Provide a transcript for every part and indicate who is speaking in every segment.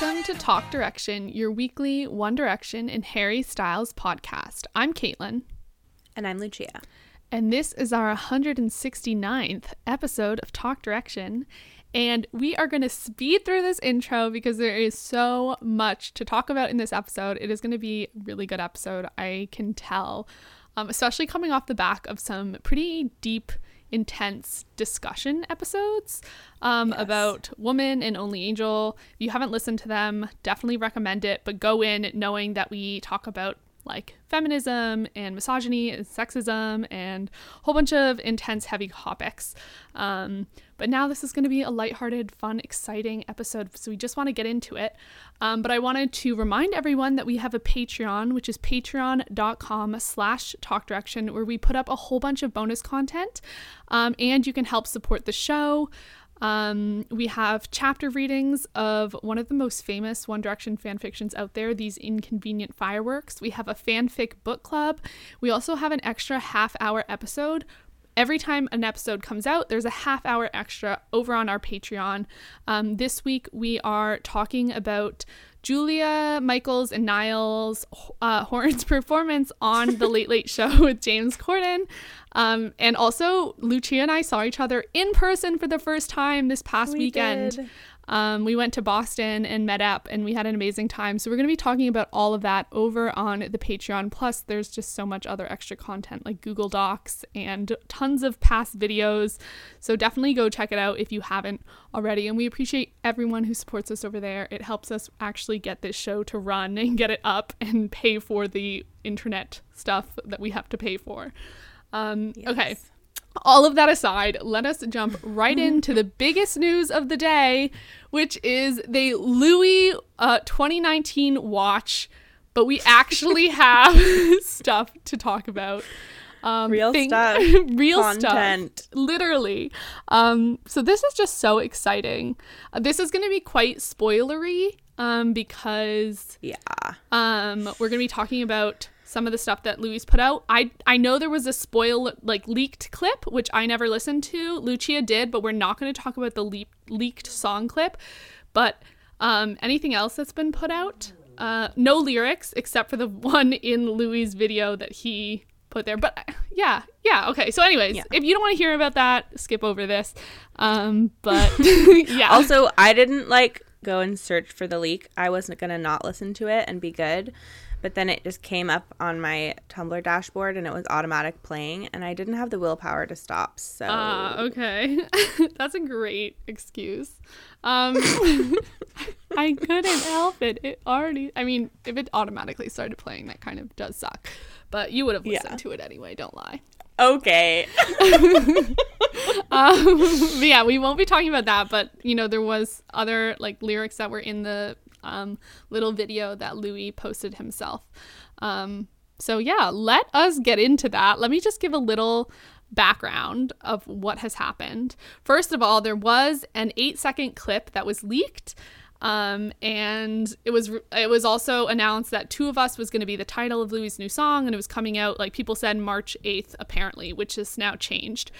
Speaker 1: Welcome to Talk Direction, your weekly One Direction and Harry Styles podcast. I'm Caitlin,
Speaker 2: And I'm Lucia.
Speaker 1: and this is our 169th episode of Talk Direction. And we are going to speed through this intro because there is so much to talk about in this episode. It is going to be a really good episode, I can tell, um, especially coming off the back of some pretty deep, intense discussion episodes um, about Woman and Only Angel. If you haven't listened to them, definitely recommend it, but go in knowing that we talk about like feminism and misogyny and sexism and a whole bunch of intense, heavy topics. Um, but now this is going to be a lighthearted, fun, exciting episode. So we just want to get into it. Um, but I wanted to remind everyone that we have a Patreon, which is patreon.com slash talk direction, where we put up a whole bunch of bonus content. Um, and you can help support the show. Um, we have chapter readings of one of the most famous One Direction fan fictions out there, These Inconvenient Fireworks. We have a fanfic book club. We also have an extra half hour episode. Every time an episode comes out, there's a half hour extra over on our Patreon. Um, this week, we are talking about Julia Michaels and Niall's uh, Horan's performance on The Late Late Show with James Corden. Um, and also, Lucia and I saw each other in person for the first time this past
Speaker 2: We
Speaker 1: weekend.
Speaker 2: did.
Speaker 1: Um, we went to Boston and met up, and we had an amazing time. So, we're going to be talking about all of that over on the Patreon. Plus, there's just so much other extra content like Google Docs and tons of past videos. So, definitely go check it out if you haven't already. And we appreciate everyone who supports us over there. It helps us actually get this show to run and get it up and pay for the internet stuff that we have to pay for. Um, Okay. All of that aside, let us jump right into the biggest news of the day, which is the Louis uh, 2019 watch. But we actually have stuff to talk about. Um,
Speaker 2: Real
Speaker 1: thing-
Speaker 2: stuff.
Speaker 1: real
Speaker 2: Content.
Speaker 1: stuff, literally. Um, so this is just so exciting. Uh, this is going to be quite spoilery um, because
Speaker 2: Yeah.
Speaker 1: um, we're gonna be talking about some of the stuff that Louis put out. I I know there was a spoil like leaked clip which I never listened to. Lucia did, but we're not going to talk about the le- leaked song clip. But um, anything else that's been put out, uh, no lyrics except for the one in Louis' video that he put there. But yeah, yeah, okay. So, anyways,
Speaker 2: Yeah.
Speaker 1: if you don't want to hear about that, skip over this. Um, but yeah,
Speaker 2: Also, I didn't like go and search for the leak. I wasn't gonna not listen to it and be good. But then it just came up on my Tumblr dashboard and it was automatic playing and I didn't have the willpower to stop. So
Speaker 1: Ah, okay. That's a great excuse. Um, I couldn't help it. It already, I mean, if it automatically started playing, that kind of does suck. But you would have listened
Speaker 2: Yeah.
Speaker 1: to it anyway, don't lie.
Speaker 2: okay.
Speaker 1: Um, yeah, we won't be talking about that, but you know, there was other like lyrics that were in the um, little video that Louis posted himself. Um, so yeah, let us get into that. Let me just give a little background of what has happened. First of all, there was an eight second clip that was leaked. Um, and it was it was also announced that Two of Us was going to be the title of Louis' new song, and it was coming out like people said March eighth apparently, which is now changed.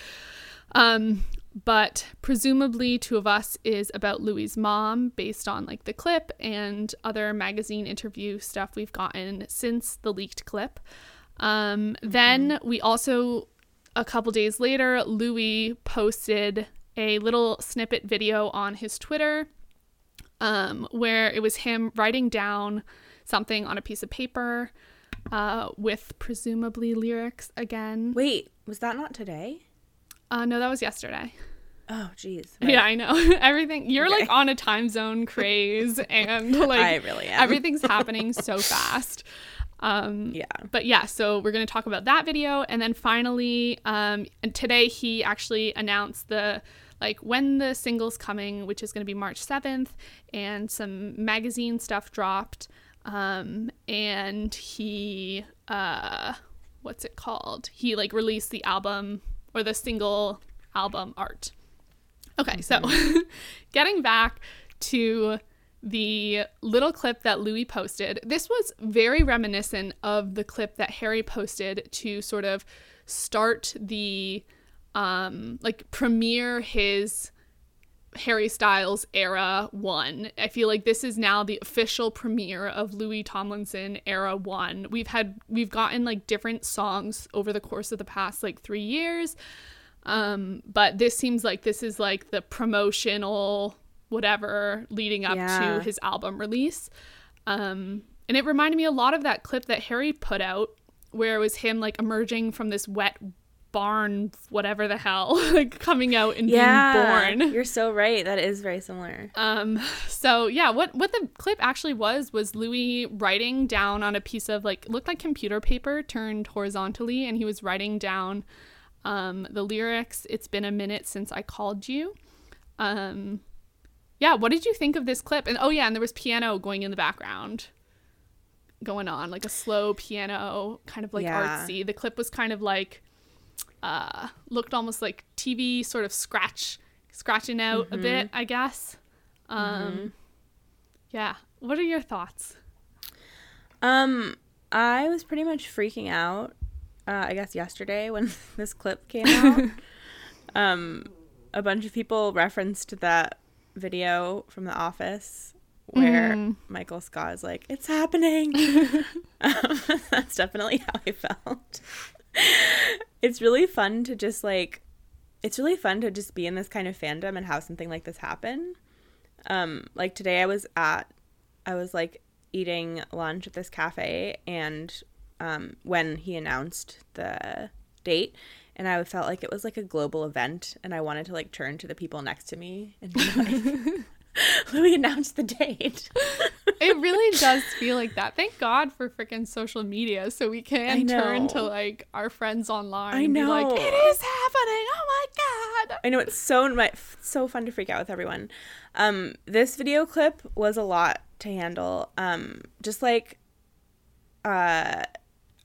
Speaker 1: Um, but presumably, Two of Us is about Louis' mom based on like the clip and other magazine interview stuff we've gotten since the leaked clip. Um, Then we also, a couple days later, Louis posted a little snippet video on his Twitter um, where it was him writing down something on a piece of paper uh, with presumably lyrics again.
Speaker 2: Wait, was that not today?
Speaker 1: Uh, no, that was yesterday.
Speaker 2: Oh, jeez.
Speaker 1: Yeah, I know. Everything you're
Speaker 2: Okay.
Speaker 1: like on a time zone craze and like
Speaker 2: I really am.
Speaker 1: everything's happening so fast. Um
Speaker 2: Yeah.
Speaker 1: but yeah, so we're going to talk about that video and then finally um and today he actually announced the like when the single's coming, which is going to be March 7th and some magazine stuff dropped. Um, and he, uh, what's it called? He like released the album or the single album art. Okay, so getting back to the little clip that Louis posted, this was very reminiscent of the clip that Harry posted to sort of start the um like premiere his Harry Styles era one. I feel like this is now the official premiere of Louis Tomlinson era one. We've had we've gotten like different songs over the course of the past like three years. Um, but this seems like this is like the promotional whatever leading up
Speaker 2: Yeah.
Speaker 1: to his album release. Um, and it reminded me a lot of that clip that Harry put out where it was him like emerging from this wet barn, whatever the hell, like coming out and
Speaker 2: Yeah,
Speaker 1: being born.
Speaker 2: you're so right. That is very similar.
Speaker 1: Um, so yeah, what what the clip actually was was Louis writing down on a piece of like looked like computer paper turned horizontally, and he was writing down um, the lyrics. It's been a minute since I called you. Um, yeah, what did you think of this clip? And oh yeah, and there was piano going in the background, going on like a slow piano, kind of like
Speaker 2: Yeah.
Speaker 1: artsy. The clip was kind of like uh, looked almost like TV sort of scratch scratching out a bit, I guess. Um, Yeah. What are your thoughts?
Speaker 2: Um, I was pretty much freaking out. Uh, I guess yesterday when this clip came out, um, a bunch of people referenced that video from The Office where Michael Scott is like, "It's happening." um, that's definitely how I felt. It's really fun to just like, it's really fun to just be in this kind of fandom and have something like this happen. Um, like today, I was at I was like eating lunch at this cafe and um, when he announced the date and I felt like it was like a global event and I wanted to like turn to the people next to me and be like Louis announced the date.
Speaker 1: It really does feel like that. Thank God for freaking social media so we can turn to like our friends online
Speaker 2: I
Speaker 1: be like,
Speaker 2: know.
Speaker 1: it is happening. Oh my God.
Speaker 2: I know it's so my, so fun to freak out with everyone. Um, this video clip was a lot to handle. Um, just like, uh,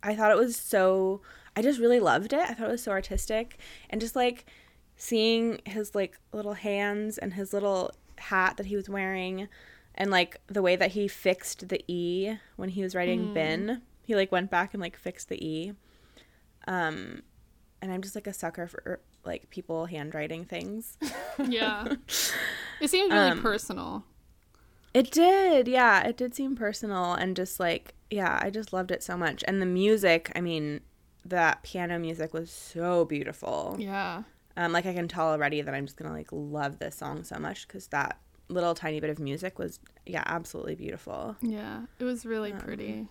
Speaker 2: I thought it was so. I just really loved it. I thought it was so artistic, and just like seeing his like little hands and his little hat that he was wearing, and like the way that he fixed the e when he was writing bin. He like went back and like fixed the e. Um, and I'm just like a sucker for like people handwriting things.
Speaker 1: Yeah. It seemed really
Speaker 2: Um,
Speaker 1: personal.
Speaker 2: It did, yeah. It did seem personal and just like, yeah, I just loved it so much. And the music, I mean, that piano music was so beautiful.
Speaker 1: Yeah.
Speaker 2: Um, like I can tell already that I'm just gonna like love this song so much because that little tiny bit of music was, yeah, absolutely beautiful.
Speaker 1: Yeah. It was really pretty.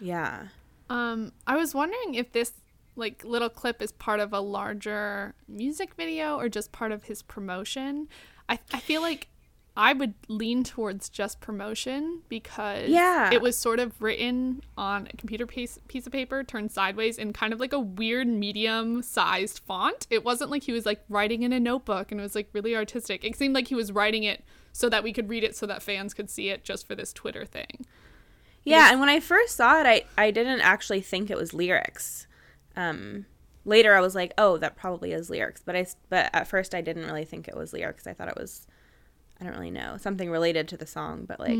Speaker 2: Yeah.
Speaker 1: Um, I was wondering if this like little clip is part of a larger music video or just part of his promotion. I I feel like I would lean towards just promotion because
Speaker 2: Yeah.
Speaker 1: it was sort of written on a computer piece piece of paper turned sideways in kind of like a weird medium sized font. It wasn't like he was like writing in a notebook and it was like really artistic. It seemed like he was writing it so that we could read it so that fans could see it just for this Twitter thing.
Speaker 2: Yeah, and when I first saw it, I, I didn't actually think it was lyrics. Um, later, I was like, oh, that probably is lyrics. But I but at first, I didn't really think it was lyrics. I thought it was, I don't really know, something related to the song, but like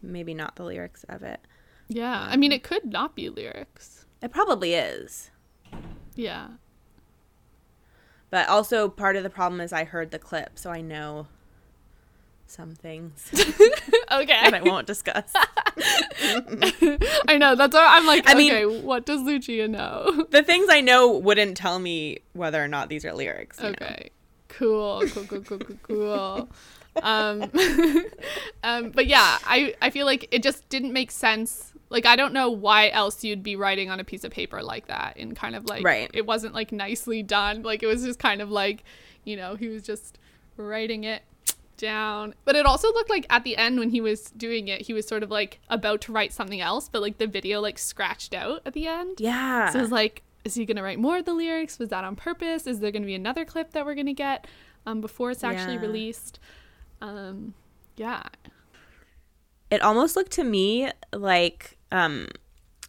Speaker 2: maybe not the lyrics of it.
Speaker 1: Yeah. I mean it could not be lyrics.
Speaker 2: It probably is.
Speaker 1: Yeah.
Speaker 2: But also, part of the problem is I heard the clip, so I know some things
Speaker 1: Okay.
Speaker 2: that I won't discuss.
Speaker 1: I know. That's why I'm like,
Speaker 2: I mean-
Speaker 1: okay, what does Lucia know?
Speaker 2: the things I know wouldn't tell me whether or not these are lyrics. you know?
Speaker 1: okay. Cool. Cool, cool, cool, cool, cool. Um, um, but yeah, I, I feel like it just didn't make sense. Like, I don't know why else you'd be writing on a piece of paper like that and kind of like,
Speaker 2: Right.
Speaker 1: it wasn't like nicely done. Like, it was just kind of like, you know, he was just writing it down. But it also looked like at the end when he was doing it, he was sort of like about to write something else, but like the video like scratched out at the end.
Speaker 2: Yeah.
Speaker 1: So it was like, is he gonna write more of the lyrics? Was that on purpose? Is there gonna be another clip that we're gonna get um, before it's actually
Speaker 2: Yeah.
Speaker 1: released? Um, yeah.
Speaker 2: it almost looked to me like um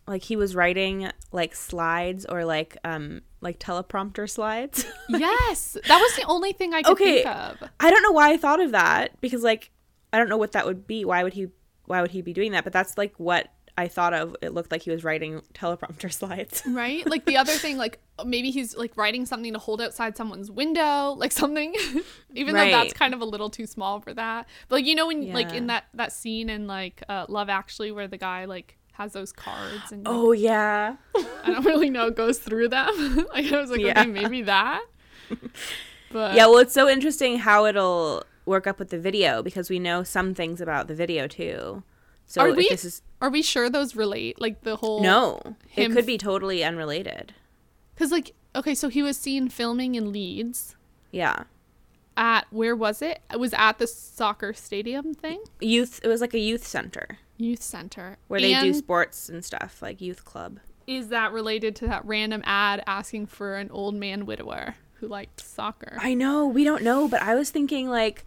Speaker 2: like he was writing like slides or like um like teleprompter slides.
Speaker 1: yes, that was the only thing I could
Speaker 2: Okay.
Speaker 1: think of.
Speaker 2: I don't know why I thought of that because like I don't know what that would be. Why would he why would he be doing that? But that's like what I thought of. It looked like he was writing teleprompter slides.
Speaker 1: Right? Like the other thing, like maybe he's like writing something to hold outside someone's window, like something. Even though that's kind of a little too small for that. But like you know when like in that that scene in like uh, Love Actually where the guy like has those cards and
Speaker 2: Oh yeah.
Speaker 1: I don't really know it goes through them. like I was like,
Speaker 2: Yeah.
Speaker 1: okay, maybe that. But
Speaker 2: Yeah, well it's so interesting how it'll work up with the video because we know some things about the video too. So
Speaker 1: Are we-
Speaker 2: this is
Speaker 1: are we sure those relate? Like the whole
Speaker 2: no, it could be totally unrelated.
Speaker 1: Because, like, okay, so he was seen filming in Leeds
Speaker 2: Yeah.
Speaker 1: at, where was it? It was at the soccer stadium thing?
Speaker 2: Youth it was like a youth center
Speaker 1: Youth center.
Speaker 2: where they do sports and stuff, like youth club.
Speaker 1: Is that related to that random ad asking for an old man widower who liked soccer?
Speaker 2: I know, we don't know, but I was thinking like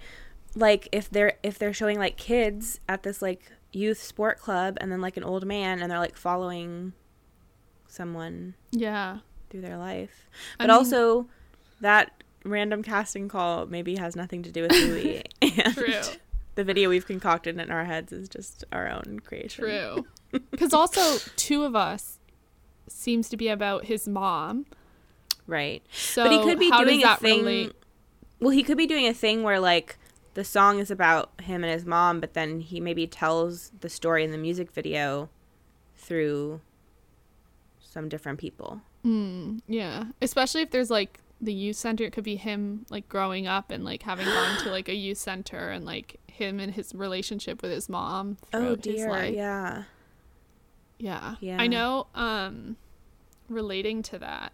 Speaker 2: like if they're if they're showing like kids at this like youth sport club and then like an old man and they're like following someone
Speaker 1: yeah.
Speaker 2: through their life.
Speaker 1: I
Speaker 2: But
Speaker 1: mean-
Speaker 2: also that random casting call maybe has nothing to do with Louis. and
Speaker 1: True.
Speaker 2: The video we've concocted in our heads is just our own creation.
Speaker 1: True. Because also, two of us seems to be about his mom.
Speaker 2: Right.
Speaker 1: So
Speaker 2: but he could be doing a thing
Speaker 1: relate?
Speaker 2: Well, he could be doing a thing where like the song is about him and his mom, but then he maybe tells the story in the music video through some different people.
Speaker 1: Mm, yeah. Especially if there's like the youth center, it could be him like growing up and like having gone to like a youth center and like him and his relationship with his mom throughout his life.
Speaker 2: Oh, yeah.
Speaker 1: Yeah.
Speaker 2: Yeah.
Speaker 1: I know um relating to that.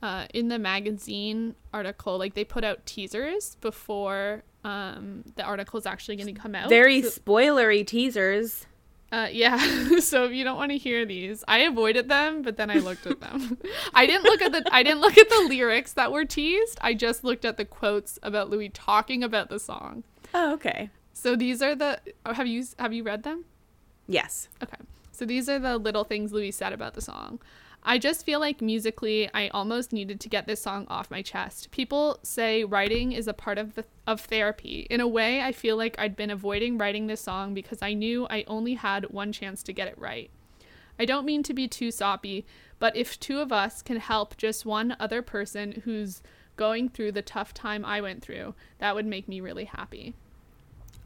Speaker 1: Uh in the magazine article, like they put out teasers before um the article is actually going to come out.
Speaker 2: Very
Speaker 1: So-
Speaker 2: spoilery teasers.
Speaker 1: Uh yeah. so if you don't want to hear these, I avoided them, but then I looked at them. I didn't look at the I didn't look at the lyrics that were teased. I just looked at the quotes about Louis talking about the song.
Speaker 2: Oh, okay.
Speaker 1: So these are the oh, have you have you read them?
Speaker 2: Yes.
Speaker 1: Okay. So these are the little things Louis said about the song. I just feel like musically, I almost needed to get this song off my chest. People say writing is a part of the of therapy. In a way, I feel like I'd been avoiding writing this song because I knew I only had one chance to get it right. I don't mean to be too soppy, but if two of us can help just one other person who's going through the tough time I went through, that would make me really happy.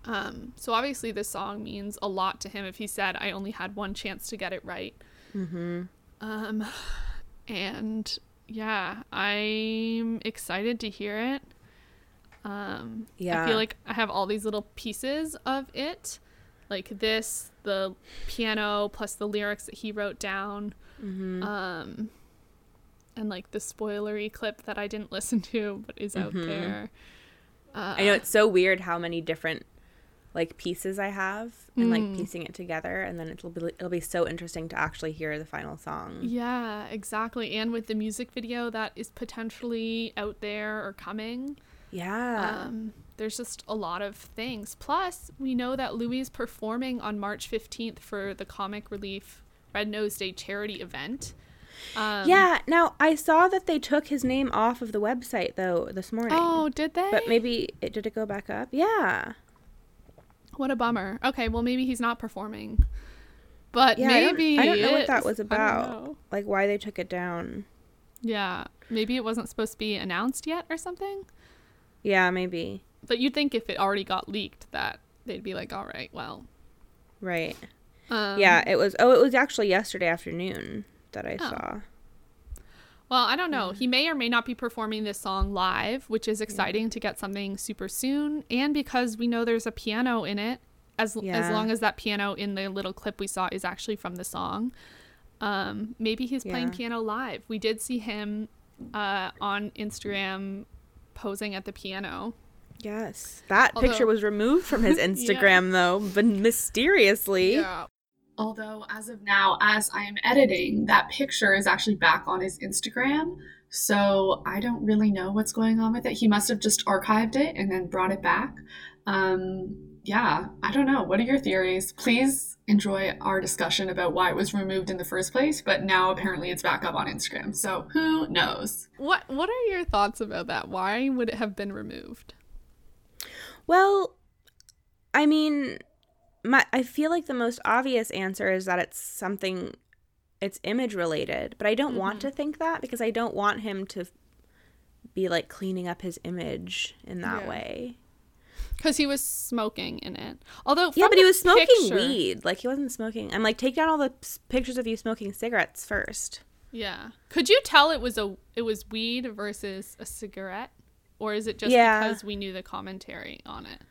Speaker 1: Um, so obviously this song means a lot to him if he said I only had one chance to get it right. Mm-hmm. Um, and yeah, I'm excited to hear it. Um,
Speaker 2: yeah.
Speaker 1: I feel like I have all these little pieces of it, like this, the piano plus the lyrics that he wrote down. Um, and like the spoilery clip that I didn't listen to but is out there. Uh,
Speaker 2: I know it's so weird how many different like pieces I have and
Speaker 1: Mm.
Speaker 2: like piecing it together and then it'll be it'll be so interesting to actually hear the final song.
Speaker 1: Yeah, exactly. And with the music video that is potentially out there or coming,
Speaker 2: Yeah.
Speaker 1: um, there's just a lot of things. Plus, we know that Louis is performing on March 15th for the Comic Relief Red Nose Day charity event. Um,
Speaker 2: yeah, now I saw that they took his name off of the website though this morning.
Speaker 1: Oh, did they?
Speaker 2: But maybe it did it go back up? Yeah.
Speaker 1: What a bummer. Okay, well maybe he's not performing. But
Speaker 2: Yeah, I don't-
Speaker 1: maybe
Speaker 2: I don't, know what that was about. Like why they took it down.
Speaker 1: Yeah, maybe it wasn't supposed to be announced yet or something.
Speaker 2: Yeah, maybe.
Speaker 1: But you'd think if it already got leaked that they'd be like, all right, well.
Speaker 2: Right.
Speaker 1: Um,
Speaker 2: yeah, it was oh it was actually yesterday afternoon that I
Speaker 1: Oh.
Speaker 2: saw.
Speaker 1: Well, I don't know. He may or may not be performing this song live, which is exciting to get something super soon. And because we know there's a piano in it, as as long as that piano in the little clip we saw is actually from the song, um, maybe he's playing piano live. We did see him uh, on Instagram posing at the piano.
Speaker 2: Yes. That
Speaker 1: Although-
Speaker 2: picture was removed from his Instagram though, but mysteriously.
Speaker 1: Although, as of now, as I am editing, that picture is actually back on his Instagram. So I don't really know what's going on with it. He must have just archived it and then brought it back. Um,
Speaker 3: yeah, I don't know. What are your theories? Please enjoy our discussion about why it was removed in the first place, but now apparently it's back up on Instagram. So who knows?
Speaker 1: What What are your thoughts about that? Why would it have been removed?
Speaker 2: Well, I mean, my I feel like the most obvious answer is that it's something it's image related, but I don't want to mm-hmm. think that because I don't want him to be like cleaning up his image in that
Speaker 1: Yeah.
Speaker 2: way.
Speaker 1: Because he was smoking in it. Although
Speaker 2: Yeah, but he was smoking
Speaker 1: picture-
Speaker 2: weed. Like he wasn't smoking. I'm like, take down all the pictures of you smoking cigarettes first.
Speaker 1: Yeah. Could you tell it was a it was weed versus a cigarette, or is it just
Speaker 2: Yeah.
Speaker 1: because we knew the commentary on it?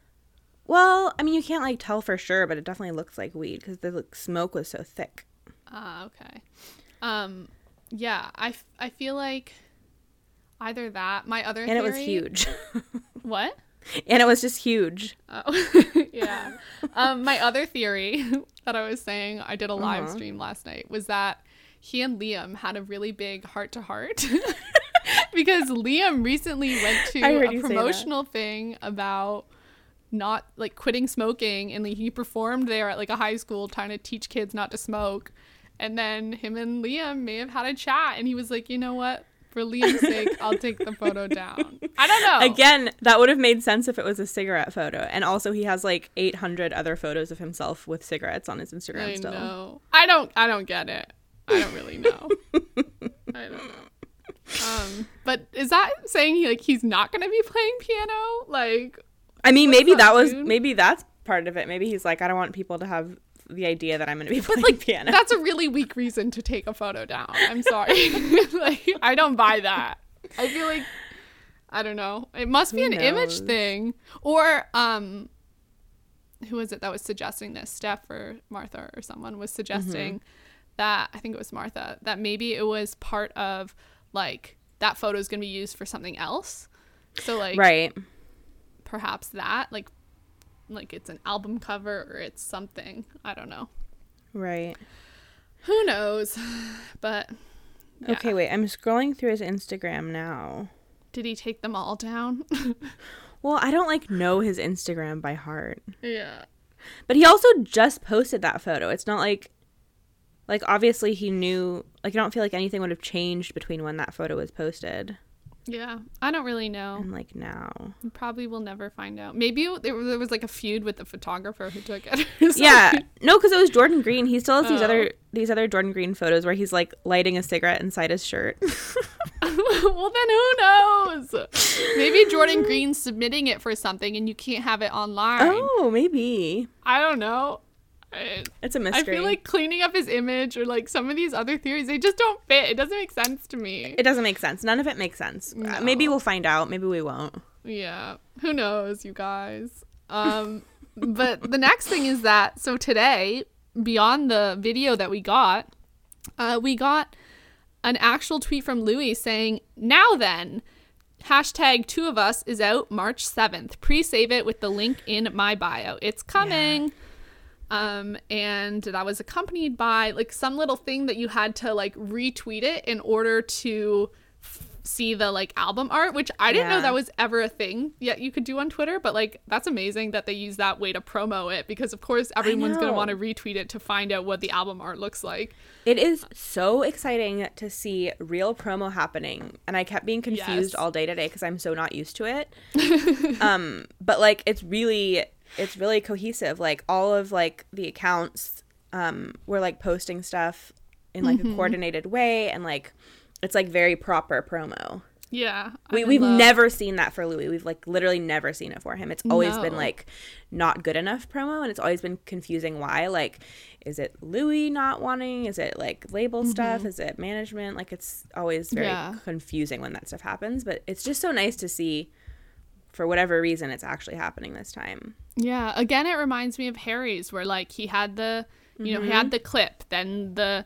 Speaker 2: Well, I mean, you can't like tell for sure, but it definitely looks like weed because the like, smoke was so thick.
Speaker 1: Ah, okay. Um, yeah, I, f- I feel like either that. My other
Speaker 2: And it was
Speaker 1: theory-
Speaker 2: huge.
Speaker 1: What?
Speaker 2: and it was just huge.
Speaker 1: Oh, yeah. Um, my other theory that I was saying, I did a live
Speaker 2: Uh-huh.
Speaker 1: stream last night, was that he and Liam had a really big heart to heart because Liam recently went to a
Speaker 2: you say that.
Speaker 1: promotional thing about not like quitting smoking and like, he performed there at like a high school trying to teach kids not to smoke and then him and liam may have had a chat and he was like you know what for liam's sake i'll take the photo down i don't know
Speaker 2: Again, that would have made sense if it was a cigarette photo. And also, he has like 800 other photos of himself with cigarettes on his Instagram
Speaker 1: I
Speaker 2: still.
Speaker 1: know. I don't. I don't get it. I don't really know. I don't know. Um, but is that saying he like he's not gonna be playing piano? Like,
Speaker 2: I mean, maybe that was
Speaker 1: dude?
Speaker 2: maybe that's part of it. Maybe he's like, I don't want people to have the idea that I'm going to be playing
Speaker 1: like
Speaker 2: piano.
Speaker 1: that's a really weak reason to take a photo down. I'm sorry. like, I don't buy that. I feel like I don't know. It must be
Speaker 2: Who
Speaker 1: an image thing, or um, who was it that was suggesting this? Steph or Martha or someone was suggesting
Speaker 2: Mm-hmm.
Speaker 1: that I think it was Martha that maybe it was part of like that photo is going to be used for something else. So like
Speaker 2: right.
Speaker 1: Perhaps that like like it's an album cover or it's something. I don't know.
Speaker 2: Right.
Speaker 1: Who knows? But yeah.
Speaker 2: Okay, wait. I'm scrolling through his Instagram now.
Speaker 1: did he take them all down?
Speaker 2: Well, I don't like know his Instagram by heart.
Speaker 1: yeah.
Speaker 2: But he also just posted that photo. It's not like like obviously he knew like I don't feel like anything would have changed between when that photo was posted
Speaker 1: Yeah. I don't really know.
Speaker 2: and like now.
Speaker 1: Probably will never find out. Maybe there was, there was like a feud with the photographer who took it.
Speaker 2: Yeah. No, cuz it was Jordan Green. He still has these
Speaker 1: Oh.
Speaker 2: other these other Jordan Green photos where he's like lighting a cigarette inside his shirt.
Speaker 1: well, then who knows? Maybe Jordan Green's submitting it for something and you can't have it online.
Speaker 2: oh, maybe.
Speaker 1: I don't know. I,
Speaker 2: It's a mystery.
Speaker 1: I feel like cleaning up his image or like some of these other theories, they just don't fit. It doesn't make sense to me.
Speaker 2: it doesn't make sense. None of it makes sense. Uh, Maybe we'll find out. Maybe we won't.
Speaker 1: Yeah. Who knows, you guys? Um, but the next thing is that so today, beyond the video that we got, uh, we got an actual tweet from Louis saying, "Now then." Hashtag two of us is out March 7th. Pre save it with the link in my bio. It's coming. Um, and that was accompanied by like some little thing that you had to like retweet it in order to f- see the like album art, which I didn't know that was ever a thing yet you could do on Twitter. But like that's amazing that they use that way to promo it because of course everyone's gonna want to retweet it to find out what the album art looks like.
Speaker 2: It is so exciting to see real promo happening, and I kept being confused
Speaker 1: Yes.
Speaker 2: all day today because I'm so not used to it. um, but like it's really, it's really cohesive. Like all of like the accounts, um, were like posting stuff in like
Speaker 1: Mm-hmm.
Speaker 2: a coordinated way, and like it's like very proper promo.
Speaker 1: Yeah,
Speaker 2: We, we've
Speaker 1: love.
Speaker 2: never seen that for Louis. We've like literally never seen it for him. It's always been like not good enough promo, and it's always been confusing why. Like, is it Louis not wanting? Is it like label stuff? Is it management? Like, it's always very
Speaker 1: Mm-hmm. Yeah.
Speaker 2: confusing when that stuff happens. But it's just so nice to see, for whatever reason, it's actually happening this time.
Speaker 1: Yeah, again, it reminds me of Harry's, where like he had the, you know, he had the clip, then the,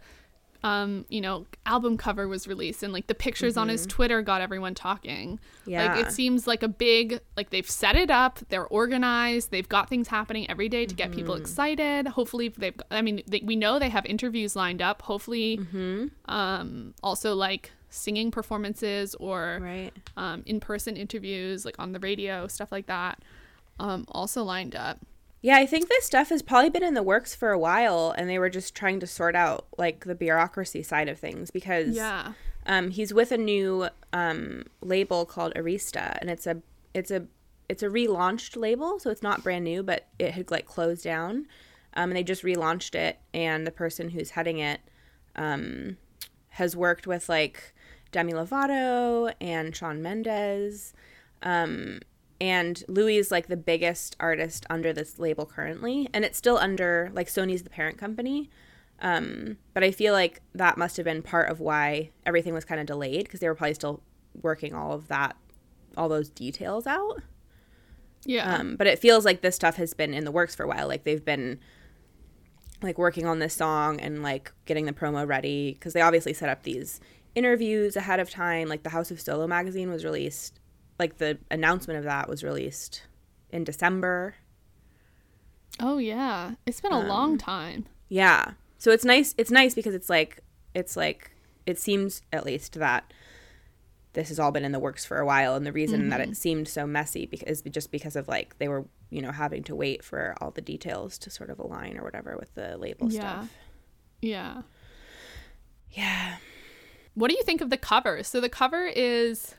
Speaker 1: um, you know, album cover was released, and like the pictures on his Twitter got everyone talking. like
Speaker 2: Yeah.
Speaker 1: it seems like a big, like they've set it up, they're organized, they've got things happening every day to get people excited. Hopefully, they've, I mean, they, we know they have interviews lined up. Hopefully, um, also like singing performances or
Speaker 2: Right.
Speaker 1: um, in-person interviews like on the radio stuff like that um, also lined up
Speaker 2: Yeah, I think this stuff has probably been in the works for a while, and they were just trying to sort out like the bureaucracy side of things because
Speaker 1: Yeah.
Speaker 2: um, he's with a new um, label called Arista, and it's a it's a it's a relaunched label, so it's not brand new, but it had like closed down, um, and they just relaunched it, and the person who's heading it um, has worked with like Demi Lovato and Shawn Mendes. Um, and Louis is like the biggest artist under this label currently, and it's still under like Sony's the parent company. Um, but I feel like that must have been part of why everything was kind of delayed because they were probably still working all of that, all those details out.
Speaker 1: Yeah.
Speaker 2: Um, but it feels like this stuff has been in the works for a while. Like they've been like working on this song and like getting the promo ready because they obviously set up these interviews ahead of time. Like the House of Solo magazine was released, like the announcement of that was released in December.
Speaker 1: oh yeah. It's been a
Speaker 2: um,
Speaker 1: long time.
Speaker 2: Yeah. So it's nice. It's nice because it's like it's like it seems at least that this has all been in the works for a while, and the reason that it seemed so messy because just because of like they were you know having to wait for all the details to sort of align or whatever with the label
Speaker 1: Yeah.
Speaker 2: stuff.
Speaker 1: Yeah.
Speaker 2: Yeah.
Speaker 1: What do you think of the cover? So the cover is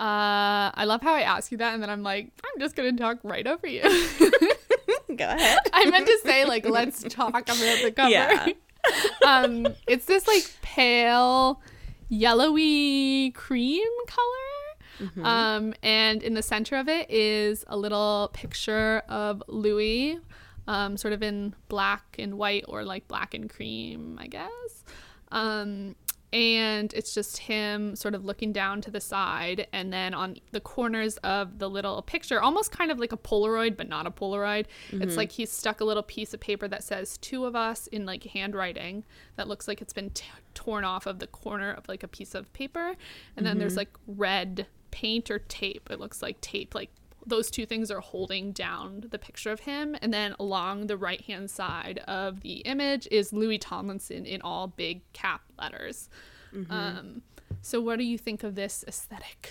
Speaker 1: uh I love how I ask you that and then I'm like, I'm just gonna talk right over you.
Speaker 2: Go ahead.
Speaker 1: I meant to say like let's talk about the cover.
Speaker 2: Yeah.
Speaker 1: um it's this like pale yellowy cream color. Um and in the center of it is a little picture of Louis um sort of in black and white or like black and cream, I guess. Um and it's just him sort of looking down to the side and then on the corners of the little picture almost kind of like a polaroid but not a polaroid. It's mm-hmm. like he's stuck a little piece of paper that says two of us in like handwriting that looks like it's been t- torn off of the corner of like a piece of paper. And then there's mm-hmm. like red paint or tape. It looks like tape like those two things are holding down the picture of him. And then along the right hand side of the image is Louis Tomlinson in all big cap letters. Um, so, what do you think of this aesthetic?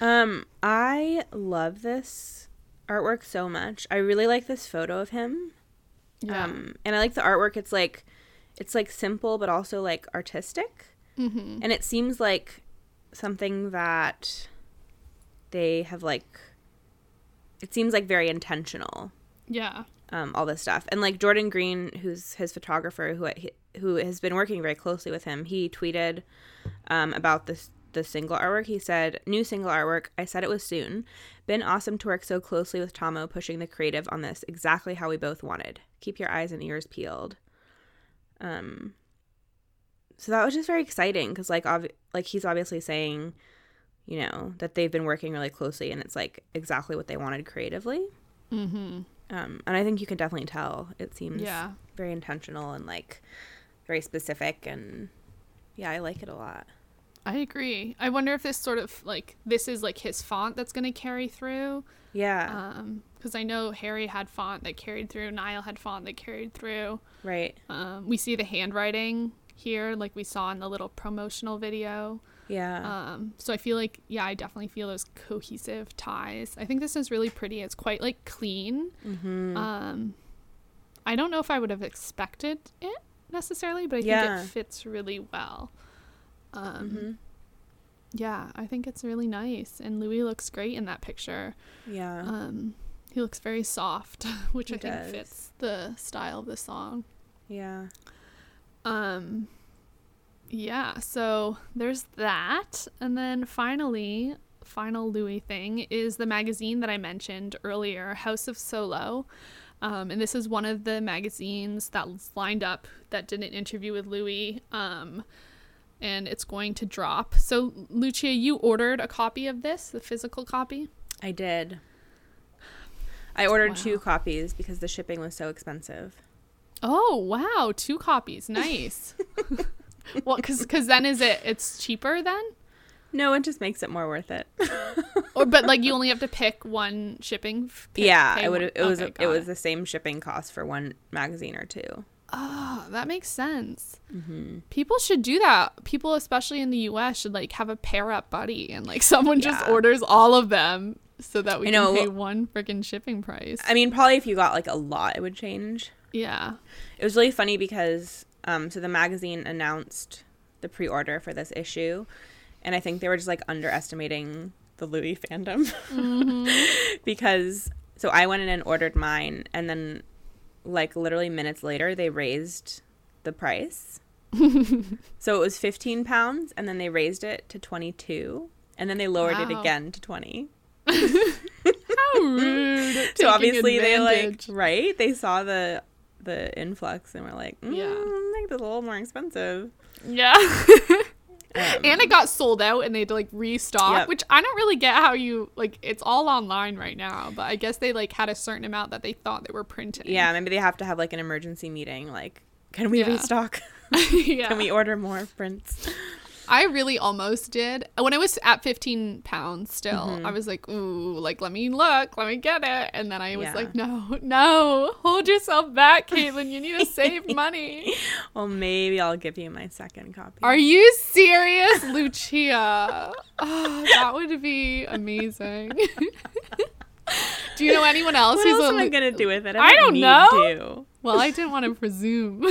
Speaker 2: Um, I love this artwork so much. I really like this photo of him. Um, and I like the artwork. It's like, it's like simple but also like artistic,
Speaker 1: mm-hmm.
Speaker 2: and it seems like something that they have like. It seems like very intentional.
Speaker 1: Yeah.
Speaker 2: Um, all this stuff, and like Jordan Green, who's his photographer, who who has been working very closely with him, he tweeted um, about this the single artwork. He said, "New single artwork. I said it was soon. Been awesome to work so closely with Tommo, pushing the creative on this exactly how we both wanted. Keep your eyes and ears peeled." Um. So that was just very exciting because, like, ob- like he's obviously saying, you know, that they've been working really closely, and it's like exactly what they wanted creatively.
Speaker 1: Mm-hmm.
Speaker 2: Um, and I think you can definitely tell. It seems
Speaker 1: Yeah.
Speaker 2: very intentional and like very specific, and yeah, I like it a lot.
Speaker 1: I agree. I wonder if this sort of like this is like his font that's going to carry through.
Speaker 2: Yeah,
Speaker 1: Um, because I know Harry had font that carried through, Niall had font that carried through.
Speaker 2: right.
Speaker 1: Um, we see the handwriting here, like we saw in the little promotional video.
Speaker 2: Yeah,
Speaker 1: Um, so I feel like, yeah, I definitely feel those cohesive ties. I think this is really pretty. It's quite like clean.
Speaker 2: mm-hmm.
Speaker 1: Um, I don't know if I would have expected it necessarily, but I think
Speaker 2: Yeah.
Speaker 1: it fits really well. Um,
Speaker 2: Mm-hmm.
Speaker 1: yeah, I think it's really nice, and Louis looks great in that picture.
Speaker 2: yeah,
Speaker 1: Um, he looks very soft, which
Speaker 2: He
Speaker 1: I think fits the style of the song.
Speaker 2: yeah.
Speaker 1: Um yeah, so there's that. And then finally, final Louis thing is the magazine that I mentioned earlier, House of Solo. Um, and this is one of the magazines that lined up that did an interview with Louis. Um, and it's going to drop. So, Lucia, you ordered a copy of this, the physical copy?
Speaker 2: I did. I ordered
Speaker 1: Wow.
Speaker 2: two copies because the shipping was so expensive.
Speaker 1: Oh, wow, two copies. Nice. well, because because then is it, it's cheaper then?
Speaker 2: No, it just makes it more worth it.
Speaker 1: or but like you only have to pick one shipping. pick-
Speaker 2: yeah, it would. It was.
Speaker 1: okay,
Speaker 2: it was the same shipping cost for one magazine or two.
Speaker 1: Oh, that makes sense.
Speaker 2: Mm-hmm.
Speaker 1: People should do that. People, especially in the U.S., should like have a pair up buddy, and like someone just
Speaker 2: Yeah.
Speaker 1: orders all of them so that we
Speaker 2: I
Speaker 1: can pay one freaking shipping price.
Speaker 2: I mean, probably if you got like a lot, it would change.
Speaker 1: yeah.
Speaker 2: It was really funny because um, so the magazine announced the pre-order for this issue, and I think they were just like underestimating the Louis fandom because so I went in and ordered mine, and then like literally minutes later they raised the price. so it was 15 pounds, and then they raised it to 22, and then they lowered it again to 20.
Speaker 1: How rude.
Speaker 2: so obviously they like right they saw the the influx and were like mm,
Speaker 1: Yeah.
Speaker 2: make this a little more expensive
Speaker 1: Yeah.
Speaker 2: Um,
Speaker 1: and it got sold out and they had to like restock,
Speaker 2: Yep.
Speaker 1: which I don't really get how you like it's all online right now, but I guess they like had a certain amount that they thought they were printing.
Speaker 2: yeah maybe they have to have like an emergency meeting like can we
Speaker 1: Yeah.
Speaker 2: restock
Speaker 1: yeah.
Speaker 2: can we order more prints
Speaker 1: I really almost did. When I was at 15 pounds still,
Speaker 2: Mm-hmm.
Speaker 1: I was like, ooh, like, let me look, let me get it. And then I was
Speaker 2: Yeah.
Speaker 1: like, no, no, hold yourself back, Caitlin. You need to save money.
Speaker 2: well maybe i'll give you my second copy
Speaker 1: Are you serious, Lucia? Oh, that would be amazing. Do you know anyone else
Speaker 2: what
Speaker 1: who's
Speaker 2: else am i gonna do with it
Speaker 1: I don't
Speaker 2: need
Speaker 1: know.
Speaker 2: to.
Speaker 1: Well, I didn't want to presume.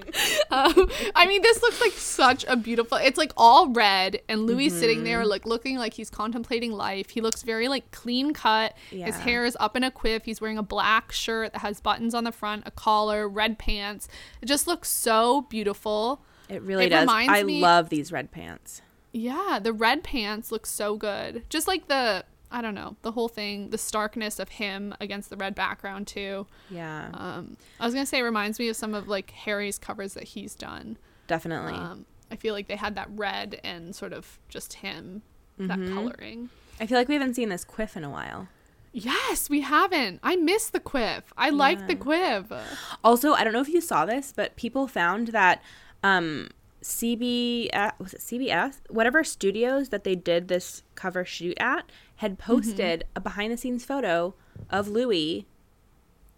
Speaker 1: um, I mean, this looks like such a beautiful. It's like all red, and Louis sitting
Speaker 2: Mm-hmm.
Speaker 1: there, like looking like he's contemplating life. He looks very like clean cut. His hair is up in a quiff. He's wearing a black shirt that has buttons on the front, a collar, red pants. It just looks so beautiful.
Speaker 2: it really
Speaker 1: It
Speaker 2: does i
Speaker 1: me-
Speaker 2: love these red pants
Speaker 1: Yeah, the red pants look so good. Just like the. I don't know the whole thing, the starkness of him against the red background too.
Speaker 2: yeah
Speaker 1: Um, I was gonna say it reminds me of some of like Harry's covers that he's done.
Speaker 2: definitely
Speaker 1: Um, I feel like they had that red and sort of just him, that
Speaker 2: Mm-hmm.
Speaker 1: coloring.
Speaker 2: i feel like we haven't seen this quiff in a while
Speaker 1: Yes, we haven't. I miss the quiff. I like the quiff.
Speaker 2: Also, I don't know if you saw this, but people found that um, CB was it CBS whatever studios that they did this cover shoot at had posted a behind the scenes photo of Louis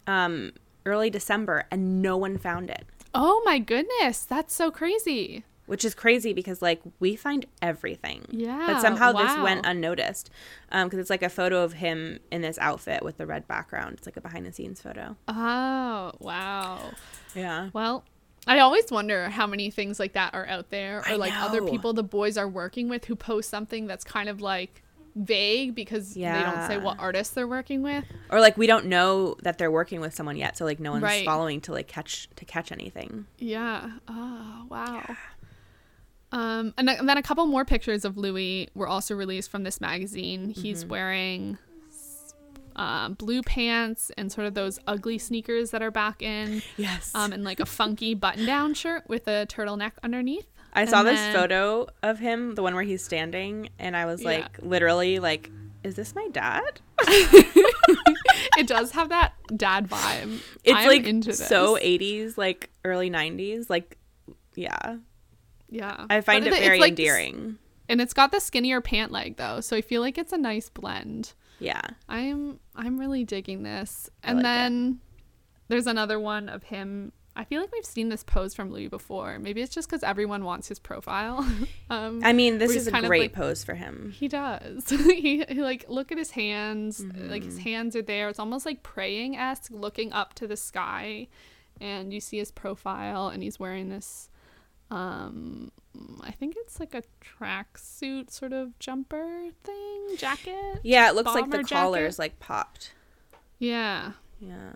Speaker 2: um, early December, and no one found it,
Speaker 1: Oh my goodness, that's so crazy.
Speaker 2: which is crazy because like we find everything.
Speaker 1: Yeah,
Speaker 2: but somehow this went unnoticed because it's like a photo of him in this outfit with the red background. It's like a behind the scenes photo.
Speaker 1: Oh wow.
Speaker 2: Yeah.
Speaker 1: Well, I always wonder how many things like that are out there, or like other people the boys are working with who post something that's kind of like vague because they don't say what artists they're working with.
Speaker 2: or like we don't know that they're working with someone yet so like no one's
Speaker 1: Right.
Speaker 2: following to like catch to catch anything
Speaker 1: Yeah. Oh, wow. Um, and, and then a couple more pictures of Louis were also released from this magazine. He's
Speaker 2: Mm-hmm.
Speaker 1: wearing uh, blue pants and sort of those ugly sneakers that are back in,
Speaker 2: yes
Speaker 1: um, and like a funky button-down shirt with a turtleneck underneath.
Speaker 2: I saw this
Speaker 1: then-
Speaker 2: photo of him the one where he's standing and i was
Speaker 1: Yeah.
Speaker 2: like literally like is this my dad
Speaker 1: It does have that dad vibe.
Speaker 2: it's
Speaker 1: I'm
Speaker 2: like
Speaker 1: into this.
Speaker 2: so 80s like early 90s like yeah
Speaker 1: yeah.
Speaker 2: i find
Speaker 1: But
Speaker 2: it
Speaker 1: it's
Speaker 2: very
Speaker 1: like
Speaker 2: endearing
Speaker 1: and it's got the skinnier pant leg though, so I feel like it's a nice blend.
Speaker 2: yeah
Speaker 1: I'm I'm really digging this. And
Speaker 2: like it.
Speaker 1: then there's another one of him. I feel like we've seen this pose from Louis before. Maybe it's just because everyone wants his profile. um,
Speaker 2: i mean this is a great
Speaker 1: like-
Speaker 2: pose for him
Speaker 1: he does. he, he like look at his hands. Like
Speaker 2: Mm-hmm.
Speaker 1: his hands are there. It's almost like praying esque, looking up to the sky, and you see his profile, and he's wearing this. Um, I think it's like a tracksuit sort of jumper thing, jacket.
Speaker 2: yeah it looks like the collar's
Speaker 1: jacket?
Speaker 2: like popped
Speaker 1: Yeah.
Speaker 2: yeah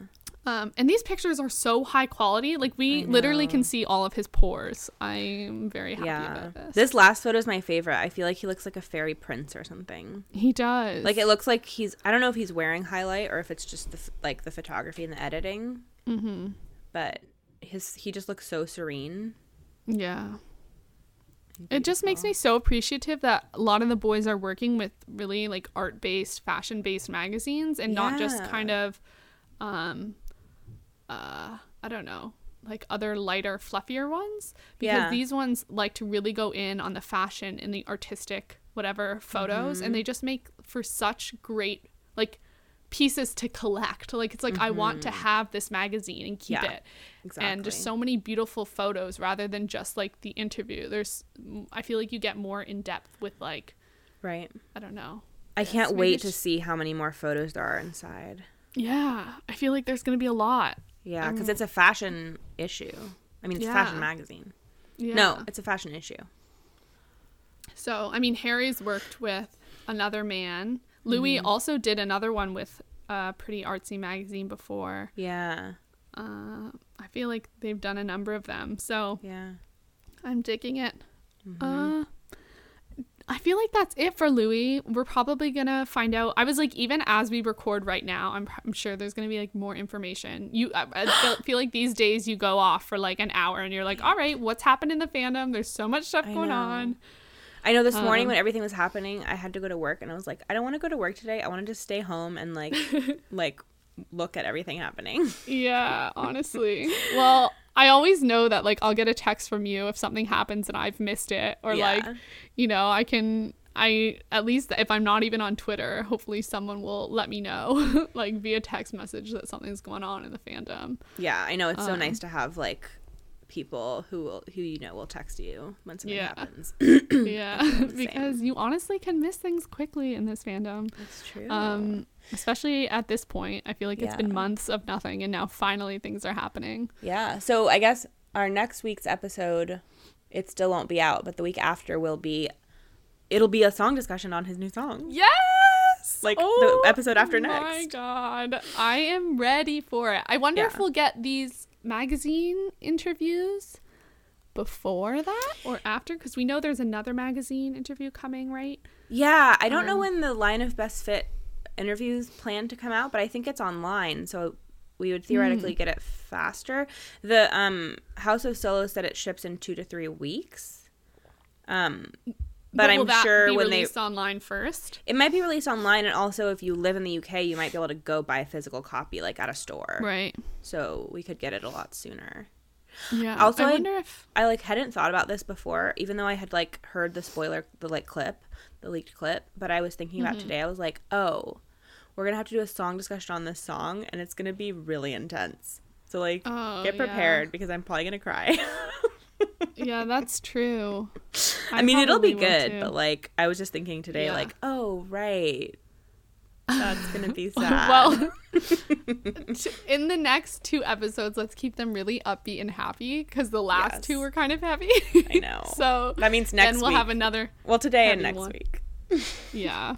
Speaker 1: Um, and these pictures are so high quality. Like we literally can see all of his pores. I'm very happy
Speaker 2: yeah
Speaker 1: about this.
Speaker 2: this last photo is my favorite i feel like he looks like a fairy prince or something
Speaker 1: he does.
Speaker 2: Like it looks like he's I don't know if he's wearing highlight or if it's just the, like the photography and the editing.
Speaker 1: Mm-hmm.
Speaker 2: But his he just looks so serene.
Speaker 1: Yeah. It just makes me so appreciative that a lot of the boys are working with really like art based, fashion based magazines and not just kind of um uh I don't know, like other lighter, fluffier ones. Because
Speaker 2: Yeah.
Speaker 1: these ones like to really go in on the fashion and the artistic whatever photos
Speaker 2: Mm-hmm.
Speaker 1: and they just make for such great like pieces to collect. Like it's like I want to have this magazine and keep
Speaker 2: Mm-hmm. Yeah,
Speaker 1: it. And just so many beautiful photos rather than just like the interview. There's I feel like you get more in depth with like
Speaker 2: Right.
Speaker 1: I don't know,
Speaker 2: I can't wait to see how many more photos there are inside.
Speaker 1: Yeah, I feel like there's gonna be a lot.
Speaker 2: Yeah, because it's a fashion issue. I mean, it's a fashion magazine.
Speaker 1: Yeah.
Speaker 2: No, it's a fashion issue.
Speaker 1: So, I mean, Harry's worked with another man. Louis
Speaker 2: Mm-hmm.
Speaker 1: also did another one with a pretty artsy magazine before.
Speaker 2: Yeah,
Speaker 1: Uh, I feel like they've done a number of them. So
Speaker 2: yeah.
Speaker 1: I'm digging it.
Speaker 2: Mm-hmm.
Speaker 1: Uh, I feel like that's it for Louis. We're probably gonna find out. I was like, even as we record right now, I'm, I'm sure there's gonna be like more information. You, I, I feel, feel like these days you go off for like an hour and you're like, all right, what's happened in the fandom? There's so much stuff going on.
Speaker 2: I know this morning
Speaker 1: Um,
Speaker 2: when everything was happening, I had to go to work, and I was like, I don't want to go to work today. I want to just stay home and like, like, look at everything happening.
Speaker 1: Yeah, honestly. well, I always know that like I'll get a text from you if something happens and I've missed it or like, you know, I can I at least if I'm not even on Twitter, hopefully someone will let me know like via text message that something's going on in the fandom.
Speaker 2: Yeah, I know it's so
Speaker 1: Um,
Speaker 2: nice to have like people who will who you know will text you when something
Speaker 1: Yeah.
Speaker 2: happens.
Speaker 1: yeah, because you honestly can miss things quickly in this fandom.
Speaker 2: That's true.
Speaker 1: Um especially at this point. I feel like it's been months of nothing and now finally things are happening.
Speaker 2: yeah. So I guess our next week's episode, it still won't be out, but the week after will be. It'll be a song discussion on his new song.
Speaker 1: Yes!
Speaker 2: Like the episode after next.
Speaker 1: Oh My. God, I am ready for it. I wonder if we'll get these magazine interviews before that or after, because we know there's another magazine interview coming, right?
Speaker 2: Yeah, I don't know
Speaker 1: Um,
Speaker 2: when the line of best fit interviews plan to come out, but I think it's online, so we would theoretically get it faster. The um House of Solo said it ships in two to three weeks. Um, but,
Speaker 1: will
Speaker 2: I'm sure when they
Speaker 1: released online first.
Speaker 2: it might be released online, and also if you live in the UK, you might be able to go buy a physical copy like at a store.
Speaker 1: Right.
Speaker 2: So we could get it a lot sooner.
Speaker 1: Yeah.
Speaker 2: Also,
Speaker 1: I
Speaker 2: I-
Speaker 1: wonder if
Speaker 2: I like hadn't thought about this before, even though I had like heard the spoiler, the like clip, the leaked clip. But I was thinking
Speaker 1: Mm-hmm.
Speaker 2: about today. I was like, oh, we're gonna have to do a song discussion on this song, and it's gonna be really intense. So like,
Speaker 1: Oh,
Speaker 2: get
Speaker 1: yeah.
Speaker 2: prepared because I'm probably gonna cry.
Speaker 1: yeah, that's true.
Speaker 2: I, mean, it'll be good,
Speaker 1: too.
Speaker 2: but like, I was just thinking today,
Speaker 1: Yeah.
Speaker 2: like, oh right, that's gonna be sad.
Speaker 1: well, in the next two episodes, let's keep them really upbeat and happy because the last
Speaker 2: Yes.
Speaker 1: two were kind of heavy.
Speaker 2: I know.
Speaker 1: so
Speaker 2: that means next
Speaker 1: then we'll
Speaker 2: week.
Speaker 1: have another
Speaker 2: well, today and next
Speaker 1: one.
Speaker 2: week.
Speaker 1: yeah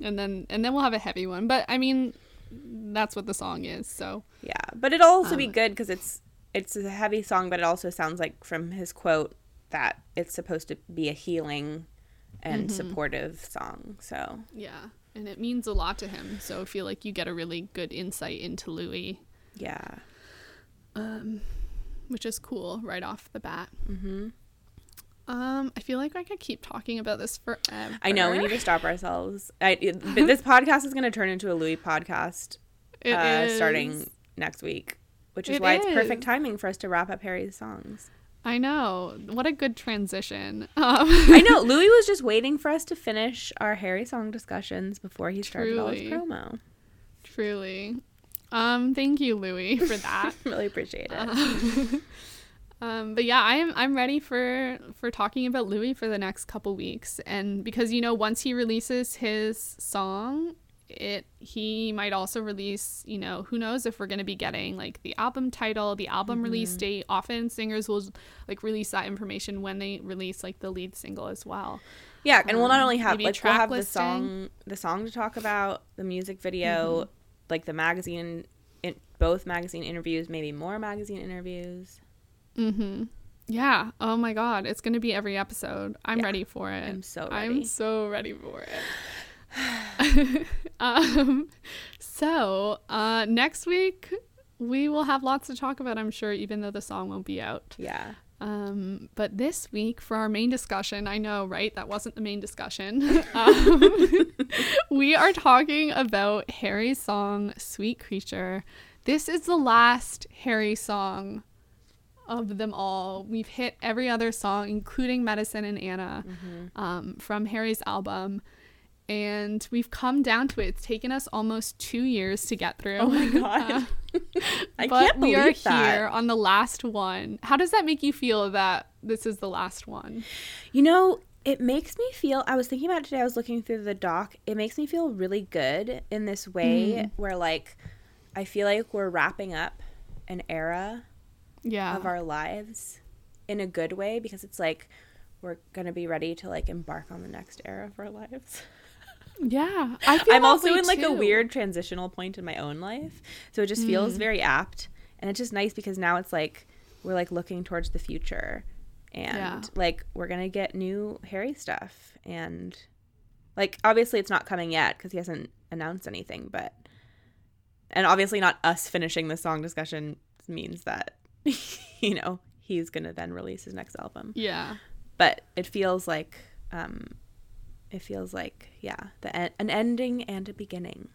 Speaker 1: and then and then we'll have a heavy one but i mean that's what the song is so
Speaker 2: Yeah, but it'll also be
Speaker 1: Um,
Speaker 2: good because it's it's a heavy song, but it also sounds like from his quote that it's supposed to be a healing and supportive song. So.
Speaker 1: Yeah and it means a lot to him so i feel like you get a really good insight into louis.
Speaker 2: Yeah, um,
Speaker 1: which is cool right off the bat. Mm-hmm. um i feel like i could keep talking about this forever.
Speaker 2: I know we need to stop ourselves. I, it- this podcast is going to turn into a Louis podcast
Speaker 1: It
Speaker 2: uh, starting next week, which is
Speaker 1: It
Speaker 2: why it's perfect timing for us to wrap up Harry's songs.
Speaker 1: i know. What a good transition. Um
Speaker 2: I know. Louis was just waiting for us to finish our Harry song discussions before he started all his promo.
Speaker 1: truly. Um thank you louis for that.
Speaker 2: Really appreciate it.
Speaker 1: Uh, Um, but yeah, I'm I'm ready for for talking about Louis for the next couple weeks, and because you know once he releases his song, it he might also release you know who knows if we're gonna be getting like the album title, the album release
Speaker 2: Mm-hmm.
Speaker 1: date. Often singers will like release that information when they release like the lead single as well.
Speaker 2: Yeah, and we'll not
Speaker 1: Um,
Speaker 2: only have like we'll have the
Speaker 1: listing.
Speaker 2: song, the song to talk about, the music video, like the magazine, in, both magazine interviews, maybe more magazine interviews.
Speaker 1: Mm-hmm. Yeah. Oh my God, it's gonna be every episode. I'm
Speaker 2: Yeah,
Speaker 1: ready for it.
Speaker 2: I'm so ready.
Speaker 1: I'm so ready for it. um, so uh, next week we will have lots to talk about. I'm sure, even though the song won't be out.
Speaker 2: Yeah,
Speaker 1: Um, but this week for our main discussion, I know, right? That wasn't the main discussion. um, we are talking about Harry's song "Sweet Creature." This is the last Harry song of them all. We've hit every other song, including "Medicine" and "Anna," um, from Harry's album. And we've come down to it. It's taken us almost two years to get through.
Speaker 2: Oh my uh, God. I can't believe we
Speaker 1: are
Speaker 2: that.
Speaker 1: here on the last one. How does that make you feel that this is the last one?
Speaker 2: You know, it makes me feel I was thinking about it today I was looking through the doc. It makes me feel really good in this way mm-hmm. where like I feel like we're wrapping up an era
Speaker 1: Yeah.
Speaker 2: of our lives in a good way because it's like we're going to be ready to like embark on the next era of our lives.
Speaker 1: yeah. I feel
Speaker 2: I'm also in like a weird transitional point in my own life. So it just feels
Speaker 1: Mm.
Speaker 2: very apt and it's just nice because now it's like we're like looking towards the future and
Speaker 1: Yeah.
Speaker 2: like we're going to get new Harry stuff and like obviously it's not coming yet cuz he hasn't announced anything but and obviously not us finishing the song discussion means that you know he's going to then release his next album
Speaker 1: Yeah.
Speaker 2: but it feels like um it feels like yeah the en- an ending and a beginning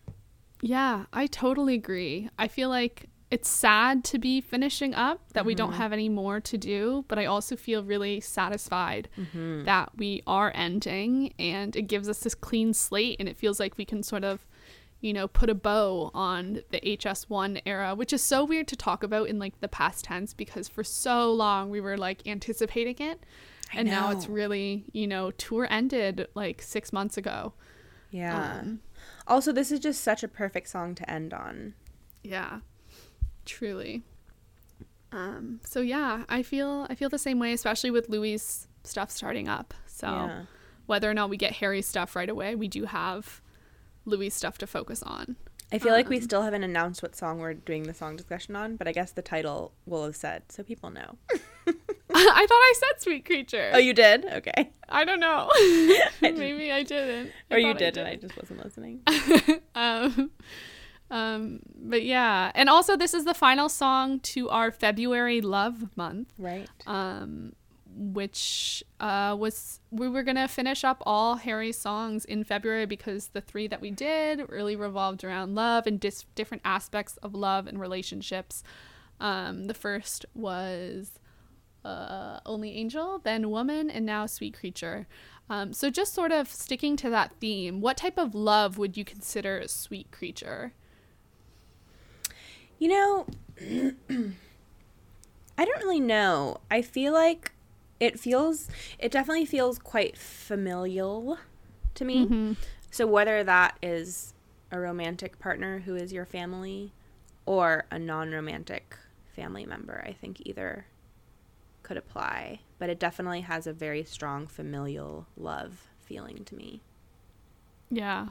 Speaker 1: Yeah, I totally agree. I feel like it's sad to be finishing up that we don't mm-hmm. have any more to do, but I also feel really satisfied mm-hmm. that we are ending and it gives us this clean slate and it feels like we can sort of you know, put a bow on the HS1 era, which is so weird to talk about in like the past tense because for so long we were like anticipating it. And now it's really, you know, tour ended like six months ago.
Speaker 2: yeah
Speaker 1: Um,
Speaker 2: also this is just such a perfect song to end on
Speaker 1: Yeah. Truly. Um so yeah, I feel I feel the same way especially with Louis stuff starting up. So
Speaker 2: yeah
Speaker 1: whether or not we get Harry's stuff right away, we do have Louis stuff to focus on.
Speaker 2: I feel like we
Speaker 1: Um,
Speaker 2: still haven't announced what song we're doing the song discussion on but i guess the title will have said so people know.
Speaker 1: I thought I said Sweet Creature.
Speaker 2: oh you did? Okay.
Speaker 1: I don't know.
Speaker 2: didn't-
Speaker 1: Maybe I didn't. I
Speaker 2: or you
Speaker 1: thought
Speaker 2: did and i just wasn't listening.
Speaker 1: Um, um, but yeah, and also this is the final song to our February love month.
Speaker 2: right.
Speaker 1: Um, which uh, was we were gonna finish up all Harry's songs in February because the three that we did really revolved around love and dis- different aspects of love and relationships. Um, the first was uh, Only Angel, then Woman, and now Sweet Creature. Um, so just sort of sticking to that theme, what type of love would you consider a sweet creature?
Speaker 2: You know, I don't really know. I feel like it feels, it definitely feels quite familial to me. Mm-hmm. So whether that is a romantic partner who is your family or a non romantic family member, I think either could apply. But it definitely has a very strong familial love feeling to me.
Speaker 1: Yeah.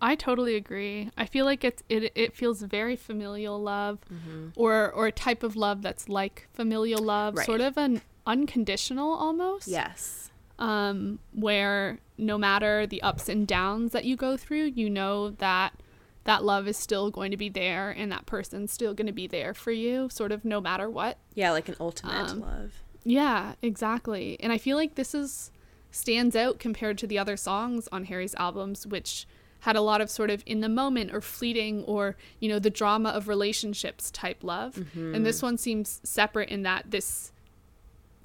Speaker 1: I totally agree. I feel like it's it it feels very familial love mm-hmm. or or a type of love that's like familial love,
Speaker 2: Right.
Speaker 1: sort of an unconditional almost.
Speaker 2: Yes.
Speaker 1: Um where no matter the ups and downs that you go through, you know that that love is still going to be there and that person's still going to be there for you sort of no matter what.
Speaker 2: Yeah, like an ultimate
Speaker 1: Um,
Speaker 2: love.
Speaker 1: Yeah, exactly. And I feel like this is stands out compared to the other songs on Harry's albums, which had a lot of sort of in the moment or fleeting or, you know, the drama of relationships type love. And this one seems separate in that this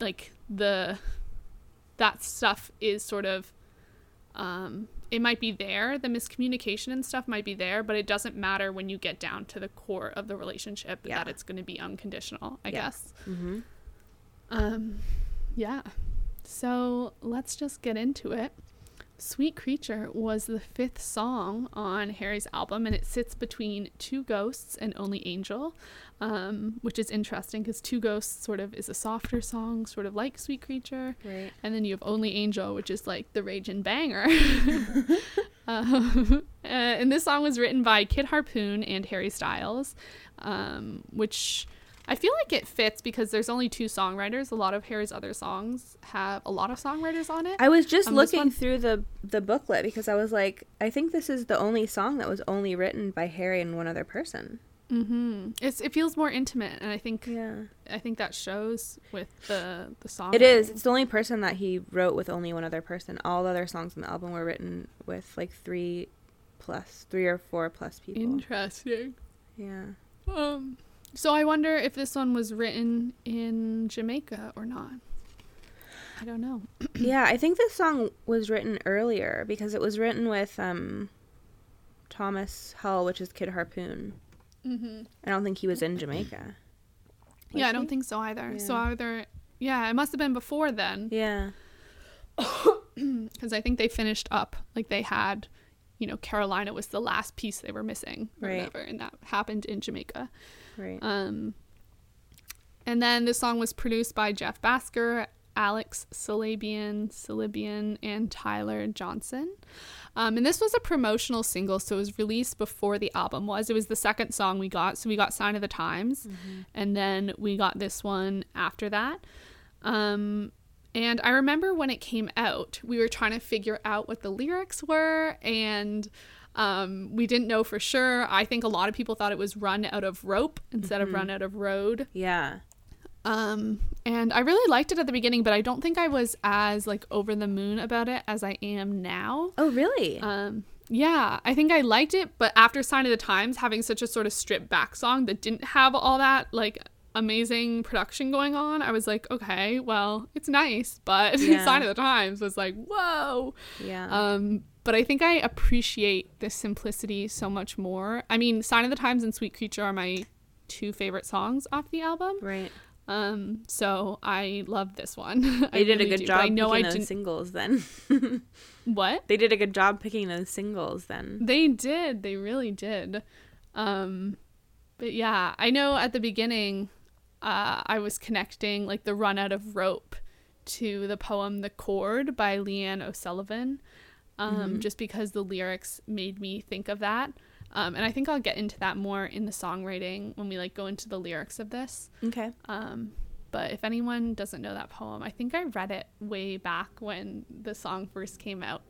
Speaker 1: like the that stuff is sort of um it might be there, the miscommunication and stuff might be there, but it doesn't matter when you get down to the core of the relationship
Speaker 2: Yeah.
Speaker 1: that it's going to be unconditional, I
Speaker 2: Yeah.
Speaker 1: guess.
Speaker 2: Mm-hmm.
Speaker 1: Um, yeah. So let's just get into it. Sweet Creature was the fifth song on Harry's album, and it sits between Two Ghosts and Only Angel, um, which is interesting because Two Ghosts sort of is a softer song, sort of like Sweet Creature.
Speaker 2: Right.
Speaker 1: And then you have Only Angel, which is like the rage and banger. um, uh, and this song was written by Kid Harpoon and Harry Styles, um, which I feel like it fits because there's only two songwriters. A lot of Harry's other songs have a lot of songwriters on it.
Speaker 2: I was just
Speaker 1: Um,
Speaker 2: looking
Speaker 1: one-
Speaker 2: through the the booklet because I was like, I think this is the only song that was only written by Harry and one other person.
Speaker 1: mm-hmm. It's it feels more intimate, and I think
Speaker 2: Yeah.
Speaker 1: I think that shows with the the song.
Speaker 2: It is. It's the only person that he wrote with only one other person. All the other songs in the album were written with like three plus, three or four plus people.
Speaker 1: interesting.
Speaker 2: yeah.
Speaker 1: Um, so I wonder if this one was written in Jamaica or not. I don't know.
Speaker 2: yeah, I think this song was written earlier because it was written with um Thomas Hull, which is Kid Harpoon.
Speaker 1: Mm-hmm.
Speaker 2: I don't think he was in Jamaica.
Speaker 1: Yeah, I don't
Speaker 2: he?
Speaker 1: think so either. So either, yeah, it must have been before then.
Speaker 2: Yeah.
Speaker 1: because I think they finished up like they had, you know, Carolina was the last piece they were missing or
Speaker 2: Right.
Speaker 1: whatever, and that happened in Jamaica.
Speaker 2: Right.
Speaker 1: Um, and then the song was produced by Jeff Bhasker, Alex Salibian, Salibian, and Tyler Johnson. Um, and this was a promotional single, so it was released before the album was. It was the second song we got. So we got Sign of the Times, and then we got this one after that. Um, and I remember when it came out, we were trying to figure out what the lyrics were, and um, we didn't know for sure. I think a lot of people thought it was run out of rope instead of run out of road.
Speaker 2: yeah.
Speaker 1: Um, and I really liked it at the beginning, but I don't think I was as like over the moon about it as I am now.
Speaker 2: Oh, really?
Speaker 1: Um, yeah, I think I liked it, but after Sign of the Times, having such a sort of stripped back song that didn't have all that like amazing production going on, I was like, okay, well, it's nice, but
Speaker 2: Yeah.
Speaker 1: Sign of the Times was like, whoa.
Speaker 2: yeah.
Speaker 1: Um, but I think I appreciate the simplicity so much more. I mean, Sign of the Times and Sweet Creature are my two favorite songs off the album.
Speaker 2: right.
Speaker 1: Um, so I love this one. I
Speaker 2: They did a good
Speaker 1: do,
Speaker 2: job
Speaker 1: I know I
Speaker 2: those
Speaker 1: didn't.
Speaker 2: singles then.
Speaker 1: What?
Speaker 2: they did a good job picking those singles then.
Speaker 1: They did. They really did. Um, but yeah, I know at the beginning, uh, I was connecting like the run out of rope to the poem "The Cord" by Leanne O'Sullivan, um, just because the lyrics made me think of that. Um, and I think I'll get into that more in the songwriting when we like go into the lyrics of this.
Speaker 2: Okay.
Speaker 1: Um, but if anyone doesn't know that poem, I think I read it way back when the song first came out.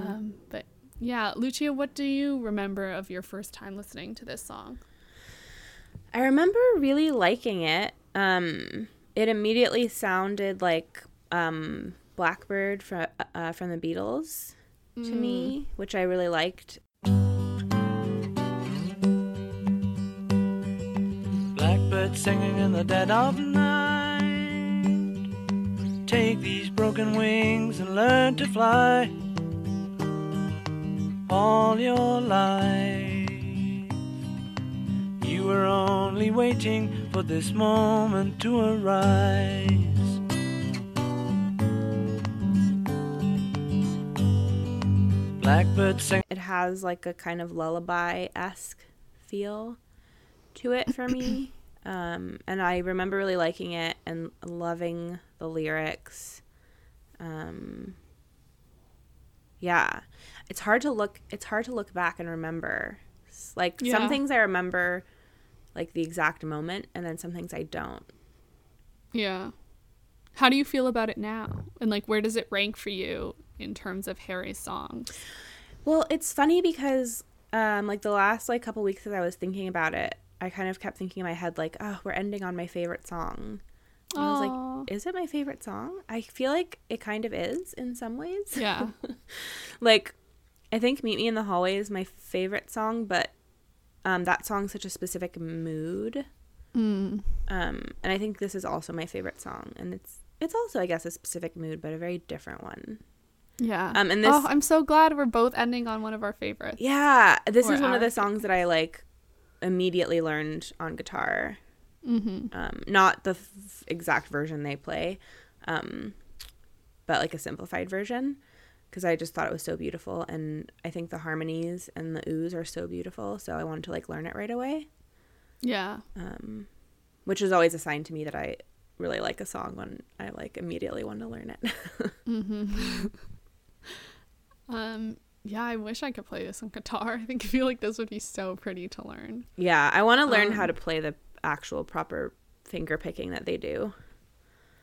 Speaker 1: Um, but yeah, Lucia, what do you remember of your first time listening to this song?
Speaker 2: I remember really liking it. Um, it immediately sounded like um, Blackbird from uh, from the Beatles to me, which I really liked.
Speaker 4: Blackbird singing in the dead of night. Take these broken wings and learn to fly. All your life, you were only waiting for this moment to arise. Blackbird.
Speaker 2: It has like a kind of lullaby esque feel to it for me. Um, and I remember really liking it and loving the lyrics. Um, yeah, it's hard to look. It's hard to look back and remember. Like
Speaker 1: Yeah.
Speaker 2: some things I remember, like the exact moment, and then some things I don't.
Speaker 1: Yeah. How do you feel about it now? And like, where does it rank for you in terms of Harry's songs?
Speaker 2: Well, it's funny because um like the last like couple weeks as I was thinking about it, I kind of kept thinking in my head like, "Oh, we're ending on my favorite song." And I was like, "Is it my favorite song?" I feel like it kind of is in some ways.
Speaker 1: Yeah.
Speaker 2: like I think Meet Me in the Hallway is my favorite song, but um that song's such a specific mood.
Speaker 1: Mm.
Speaker 2: Um and I think this is also my favorite song and it's it's also I guess a specific mood, but a very different one.
Speaker 1: Yeah.
Speaker 2: Um, and this-
Speaker 1: oh, I'm so glad we're both ending on one of our favorites.
Speaker 2: Yeah, this
Speaker 1: Or
Speaker 2: is one of the songs that I like immediately learned on guitar.
Speaker 1: Mm-hmm.
Speaker 2: Um, not the f- exact version they play, um, but like a simplified version because I just thought it was so beautiful, and I think the harmonies and the oohs are so beautiful. So I wanted to like learn it right away,
Speaker 1: Yeah.
Speaker 2: um, which is always a sign to me that I really like a song when I like immediately want to learn it.
Speaker 1: Mm-hmm. um. Yeah, I wish I could play this on guitar. I think I feel like this would be so pretty to learn.
Speaker 2: yeah, I want to learn how
Speaker 1: Um,
Speaker 2: to play the actual proper finger picking that they do.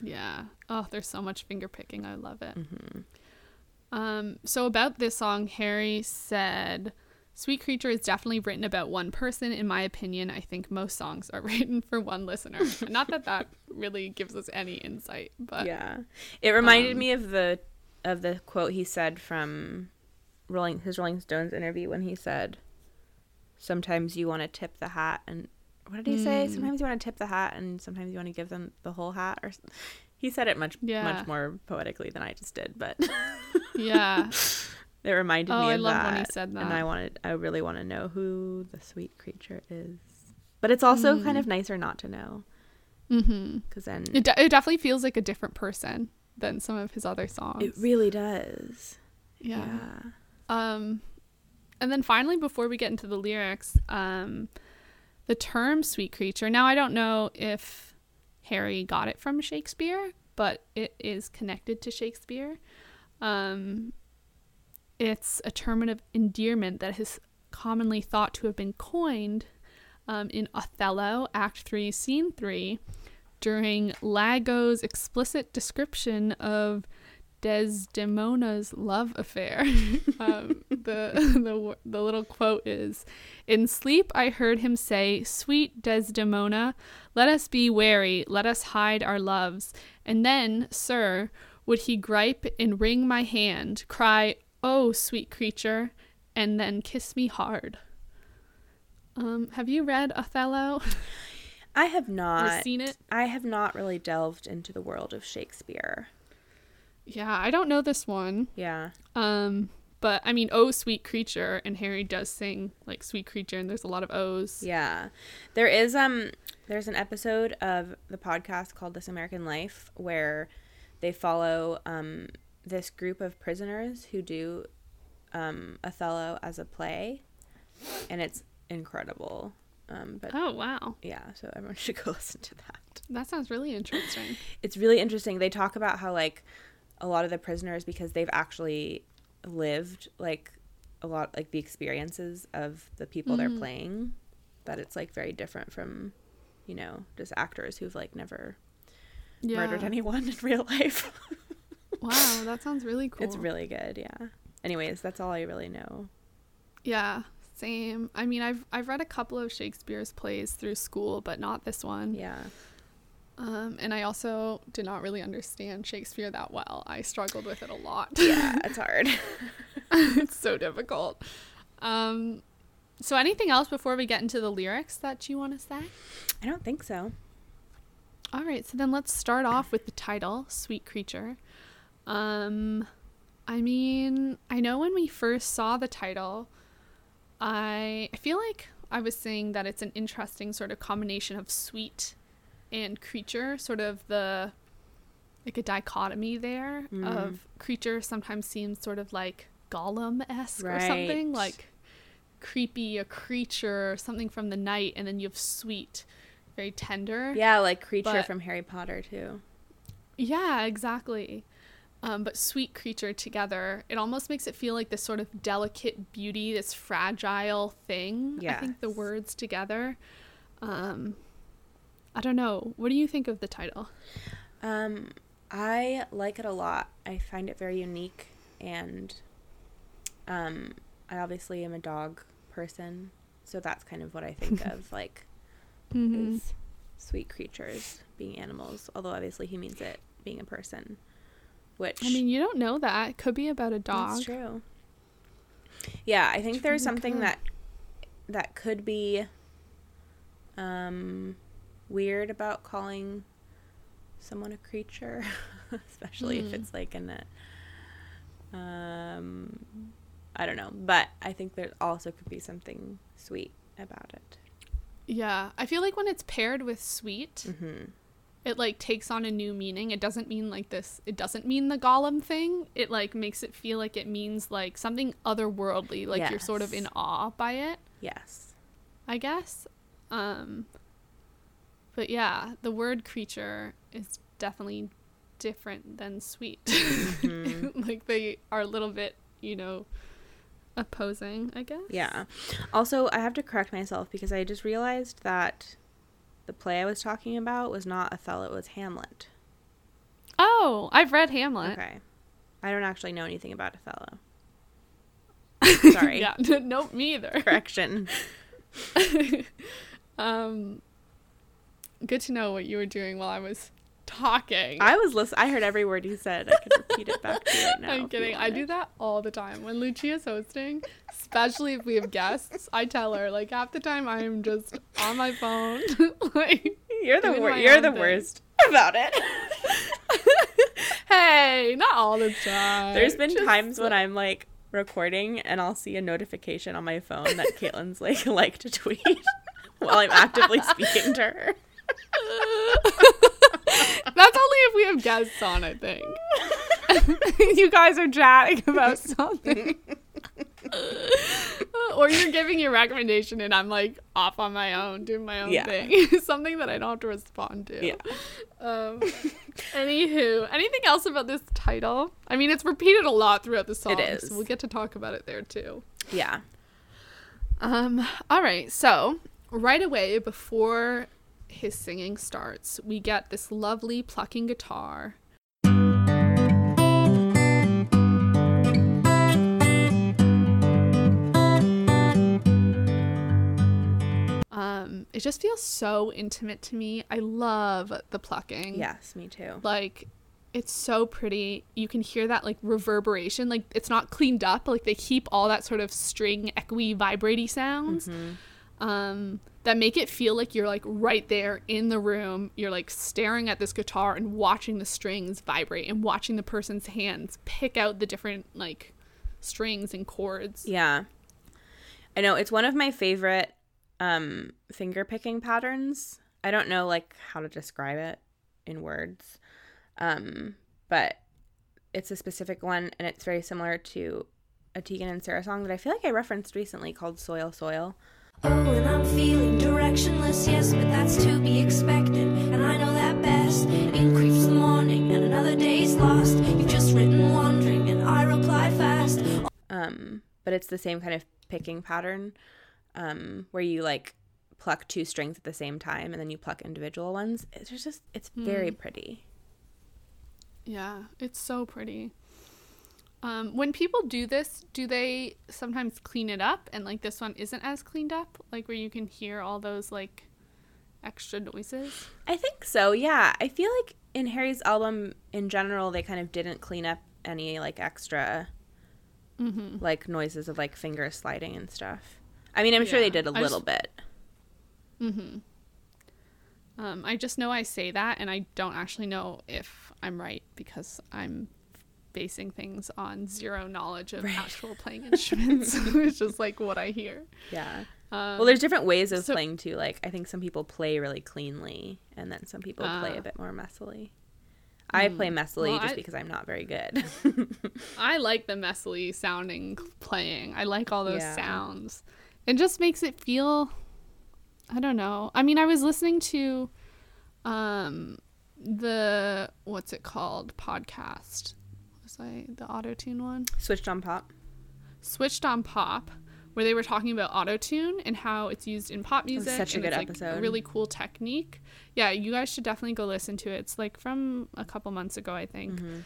Speaker 1: Yeah. Oh, there's so much finger picking. I love it.
Speaker 2: Mm-hmm.
Speaker 1: Um, so about this song, Harry said, "Sweet Creature is definitely written about one person. In my opinion, I think most songs are written for one listener. Not that that really gives us any insight, but
Speaker 2: yeah it reminded
Speaker 1: um,
Speaker 2: me of the of the quote he said from rolling his rolling stones interview when he said sometimes you want to tip the hat and what did he say
Speaker 1: Mm.
Speaker 2: sometimes you want to tip the hat and sometimes you want to give them the whole hat or he said it much
Speaker 1: Yeah.
Speaker 2: much more poetically than i just did but
Speaker 1: yeah,
Speaker 2: it reminded
Speaker 1: Oh,
Speaker 2: me of that
Speaker 1: when he said
Speaker 2: and
Speaker 1: that.
Speaker 2: i wanted i really want to know who the sweet creature is but it's also kind
Speaker 1: Mm.
Speaker 2: of nicer not to know because then
Speaker 1: it de- it definitely feels like a different person than some of his other songs.
Speaker 2: It really does.
Speaker 1: yeah.
Speaker 2: Yeah.
Speaker 1: Um, and then finally, before we get into the lyrics, um, the term "sweet creature." Now, I don't know if Harry got it from Shakespeare, but it is connected to Shakespeare. Um, it's a term of endearment that is commonly thought to have been coined um, in Othello, Act Three, Scene Three, during Iago's explicit description of Desdemona's love affair. um, the, the the little quote is, "In sleep I heard him say, Sweet Desdemona, let us be wary, let us hide our loves. And then, sir, would he gripe and wring my hand, cry, Oh, sweet creature, and then kiss me hard." Um, have you read Othello
Speaker 2: I have not.
Speaker 1: seen it?
Speaker 2: I have not really delved into the world of Shakespeare.
Speaker 1: Yeah, I don't know this one.
Speaker 2: Yeah.
Speaker 1: Um, but I mean, oh sweet creature, and Harry does sing like sweet creature, and there's a lot of O's.
Speaker 2: Yeah. There is um there's an episode of the podcast called This American Life where they follow um this group of prisoners who do um Othello as a play and it's incredible. Um but
Speaker 1: Oh wow,
Speaker 2: yeah, so everyone should go listen to that.
Speaker 1: that sounds really interesting.
Speaker 2: It's really interesting. They talk about how like a lot of the prisoners because they've actually lived like a lot like the experiences of the people they're mm-hmm. playing that it's like very different from you know just actors who've like never
Speaker 1: Yeah.
Speaker 2: murdered anyone in real life
Speaker 1: Wow, that sounds really cool.
Speaker 2: it's really good yeah anyways that's all i really know
Speaker 1: yeah. Same. I mean, I've I've read a couple of Shakespeare's plays through school, but not this one.
Speaker 2: yeah
Speaker 1: Um, and I also did not really understand Shakespeare that well. I struggled with it a lot.
Speaker 2: yeah it's hard
Speaker 1: it's so difficult. Um, so anything else before we get into the lyrics that you want to say?
Speaker 2: i don't think so
Speaker 1: All right, so then let's start off with the title, Sweet Creature. Um I mean, I know when we first saw the title, I I feel like I was saying that it's an interesting sort of combination of sweet and creature, sort of the like a dichotomy there of creature sometimes seems sort of like Gollum-esque or something, like creepy, a creature, something from the night, and then you have sweet, very tender.
Speaker 2: yeah like creature
Speaker 1: But-
Speaker 2: from harry potter too
Speaker 1: Yeah, exactly. Um, but sweet creature together, it almost makes it feel like this sort of delicate beauty, this fragile thing. I think the words together. Um, I don't know. What do you think of the title?
Speaker 2: Um, I like it a lot. I find it very unique, and um, I obviously am a dog person, so that's kind of what I think of, like,
Speaker 1: Mhm.
Speaker 2: is sweet creatures being animals. Although obviously he means it being a person, which
Speaker 1: I mean, you don't know that. It could be about a dog.
Speaker 2: that's true. Yeah, I think there's something that that could be um weird about calling someone a creature, especially if
Speaker 1: Mm.
Speaker 2: it's like in a um I don't know, but I think there also could be something sweet about it.
Speaker 1: Yeah, I feel like when it's paired with sweet,
Speaker 2: Mhm.
Speaker 1: it like takes on a new meaning. It doesn't mean like this. It doesn't mean the Gollum thing. It like makes it feel like it means like something otherworldly. Like you're sort of in awe by it.
Speaker 2: Yes.
Speaker 1: I guess. Um but yeah, the word creature is definitely different than sweet. like they are a little bit, you know, opposing, I guess.
Speaker 2: Yeah. Also, I have to correct myself because I just realized that the play I was talking about was not Othello, it was Hamlet.
Speaker 1: Oh, I've read Hamlet.
Speaker 2: Okay. I don't actually know anything about Othello. Sorry.
Speaker 1: yeah, nope, me either.
Speaker 2: Correction.
Speaker 1: um good to know what you were doing while I was talking.
Speaker 2: I was listening. I heard every word you said. I could repeat it back to you right now.
Speaker 1: I'm kidding. I do that all the time. When Lucia's hosting, especially if we have guests, I tell her like half the time I am just on my phone. like
Speaker 2: You're the wor- You're the
Speaker 1: thing.
Speaker 2: worst about it.
Speaker 1: hey, not all the time.
Speaker 2: There's been
Speaker 1: Just-
Speaker 2: times when I'm like recording and I'll see a notification on my phone that Caitlin's like liked a tweet while I'm actively speaking to her.
Speaker 1: That's only if we have guests on, I think. you guys are chatting about something. or you're giving your recommendation and I'm like off on my own, doing my own
Speaker 2: Yeah.
Speaker 1: thing. something that I don't have to respond to.
Speaker 2: Yeah.
Speaker 1: Um, anywho, anything else about this title? I mean, it's repeated a lot throughout the song.
Speaker 2: is.
Speaker 1: So we'll get to talk about it there too.
Speaker 2: Yeah.
Speaker 1: Um, all right, so right away before his singing starts, we get this lovely plucking guitar. Um, it just feels so intimate to me. I love the plucking.
Speaker 2: Yes, me too.
Speaker 1: Like it's so pretty. You can hear that like reverberation. Like it's not cleaned up. Like they keep all that sort of string echoey vibratey sounds. Um that make it feel like you're like right there in the room. You're like staring at this guitar and watching the strings vibrate and watching the person's hands pick out the different like strings and chords.
Speaker 2: Yeah. I know it's one of my favorite um finger picking patterns. I don't know like how to describe it in words. Um but it's a specific one and it's very similar to a Tegan and Sara song that I feel like I referenced recently called Soil Soil.
Speaker 4: Oh, and I'm feeling directionless, yes, but that's to be expected. And I know that best. In creeps the morning, and another day's lost. You've just written wandering, and I reply fast.
Speaker 2: Um but it's the same kind of picking pattern um where you like pluck two strings at the same time and then you pluck individual ones. It's just it's very pretty.
Speaker 1: Yeah, it's so pretty. Um, when people do this, do they sometimes clean it up and like this one isn't as cleaned up? Like where you can hear all those like extra noises?
Speaker 2: I think so. Yeah, I feel like in Harry's album in general, they kind of didn't clean up any like extra, like noises of like fingers sliding and stuff. I mean, I'm sure they did a
Speaker 1: I
Speaker 2: little
Speaker 1: just-
Speaker 2: bit.
Speaker 1: Um, I just know I say that and I don't actually know if I'm right because I'm basing things on zero knowledge of actual playing instruments. it's just like what I hear.
Speaker 2: Yeah.
Speaker 1: Um,
Speaker 2: well, there's different ways of
Speaker 1: so-
Speaker 2: playing too. Like I think some people play really cleanly, and then some people play
Speaker 1: Ah.
Speaker 2: a bit more messily. I play messily
Speaker 1: Well,
Speaker 2: just
Speaker 1: I-
Speaker 2: because I'm not very good.
Speaker 1: I like the messily sounding playing. I like all those
Speaker 2: Yeah.
Speaker 1: sounds. It just makes it feel I don't know. I mean, I was listening to um the what's it called podcast. I the auto tune one?
Speaker 2: Switched on pop.
Speaker 1: Switched on Pop where they were talking about auto tune and how it's used in pop music.
Speaker 2: such a
Speaker 1: and
Speaker 2: good
Speaker 1: it's, like,
Speaker 2: episode.
Speaker 1: A really cool technique. Yeah, you guys should definitely go listen to it. It's like from a couple months ago, I think.
Speaker 2: Mm-hmm.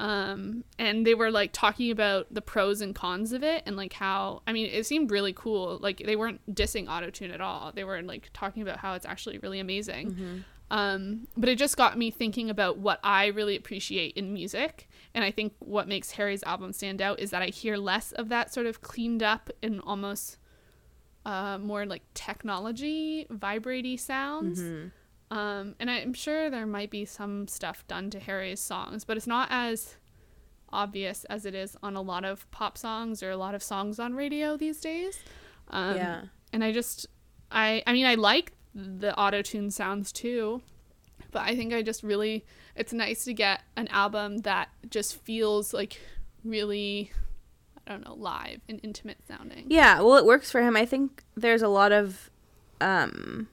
Speaker 1: Um, and they were like talking about the pros and cons of it and like how I mean it seemed really cool. Like they weren't dissing auto tune at all. They were like talking about how it's actually really amazing.
Speaker 2: Mm-hmm.
Speaker 1: Um, but it just got me thinking about what I really appreciate in music. And I think what makes Harry's album stand out is that I hear less of that sort of cleaned up and almost uh, more like technology, vibratey sounds. Um, and I'm sure there might be some stuff done to Harry's songs, but it's not as obvious as it is on a lot of pop songs or a lot of songs on radio these days. Um,
Speaker 2: Yeah.
Speaker 1: And I just, I, I mean, I like the auto tune sounds too, but I think I just really, it's nice to get an album that just feels like really, I don't know, live and intimate sounding.
Speaker 2: Yeah, well, it works for him. I think there's a lot of, um,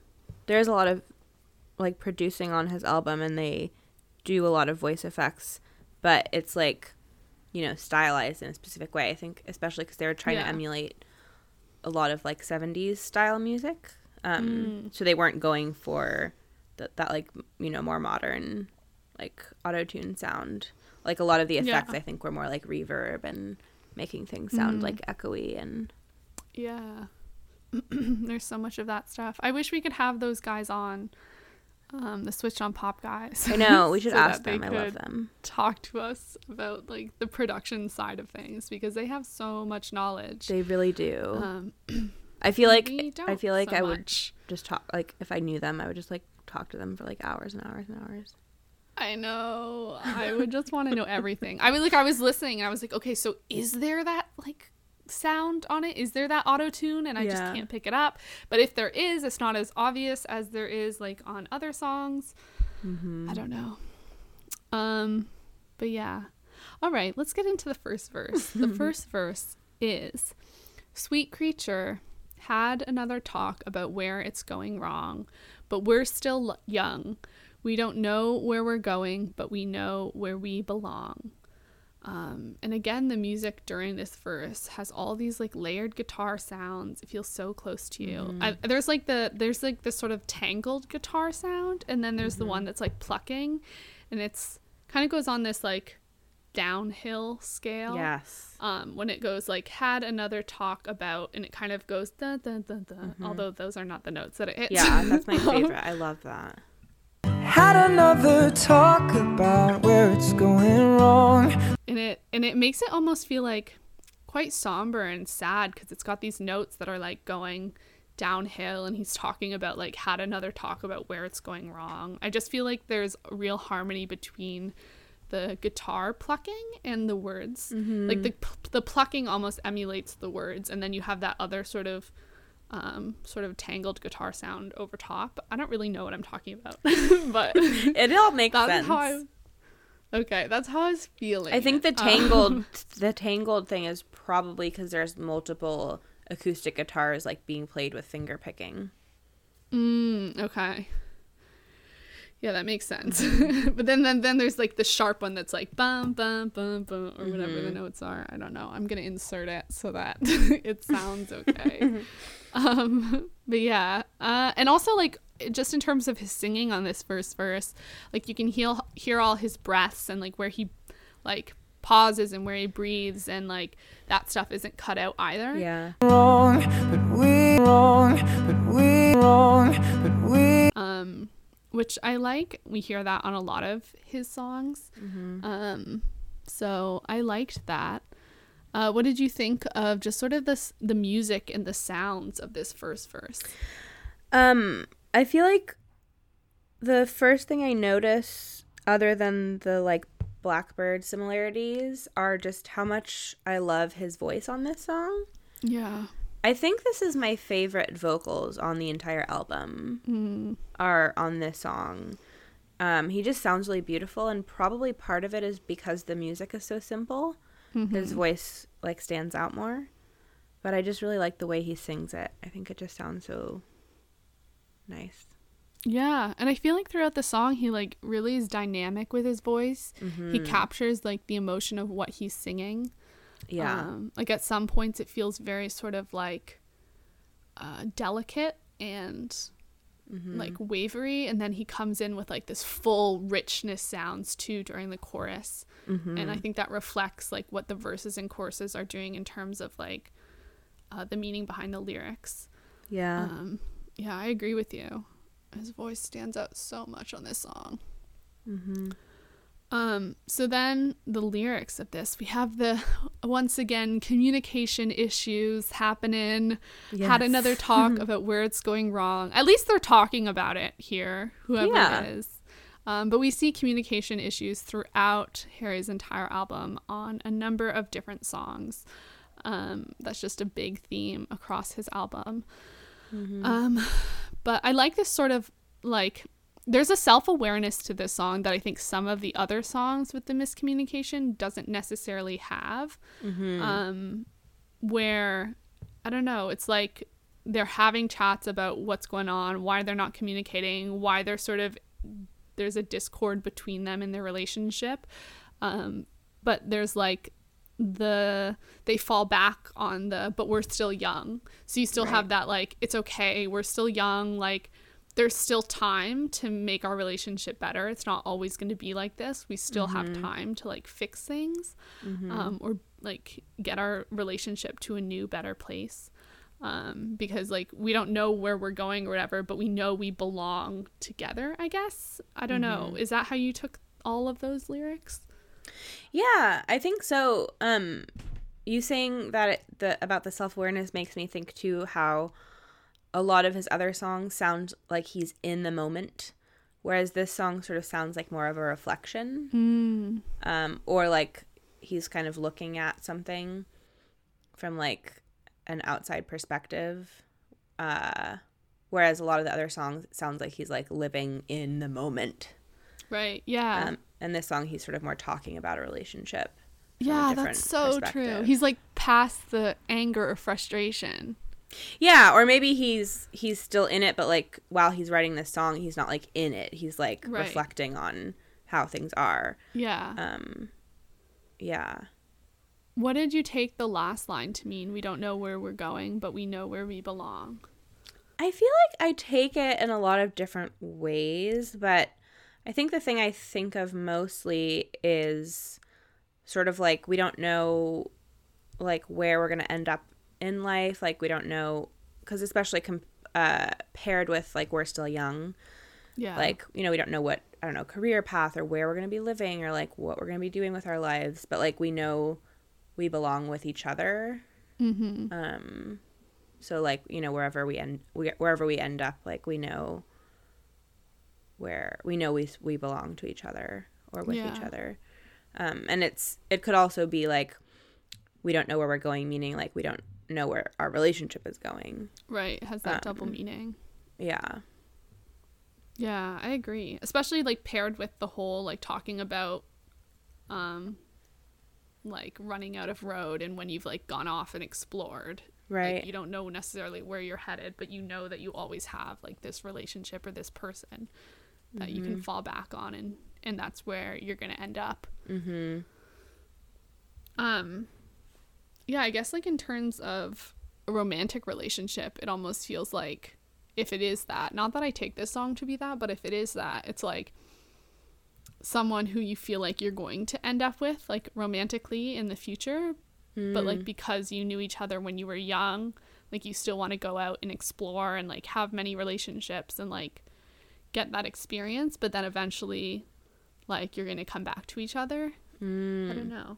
Speaker 2: there's a lot of, like producing on his album, and they do a lot of voice effects, but it's like, you know, stylized in a specific way. I think, especially because they were trying to emulate a lot of like '70s style music, um, so they weren't going for that, that like you know more modern, like auto tune sound. Like a lot of the effects,
Speaker 1: Yeah.
Speaker 2: I think, were more like reverb and making things sound like echoey and
Speaker 1: Yeah. There's so much of that stuff. I wish we could have those guys on. Um, the switch on pop guys.
Speaker 2: I know. We should
Speaker 1: so
Speaker 2: ask them. I love them.
Speaker 1: Talk to us about like the production side of things because they have so much knowledge.
Speaker 2: They really do.
Speaker 1: um,
Speaker 2: I feel like I feel like
Speaker 1: so
Speaker 2: I would just talk. Like if I knew them, I would just like talk to them for like hours and hours and hours.
Speaker 1: I know. I would just want to know everything. I mean, like I was listening and I was like, okay, so is there that like sound on it? Is there that auto tune? And I just can't pick it up. But if there is, it's not as obvious as there is like on other songs.
Speaker 2: Mm-hmm.
Speaker 1: I don't know. Um, but yeah. All right, let's get into the first verse. the first verse is Sweet creature had another talk about where it's going wrong, but we're still young. We don't know where we're going, but we know where we belong. Um, and again, the music during this verse has all these like layered guitar sounds. It feels so close to you. I, there's like the there's like this sort of tangled guitar sound, and then there's the one that's like plucking, and it's kind of goes on this like downhill scale.
Speaker 2: Yes.
Speaker 1: Um, when it goes like had another talk about, and it kind of goes da da da da. Although those are not the notes that it hits.
Speaker 2: Yeah, that's my favorite. I love that.
Speaker 5: Had another talk about where it's going wrong.
Speaker 1: and it and it makes it almost feel like quite somber and sad because it's got these notes that are like going downhill and he's talking about like had another talk about where it's going wrong i just feel like there's real harmony between the guitar plucking and the words like the the plucking almost emulates the words and then you have that other sort of um sort of tangled guitar sound over top i don't really know what i'm talking about but
Speaker 2: It all makes
Speaker 1: that's
Speaker 2: sense.
Speaker 1: I, okay that's how i was feeling
Speaker 2: I think the tangled
Speaker 1: Um,
Speaker 2: the tangled thing is probably because there's multiple acoustic guitars like being played with finger picking.
Speaker 1: Mm, okay. Yeah, that makes sense. but then, then then there's like the sharp one that's like bum bum bum bum or whatever
Speaker 2: Mm-hmm.
Speaker 1: the notes are. I don't know. I'm gonna insert it so that it sounds okay. um, but yeah, uh, and also like just in terms of his singing on this first verse, like you can hear hear all his breaths and like where he like pauses and where he breathes and like that stuff isn't cut out either.
Speaker 2: Yeah.
Speaker 5: Wrong, but we wrong, but we wrong, but we
Speaker 1: um, which I like. We hear that on a lot of his songs. Um, so I liked that. Uh, what did you think of just sort of this the music and the sounds of this first verse?
Speaker 2: Um, I feel like the first thing I notice, other than the like Blackbird similarities, are just how much I love his voice on this song.
Speaker 1: Yeah.
Speaker 2: I think this is my favorite vocals on the entire album. Mm-hmm. Are on this song. Um, he just sounds really beautiful, and probably part of it is because the music is so simple. Mm-hmm. His voice like stands out more, but I just really like the way he sings it. I think it just sounds so nice.
Speaker 1: Yeah, and I feel like throughout the song he like really is dynamic with his voice. He mm-hmm. captures like the emotion of what he's singing.
Speaker 2: Yeah.
Speaker 1: Um, like at some points, it feels very sort of like uh, delicate and like wavery, and then he comes in with like this full richness sounds too during the chorus, and I think that reflects like what the verses and choruses are doing in terms of like uh, the meaning behind the lyrics.
Speaker 2: yeah.
Speaker 1: Um, yeah, I agree with you. His voice stands out so much on this song. Um, so then the lyrics of this, we have the once again communication issues happening. Had another talk about where it's going wrong. At least they're talking about it here, whoever
Speaker 2: Yeah.
Speaker 1: it is. Um, but we see communication issues throughout Harry's entire album on a number of different songs. Um, that's just a big theme across his album. Um, but I like this sort of like there's a self awareness to this song that I think some of the other songs with the miscommunication doesn't necessarily have. Um, where I don't know, it's like they're having chats about what's going on, why they're not communicating, why they're sort of there's a discord between them in their relationship. Um, but there's like the they fall back on the but we're still young so you still have that like it's okay we're still young like there's still time to make our relationship better. It's not always going to be like this. We still have time to like fix things um, or like get our relationship to a new better place. Um, because like we don't know where we're going or whatever but we know we belong together i guess. I don't know. Is that how you took all of those lyrics?
Speaker 2: Yeah, I think so. Um, you saying that it, the about the self awareness makes me think too how a lot of his other songs sound like he's in the moment, whereas this song sort of sounds like more of a reflection, um, or like he's kind of looking at something from like an outside perspective. Uh, whereas a lot of the other songs sounds like he's like living in the moment.
Speaker 1: right yeah
Speaker 2: Um, in this song he's sort of more talking about a relationship. from a
Speaker 1: Yeah, that's so true. He's like past the anger or frustration.
Speaker 2: Yeah, or maybe he's he's still in it, but like while he's writing this song, he's not like in it. He's like
Speaker 1: Right.
Speaker 2: reflecting on how things are.
Speaker 1: Yeah.
Speaker 2: Um, yeah.
Speaker 1: what did you take the last line to mean? We don't know where we're going, but we know where we belong.
Speaker 2: I feel like I take it in a lot of different ways, but I think the thing I think of mostly is sort of like we don't know like where we're going to end up in life, like we don't know cuz especially com- uh paired with like we're still young,
Speaker 1: Yeah.
Speaker 2: like you know we don't know what I don't know career path or where we're going to be living or like what we're going to be doing with our lives, but like we know we belong with each other
Speaker 1: mm-hmm.
Speaker 2: um so like you know wherever we end we, wherever we end up like we know where we know we we belong to each other or with each other um and it's it could also be like we don't know where we're going meaning like we don't know where our relationship is going
Speaker 1: Right. It has that double
Speaker 2: Um,
Speaker 1: meaning.
Speaker 2: yeah
Speaker 1: Yeah, I agree. Especially like paired with the whole like talking about um like running out of road and when you've like gone off and explored. Like,
Speaker 2: right
Speaker 1: you don't know necessarily where you're headed, but you know that you always have like this relationship or this person that you
Speaker 2: Mm-hmm.
Speaker 1: can fall back on and and that's where you're going to end up.
Speaker 2: mhm
Speaker 1: Um yeah, I guess like in terms of a romantic relationship, it almost feels like if it is that, not that I take this song to be that, but if it is that, it's like someone who you feel like you're going to end up with like romantically in the future, but like because you knew each other when you were young, like you still want to go out and explore and like have many relationships and like get that experience, but then eventually like you're going to come back to each other. I
Speaker 2: mm,
Speaker 1: don't know.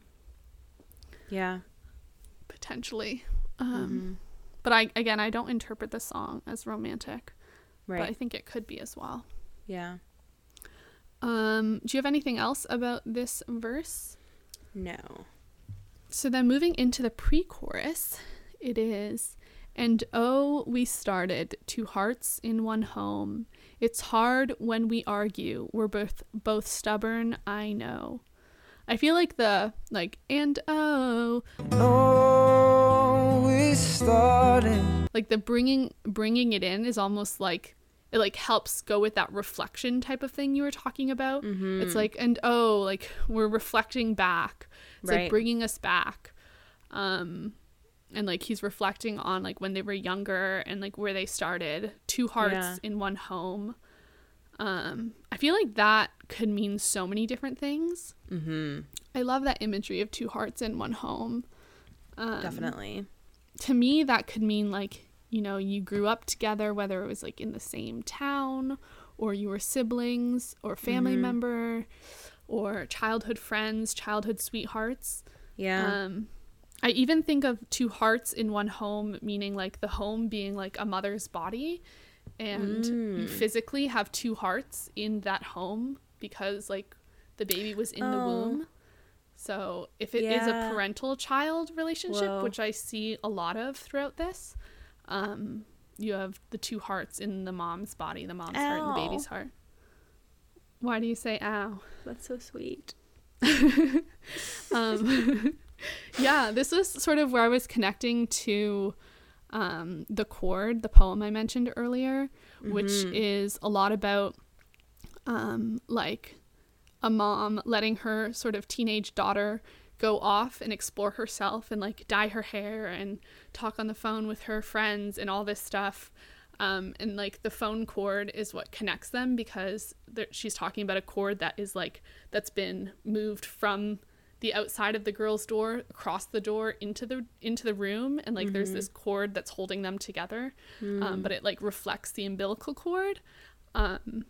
Speaker 2: Yeah
Speaker 1: potentially. Um,
Speaker 2: Mm-hmm.
Speaker 1: But I again, I don't interpret the song as romantic, but I think it could be as well.
Speaker 2: yeah
Speaker 1: Um, do you have anything else about this verse?
Speaker 2: no
Speaker 1: So then, moving into the pre-chorus, it is, and oh, we started two hearts in one home. It's hard when we argue. We're both both stubborn. I know. I feel like the like and oh
Speaker 5: Oh, we started.
Speaker 1: like the bringing bringing it in is almost like it like helps go with that reflection type of thing you were talking about
Speaker 2: Mm-hmm.
Speaker 1: it's like and oh like we're reflecting back it's
Speaker 2: Right.
Speaker 1: like bringing us back um and like he's reflecting on like when they were younger and like where they started two hearts
Speaker 2: Yeah.
Speaker 1: in one home um i feel like that could mean so many different things.
Speaker 2: Mhm
Speaker 1: i love that imagery of two hearts in one home. Um,
Speaker 2: definitely.
Speaker 1: to me that could mean like you know you grew up together whether it was like in the same town or you were siblings or family member or childhood friends childhood sweethearts.
Speaker 2: Yeah.
Speaker 1: Um i even think of two hearts in one home meaning like the home being like a mother's body and you physically have two hearts in that home because like the baby was in the
Speaker 2: Oh.
Speaker 1: womb. So if it is a parental child relationship
Speaker 2: Whoa.
Speaker 1: which i see a lot of throughout this um you have the two hearts in the mom's body the mom's heart and the baby's heart. Why do you say ow?
Speaker 2: That's so sweet.
Speaker 1: Um, yeah, this was sort of where I was connecting to um, the chord, the poem I mentioned earlier, which is a lot about um, like a mom letting her sort of teenage daughter go off and explore herself and like dye her hair and talk on the phone with her friends and all this stuff. Um, and like the phone cord is what connects them because she's talking about a cord that is like that's been moved from the outside of the girl's door across the door into the into the room and like there's this cord that's holding them together um, but it like reflects the umbilical cord um,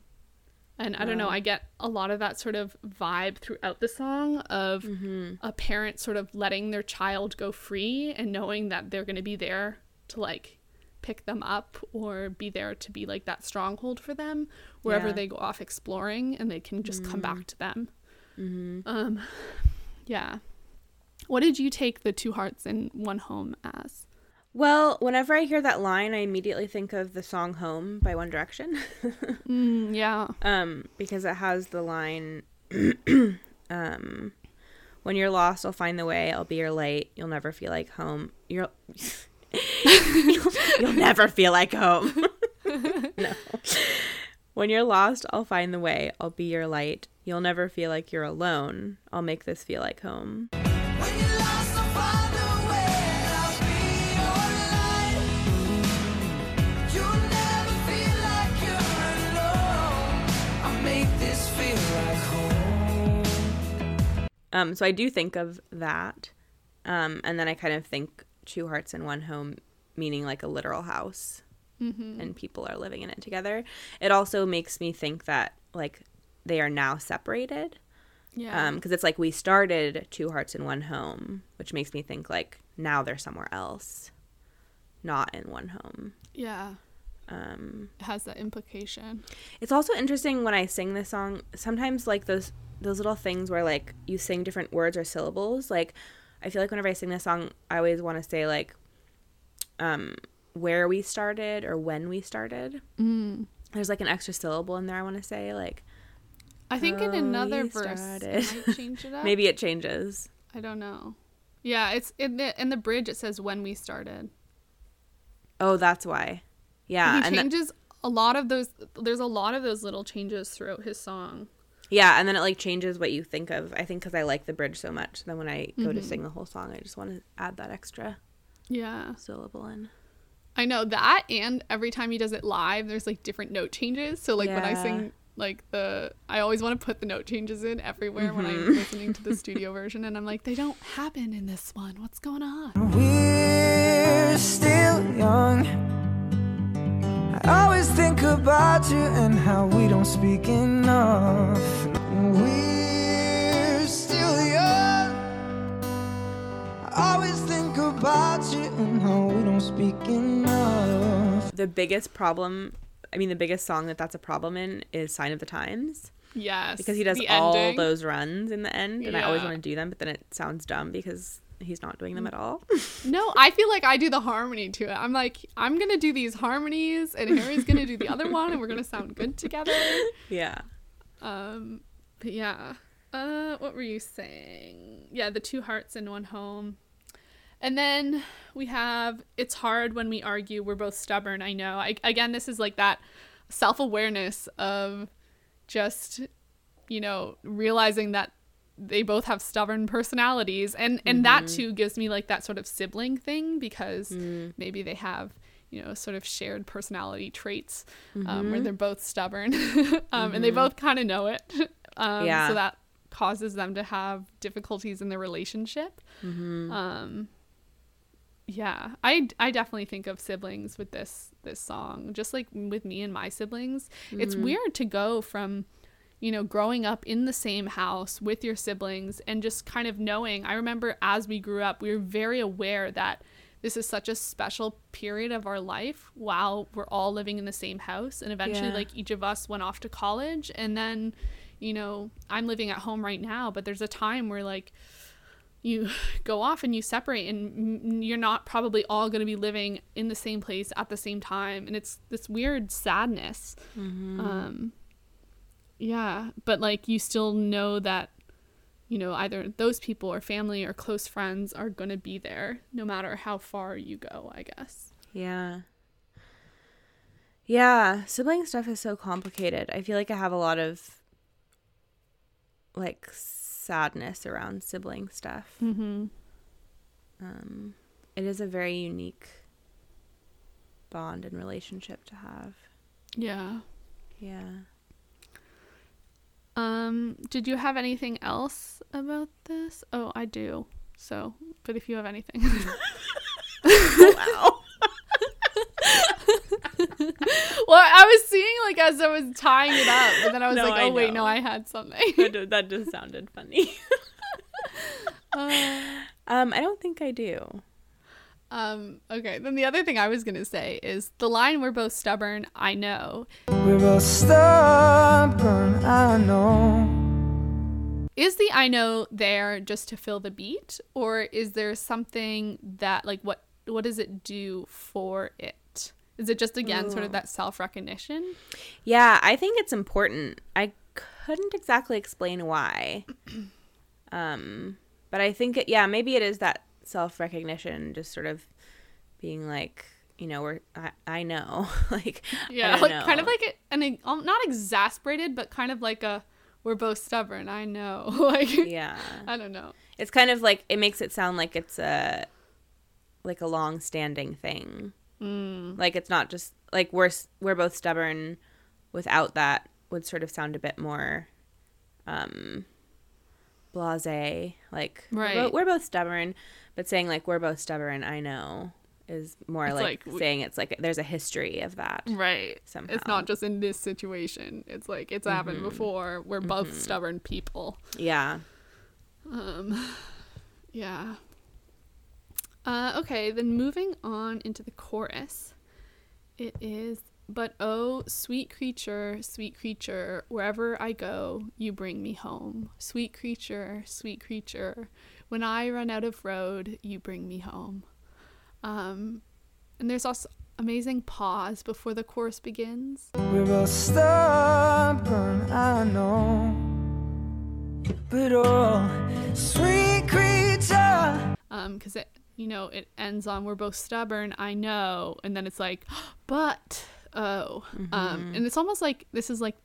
Speaker 1: and I don't know, I get a lot of that sort of vibe throughout the song of a parent sort of letting their child go free and knowing that they're going to be there to like pick them up or be there to be like that stronghold for them wherever
Speaker 2: Yeah.
Speaker 1: they go off exploring and they can just come back to them. Um, yeah. What did you take the two hearts in one home as?
Speaker 2: Well, whenever I hear that line, I immediately think of the song Home by One Direction.
Speaker 1: Mm, yeah.
Speaker 2: um, because it has the line When you're lost, I'll find the way. I'll be your light. You'll never feel like home. You'll you'll, you'll never feel like home. no. When you're lost, I'll find the way. I'll be your light. You'll never feel like you're alone. I'll make this feel like home.
Speaker 5: When you're lost, I'll find a way. I'll be your light. You'll never feel like you're alone. I'll make this feel like home.
Speaker 2: Um, so I do think of that. Um, and then I kind of think two hearts in one home, meaning like a literal house and people are living in it together. It also makes me think that like they are now separated.
Speaker 1: Yeah.
Speaker 2: Um, because it's like we started two hearts in one home, which makes me think like now they're somewhere else, not in one home.
Speaker 1: yeah.
Speaker 2: Um,
Speaker 1: It has that implication.
Speaker 2: It's also interesting when I sing this song. Sometimes like those those little things where like you sing different words or syllables. Like I feel like whenever I sing this song, I always want to say like um where we started or when we started.
Speaker 1: Mm.
Speaker 2: There's like an extra syllable in there. I want to say like
Speaker 1: I think in
Speaker 2: Oh,
Speaker 1: another verse it might change it up.
Speaker 2: maybe it changes.
Speaker 1: I don't know. Yeah, it's in the in the bridge. It says when we started.
Speaker 2: Oh, that's why. Yeah,
Speaker 1: he changes a lot of those. There's a lot of those little changes throughout his song.
Speaker 2: yeah, and then it like changes what you think of. I think because I like the bridge so much. Then when I go
Speaker 1: Mm-hmm.
Speaker 2: to sing the whole song, I just want to add that extra
Speaker 1: Yeah,
Speaker 2: syllable in.
Speaker 1: I know that. And every time he does it live, there's like different note changes. So like when I sing like the, I always want to put the note changes in everywhere when
Speaker 2: Mm-hmm.
Speaker 1: I'm listening to the studio version, and I'm like, they don't happen in this one. What's going on?
Speaker 5: We're still young. I always think about you and how we don't speak enough. We're still young. I always think about you and how we don't speak enough.
Speaker 2: the biggest problem i mean the biggest song that that's a problem in is sign of the times
Speaker 1: Yes,
Speaker 2: because he does all
Speaker 1: ending.
Speaker 2: those runs in the end and i always want to do them but then it sounds dumb because he's not doing them at all
Speaker 1: No, I feel like I do the harmony to it. I'm like, I'm gonna do these harmonies, and Harry's gonna do the other one, and we're gonna sound good together.
Speaker 2: yeah
Speaker 1: Um, but yeah. Uh, what were you saying? Yeah, the two hearts in one home. And then we have it's hard when we argue. We're both stubborn. I know. I, again, this is like that self awareness of just, you know, realizing that they both have stubborn personalities, and and that too gives me like that sort of sibling thing because maybe they have you know sort of shared personality traits um, where they're both stubborn um, and they both kind of know it um,
Speaker 2: Yeah.
Speaker 1: so that causes them to have difficulties in their relationship um, yeah I, I definitely think of siblings with this this song just like with me and my siblings. It's mm-hmm. weird to go from you know growing up in the same house with your siblings and just kind of knowing. I remember as we grew up we were very aware that this is such a special period of our life while we're all living in the same house. And eventually
Speaker 2: Yeah.
Speaker 1: like each of us went off to college. And then you know i'm living at home right now but there's a time where like you go off and you separate and you're not probably all going to be living in the same place at the same time and it's this weird sadness. Um yeah but like you still know that you know either those people or family or close friends are going to be there no matter how far you go i guess.
Speaker 2: Yeah. Yeah sibling stuff is so complicated. I feel like i have a lot of like sadness around sibling stuff.
Speaker 1: Mm-hmm.
Speaker 2: Um it is a very unique bond and relationship to have.
Speaker 1: Yeah.
Speaker 2: Yeah.
Speaker 1: Um did you have anything else about this? Oh i do. So but if you have anything.
Speaker 2: Wow
Speaker 1: well, I was seeing like as I was tying it up, but then I was
Speaker 2: No,
Speaker 1: like, oh wait, no, I had something.
Speaker 2: that, just, that just sounded funny
Speaker 1: Uh,
Speaker 2: um i don't think i do
Speaker 1: um, okay. Then the other thing I was gonna say is the line "We're both stubborn." I know
Speaker 5: We're both stubborn, I know.
Speaker 1: is the "I know" there just to fill the beat, or is there something that like what what does it do for it? Is it just again sort of that self recognition?
Speaker 2: Yeah, I think it's important. I couldn't exactly explain why. Um but I think it, yeah, maybe it is that self recognition, just sort of being like, you know, we're I, I know, like
Speaker 1: Yeah, like kind of like a- an um, not exasperated, but kind of like a we're both stubborn. I know. like
Speaker 2: yeah,
Speaker 1: I don't know.
Speaker 2: it's kind of like it makes it sound like it's a like a long standing thing.
Speaker 1: Mm.
Speaker 2: Like it's not just like we're we're both stubborn. Without that, would sort of sound a bit more um blase. Like we're,
Speaker 1: Right.
Speaker 2: bo- we're both stubborn, but saying like we're both stubborn, I know, is more like,
Speaker 1: like
Speaker 2: saying it's like there's a history of that.
Speaker 1: Right.
Speaker 2: Somehow.
Speaker 1: It's not just in this situation. It's like it's happened before. We're both stubborn people.
Speaker 2: Yeah.
Speaker 1: Um, yeah. Uh, okay, then moving on into the chorus. It is, but oh, sweet creature, sweet creature, wherever I go, you bring me home. Sweet creature, sweet creature, when I run out of road, you bring me home. Um, and there's also amazing pause before the chorus begins.
Speaker 5: We're both stubborn, I know. But oh, sweet creature.
Speaker 1: um because it you know it ends on we're both stubborn i know and then it's like but oh um and it's almost like this is like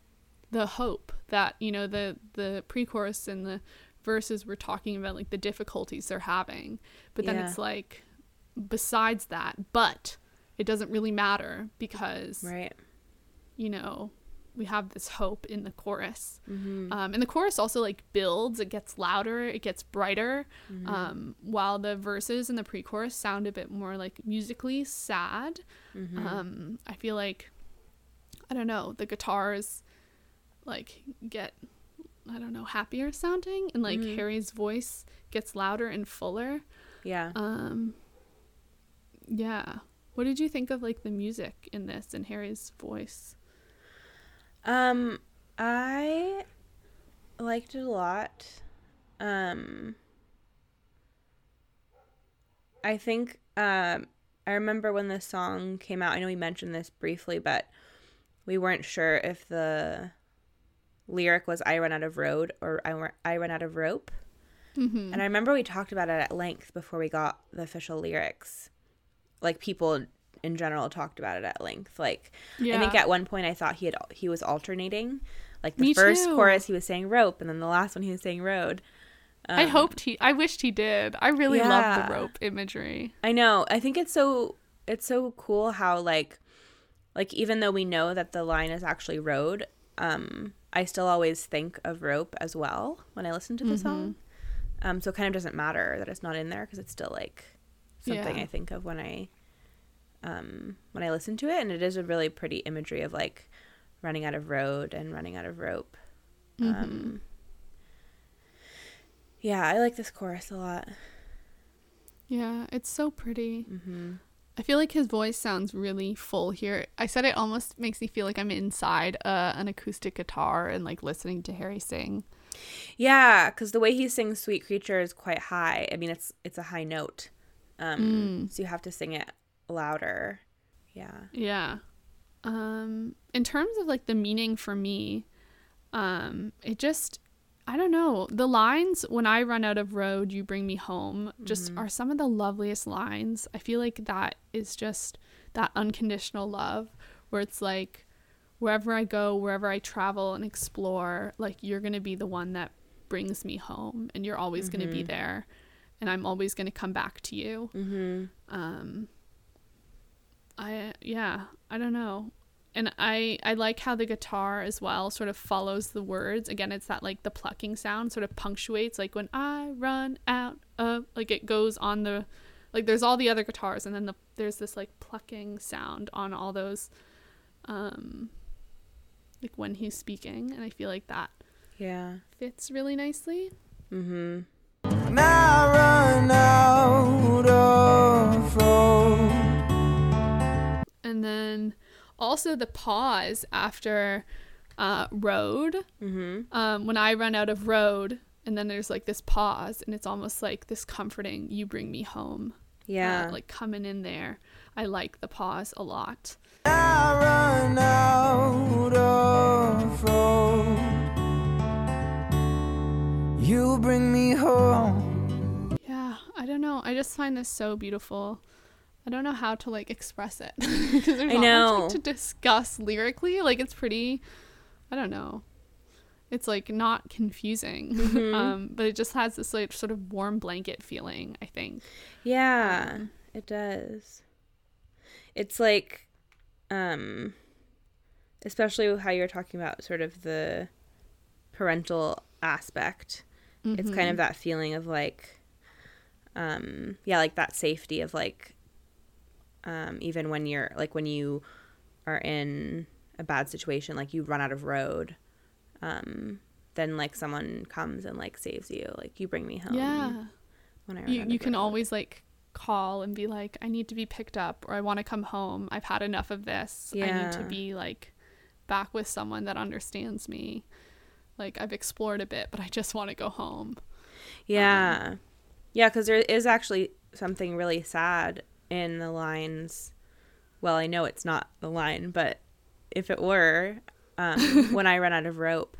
Speaker 1: the hope that you know the the pre-chorus and the verses were talking about like the difficulties they're having but then
Speaker 2: Yeah.
Speaker 1: it's like besides that but it doesn't really matter because
Speaker 2: Right.
Speaker 1: you know we have this hope in the chorus
Speaker 2: Mm-hmm.
Speaker 1: um, and the chorus also like builds it gets louder it gets brighter
Speaker 2: Mm-hmm.
Speaker 1: um, while the verses and the pre-chorus sound a bit more like musically sad
Speaker 2: Mm-hmm.
Speaker 1: um, i feel like i don't know the guitars like get i don't know happier sounding and like
Speaker 2: Mm-hmm.
Speaker 1: harry's voice gets louder and fuller
Speaker 2: Yeah.
Speaker 1: um yeah what did you think of like the music in this and harry's voice
Speaker 2: Um, I liked it a lot. Um, I think um, I remember when the song came out. I know we mentioned this briefly, but we weren't sure if the lyric was "I run out of road" or "I I run out of rope."
Speaker 1: mm-hmm.
Speaker 2: And I remember we talked about it at length before we got the official lyrics. Like people in general talked about it at length. Like I think at one point I thought he had he was alternating. Like the
Speaker 1: Me
Speaker 2: first
Speaker 1: too.
Speaker 2: chorus he was saying rope, and then the last one he was saying road.
Speaker 1: I
Speaker 2: Um,
Speaker 1: hoped he. I wished he did. I really love the rope imagery.
Speaker 2: I know. I think it's so it's so cool how like like even though we know that the line is actually road, um, I still always think of rope as well when I listen to the song. Um, so it kind of doesn't matter that it's not in there because it's still like something
Speaker 1: Yeah.
Speaker 2: I think of when I um when I listen to it, and it is a really pretty imagery of like running out of road and running out of rope. Um, yeah, I like this chorus a lot.
Speaker 1: Yeah, it's so pretty.
Speaker 2: hmm
Speaker 1: I feel like his voice sounds really full here. I said it almost makes me feel like I'm inside uh, an acoustic guitar and like listening to Harry sing.
Speaker 2: Yeah, because the way he sings "Sweet Creature" is quite high. I mean, it's it's a high note, um, so you have to sing it louder. Yeah.
Speaker 1: Yeah. Um in terms of like the meaning for me, um it just I don't know. The lines when I run out of road, you bring me home just are some of the loveliest lines. I feel like that is just that unconditional love where it's like wherever I go, wherever I travel and explore, like you're going to be the one that brings me home and you're always going to be there and I'm always going to come back to you.
Speaker 2: Mm-hmm.
Speaker 1: Um I yeah, I don't know. And I I like how the guitar as well sort of follows the words. Again, it's that like the plucking sound sort of punctuates like when I run out of like it goes on the like there's all the other guitars and then the there's this like plucking sound on all those um like when he's speaking and I feel like that
Speaker 2: Yeah.
Speaker 1: fits really nicely.
Speaker 2: Mm-hmm.
Speaker 5: And I run out of road.
Speaker 1: And then also the pause after uh, road.
Speaker 2: Mm-hmm.
Speaker 1: Um, when I run out of road, and then there's like this pause, and it's almost like this comforting, you bring me home. uh,
Speaker 2: Yeah.
Speaker 1: like coming in there. I like the pause a lot.
Speaker 5: I run out of road. You bring me home.
Speaker 1: Yeah, I don't know. I just find this so beautiful. I don't know how to like express it because there's
Speaker 2: I
Speaker 1: not much
Speaker 2: know.
Speaker 1: like, to discuss lyrically. Like it's pretty. I don't know. It's like not confusing,
Speaker 2: Mm-hmm.
Speaker 1: um, but it just has this like sort of warm blanket feeling. I think.
Speaker 2: Yeah,
Speaker 1: Um,
Speaker 2: it does. It's like, um, especially how you're talking about sort of the parental aspect. It's kind of that feeling of like, um, yeah, like that safety of like, um, even when you're like when you are in a bad situation, like you run out of road, um, then like someone comes and like saves you, like you bring me home.
Speaker 1: Yeah.
Speaker 2: When I
Speaker 1: you you can
Speaker 2: road.
Speaker 1: always like call and be like i need to be picked up or i want to come home i've had enough of this Yeah. i need to be like back with someone that understands me like i've explored a bit but i just want to go home
Speaker 2: Yeah. yeah, because there is actually something really sad in the lines. Well, I know it's not the line, but if it were, um, when I run out of rope,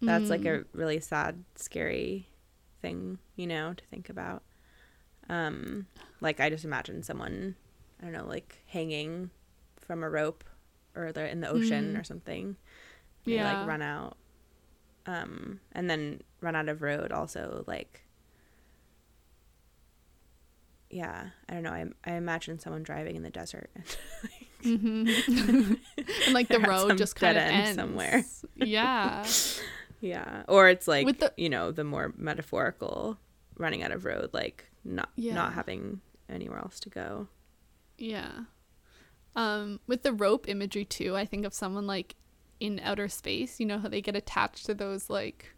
Speaker 2: that's like a really sad, scary thing, you know, to think about. Um, like I just imagine someone, I don't know, like hanging from a rope, or they're in the ocean or something. They
Speaker 1: Yeah.
Speaker 2: like run out. Um, and then run out of road also like yeah i don't know i, I imagine someone driving in the desert
Speaker 1: and like the
Speaker 2: They're at
Speaker 1: road just kind of
Speaker 2: end
Speaker 1: ends.
Speaker 2: somewhere.
Speaker 1: yeah.
Speaker 2: Yeah or it's like
Speaker 1: With the-
Speaker 2: you know the more metaphorical running out of road like not
Speaker 1: Yeah.
Speaker 2: not having anywhere else to go.
Speaker 1: Yeah. Um with the rope imagery too i think of someone like in outer space you know how they get attached to those like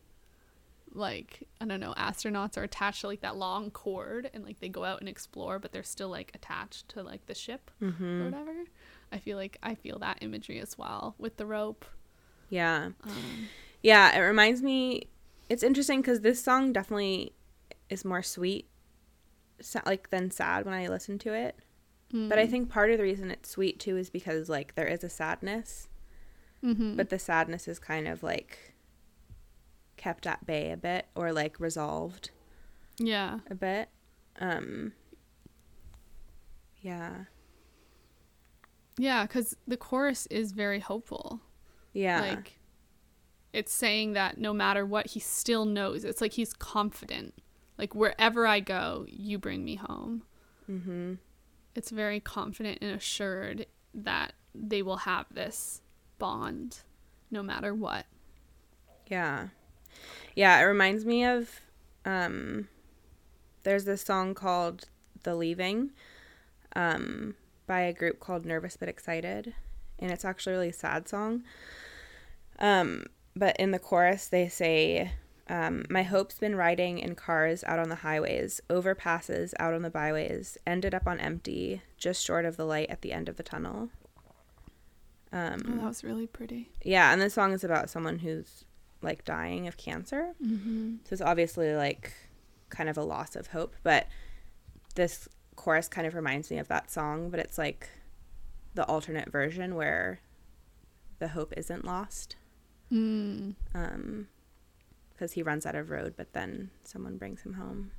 Speaker 1: like i don't know astronauts are attached to like that long cord and like they go out and explore but they're still like attached to like the ship
Speaker 2: Mm-hmm.
Speaker 1: or whatever. I feel like i feel that imagery as well with the rope.
Speaker 2: Yeah.
Speaker 1: Um,
Speaker 2: yeah it reminds me it's interesting because this song definitely is more sweet like than sad when i listen to it. But i think part of the reason it's sweet too is because like there is a sadness.
Speaker 1: Mhm.
Speaker 2: but the sadness is kind of like kept at bay a bit or like resolved
Speaker 1: yeah.
Speaker 2: a bit. Um yeah.
Speaker 1: Yeah because the chorus is very hopeful.
Speaker 2: Yeah.
Speaker 1: Like it's saying that no matter what he still knows. It's like he's confident. Like wherever i go you bring me home.
Speaker 2: Mm-hmm.
Speaker 1: It's very confident and assured that they will have this bond no matter what.
Speaker 2: Yeah yeah it reminds me of um there's this song called the leaving um by a group called nervous but excited and it's actually a really sad song um but in the chorus they say um, my hope's been riding in cars out on the highways, overpasses out on the byways, ended up on empty, just short of the light at the end of the tunnel. Um,
Speaker 1: oh, that was really pretty
Speaker 2: yeah, and this song is about someone who's like dying of cancer.
Speaker 1: mm-hmm.
Speaker 2: So it's obviously like kind of a loss of hope, but this chorus kind of reminds me of that song, but it's like the alternate version where the hope isn't lost.
Speaker 1: mm.
Speaker 2: Um because he runs out of road, but then someone brings him home.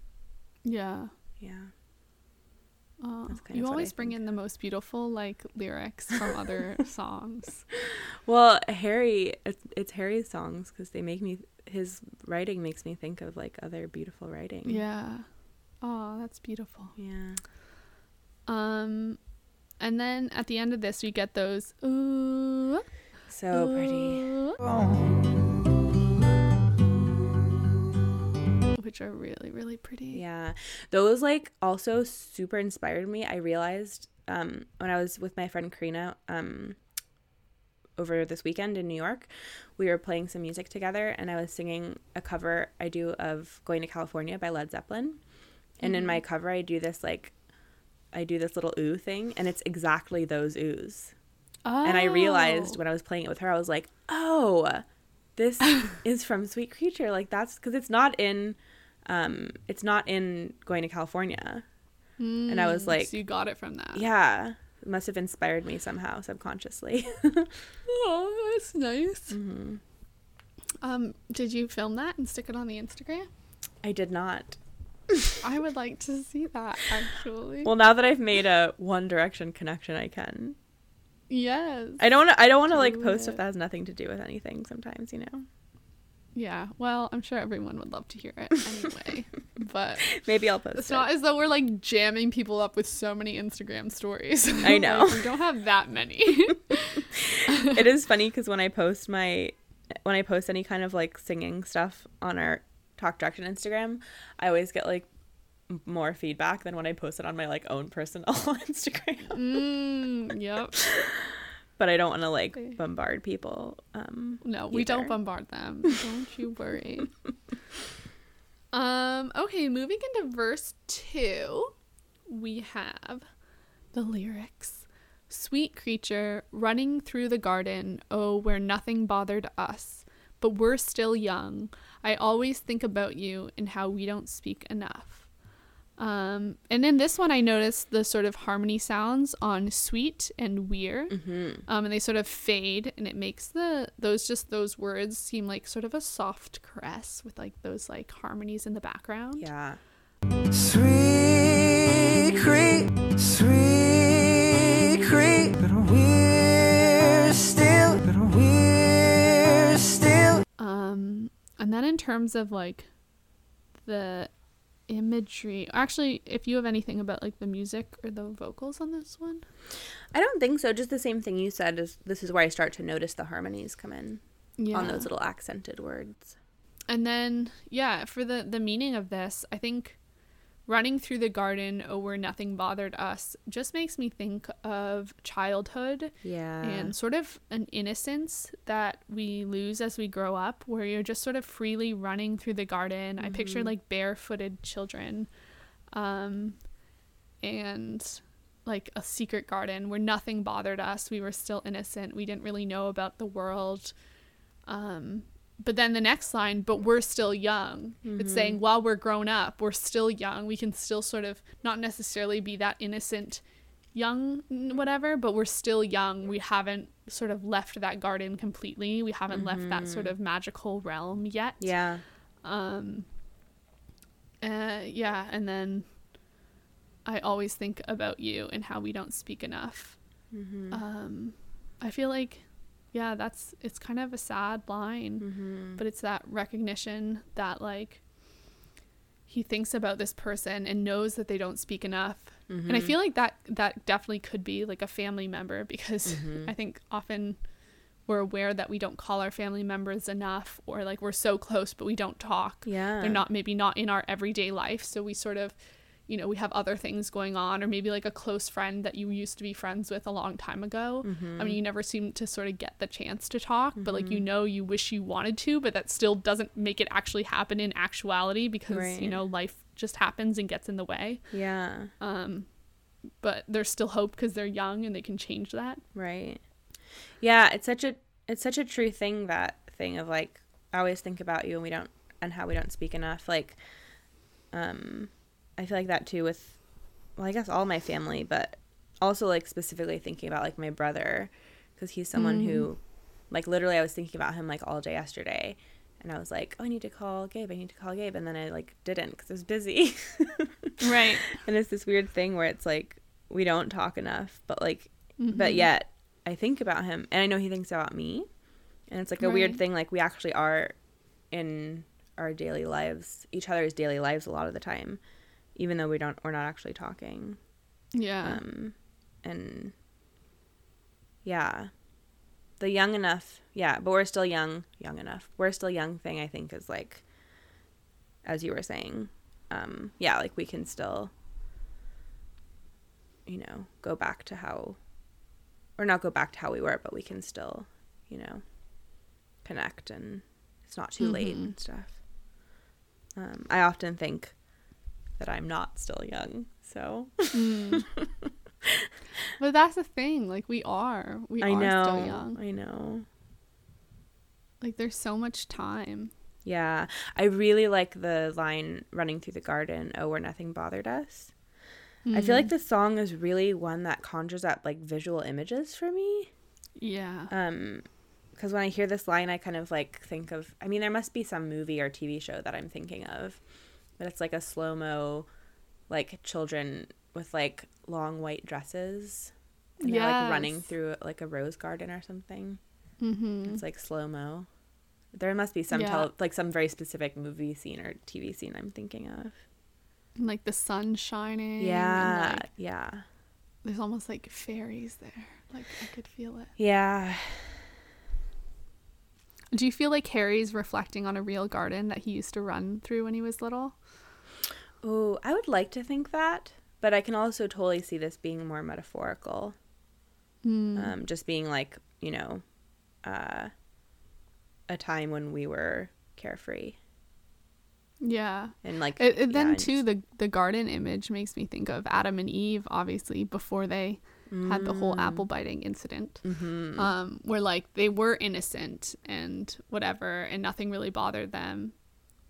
Speaker 1: yeah
Speaker 2: Yeah.
Speaker 1: Oh, you
Speaker 2: of what I
Speaker 1: always bring in the most beautiful like lyrics from other songs.
Speaker 2: Well, Harry, it's, it's Harry's songs because they make me his writing makes me think of like other beautiful writing.
Speaker 1: yeah. Oh that's beautiful.
Speaker 2: Yeah.
Speaker 1: Um, and then at the end of this, we get those ooh,
Speaker 2: So pretty.
Speaker 1: ooh, which are really really pretty.
Speaker 2: Yeah. Those like also super inspired me. I realized um when I was with my friend Karina um over this weekend in New York, we were playing some music together and I was singing a cover I do of Going to California by Led Zeppelin. And in my cover I do this like I do this little ooh thing and it's exactly those oohs. And I realized
Speaker 1: Oh.
Speaker 2: when I was playing it with her I was like, "Oh, this is from Sweet Creature." Like that's cuz it's not in um it's not in Going to California. and I was
Speaker 1: Mm,
Speaker 2: like-
Speaker 1: so you got it from that.
Speaker 2: Yeah, it must have inspired me somehow subconsciously.
Speaker 1: Oh, that's nice.
Speaker 2: Mm-hmm.
Speaker 1: Um, did you film that and stick it on the Instagram?
Speaker 2: I did not.
Speaker 1: I would like to see that actually.
Speaker 2: Well, now that I've made a One Direction connection, I can.
Speaker 1: yes.
Speaker 2: I don't. I don't want to like post
Speaker 1: it.
Speaker 2: that has nothing to do with anything. Sometimes, you know.
Speaker 1: Yeah. Well, I'm sure everyone would love to hear it anyway. but
Speaker 2: Maybe I'll post it.
Speaker 1: it's
Speaker 2: it.
Speaker 1: not as though we're like jamming people up with so many Instagram stories.
Speaker 2: I know.
Speaker 1: Like, we don't have that many.
Speaker 2: it is funny because when I post my when I post any kind of like singing stuff on our Talk Direction Instagram, I always get like more feedback than when I post it on my like own personal Instagram.
Speaker 1: mm, yep.
Speaker 2: But I don't want to like bombard people. Um,
Speaker 1: No, we don't bombard them. Don't you worry. um, okay, moving into verse 2, we have the lyrics. Sweet creature running through the garden, oh, where nothing bothered us. But we're still young. I always think about you and how we don't speak enough. Um, and in this one, I noticed the sort of harmony sounds on sweet and weir, um, and they sort of fade, and it makes the those just those words seem like sort of a soft caress with like those like harmonies in the background.
Speaker 2: yeah.
Speaker 5: Sweet creep, sweet creep, but we're still, but we're still.
Speaker 1: Um, and then in terms of like the imagery, actually, if you have anything about like the music or the vocals on this one,
Speaker 2: I don't think so. Just the same thing you said is this is where I start to notice the harmonies come in
Speaker 1: yeah,
Speaker 2: on those little accented words.
Speaker 1: And then, yeah, for the the meaning of this, I think running through the garden, oh, where nothing bothered us, just makes me think of childhood
Speaker 2: Yeah.
Speaker 1: and sort of an innocence that we lose as we grow up, where you're just sort of freely running through the garden. I picture like barefooted children, um, and like a secret garden where nothing bothered us. We were still innocent. We didn't really know about the world. Um, but then the next line, but we're still young. It's saying while we're grown up, we're still young. We can still sort of not necessarily be that innocent young whatever, but we're still young. We haven't sort of left that garden completely. We haven't left that sort of magical realm yet.
Speaker 2: yeah.
Speaker 1: Um uh yeah, and then I always think about you and how we don't speak enough. Um I feel like yeah, that's it's kind of a sad line, mm-hmm. but it's that recognition that like he thinks about this person and knows that they don't speak enough. And I mm-hmm. feel like that that definitely could be like a family member because mm-hmm. I think often we're aware that we don't call our family members enough or like we're so close but we don't talk.
Speaker 2: Yeah.
Speaker 1: They're not maybe not in our everyday life, so we sort of you know, we have other things going on or maybe like a close friend that you used to be friends with a long time ago. I mean, you never seem to sort of get the chance to talk, but like you know you wish you wanted to, but that still doesn't make it actually happen in actuality because, you know, life just happens and gets in the way.
Speaker 2: Yeah.
Speaker 1: Um but there's still hope because they're young and they can change that.
Speaker 2: Right. Yeah, it's such a it's such a true thing that thing of like I always think about you and we don't and how we don't speak enough. Like um I feel like that too with well, I guess all my family, but also like specifically thinking about like my brother because he's someone who like literally I was thinking about him like all day yesterday and I was like, "Oh, I need to call Gabe. I need to call Gabe." And then I like didn't cuz I was busy.
Speaker 1: Right.
Speaker 2: and it's this weird thing where it's like we don't talk enough but like
Speaker 1: Mm-hmm.
Speaker 2: but yet i think about him and i know he thinks about me and it's like a weird thing like we actually are in our daily lives each other's daily lives a lot of the time even though we don't we're not actually talking.
Speaker 1: Yeah.
Speaker 2: um and yeah. The young enough yeah but we're still young young enough. We're still young thing i think is like as you were saying. Um yeah like we can still you know go back to how or not go back to how we were but we can still you know connect and it's not too late and stuff. Um i often think that i'm not still young so
Speaker 1: But that's the thing. Like we are. We
Speaker 2: I
Speaker 1: are
Speaker 2: know.
Speaker 1: still young.
Speaker 2: I know.
Speaker 1: Like there's so much time.
Speaker 2: Yeah. I really like the line running through the garden, oh, where nothing bothered us. I feel like the song is really one that conjures up like visual images for me.
Speaker 1: Yeah.
Speaker 2: Um because when I hear this line I kind of like think of I mean there must be some movie or TV show that I'm thinking of but it's like a slow mo, like children with like long white dresses. And they're like running through like a rose garden or something.
Speaker 1: Mm-hmm.
Speaker 2: It's like slow mo. There must be some
Speaker 1: Yeah.
Speaker 2: tele- like some very specific movie scene or TV scene I'm thinking of.
Speaker 1: And, like the sun shining.
Speaker 2: Yeah,
Speaker 1: And, like,
Speaker 2: yeah,
Speaker 1: there's almost like fairies there. Like I could feel it.
Speaker 2: yeah.
Speaker 1: Do you feel like Harry's reflecting on a real garden that he used to run through when he was little?
Speaker 2: Oh, I would like to think that, but I can also totally see this being more metaphorical.
Speaker 1: Mm.
Speaker 2: Um, just being like you know, uh, a time when we were carefree
Speaker 1: Yeah.
Speaker 2: and like
Speaker 1: It, it- then
Speaker 2: yeah,
Speaker 1: too the the garden image makes me think of Adam and Eve obviously before they had the whole apple biting incident.
Speaker 2: Mm-hmm.
Speaker 1: Um where like they were innocent and whatever and nothing really bothered them.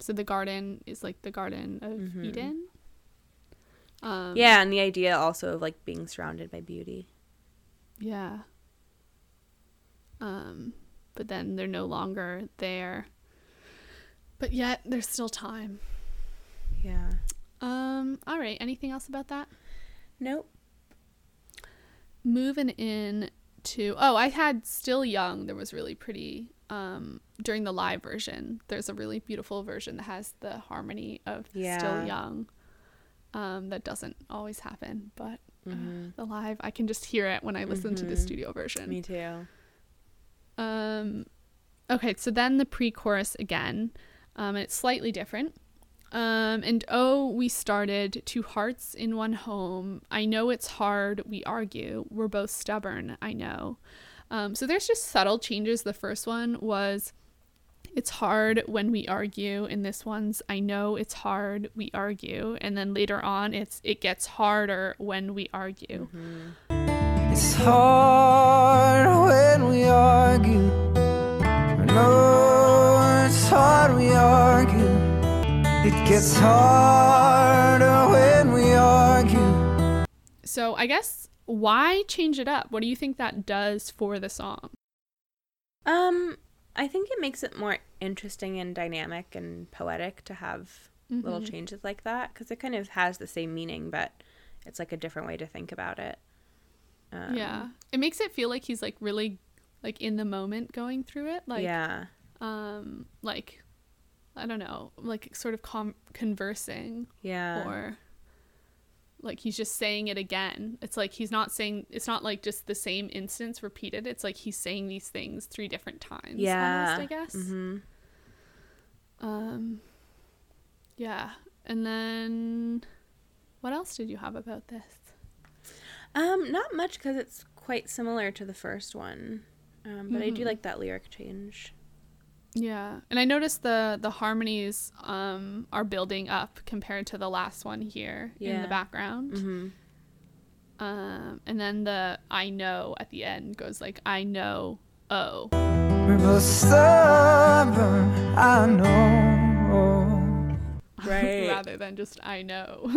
Speaker 1: So the garden is like the garden of Eden. Um
Speaker 2: yeah, and the idea also of like being surrounded by beauty.
Speaker 1: Yeah. Um but then they're no longer there. But yet there's still time.
Speaker 2: Yeah.
Speaker 1: Um all right, anything else about that?
Speaker 2: Nope.
Speaker 1: moving in to oh i had still young there was really pretty um during the live version there's a really beautiful version that has the harmony of
Speaker 2: Yeah.
Speaker 1: still young um that doesn't always happen but uh, the live i can just hear it when i listen to the studio version
Speaker 2: Me too.
Speaker 1: um, okay, so then the pre-chorus again, um, and it's slightly different. Um, and oh, we started two hearts in one home. I know it's hard. We argue. We're both stubborn. I know. Um, so there's just subtle changes. The first one was, it's hard when we argue. And this one's, I know it's hard. We argue. And then later on, it's it gets harder when we argue.
Speaker 5: It's hard when we argue. I know it's hard we argue. It gets harder when we argue.
Speaker 1: So I guess why change it up? What do you think that does for the song?
Speaker 2: Um, I think it makes it more interesting and dynamic and poetic to have little changes like that because it kind of has the same meaning, but it's like a different way to think about it. Um,
Speaker 1: yeah. It makes it feel like he's like really like in the moment going through it like
Speaker 2: yeah.
Speaker 1: um like I don't know, like sort of com- conversing
Speaker 2: Yeah.
Speaker 1: or like he's just saying it again. It's like he's not saying it's not like just the same instance repeated. It's like he's saying these things three different times
Speaker 2: yeah.
Speaker 1: almost, I guess.
Speaker 2: hmm
Speaker 1: Um yeah. And then what else did you have about this?
Speaker 2: Um, not much because it's quite similar to the first one. Um, but I
Speaker 1: Mm-hmm.
Speaker 2: do like that lyric change.
Speaker 1: Yeah, and I noticed the the harmonies um are building up compared to the last one here in the background.
Speaker 2: Mm-hmm.
Speaker 1: Um, and then the I know at the end goes like I know oh
Speaker 5: We're both stubborn, I know.
Speaker 2: Right.
Speaker 1: rather than just I know.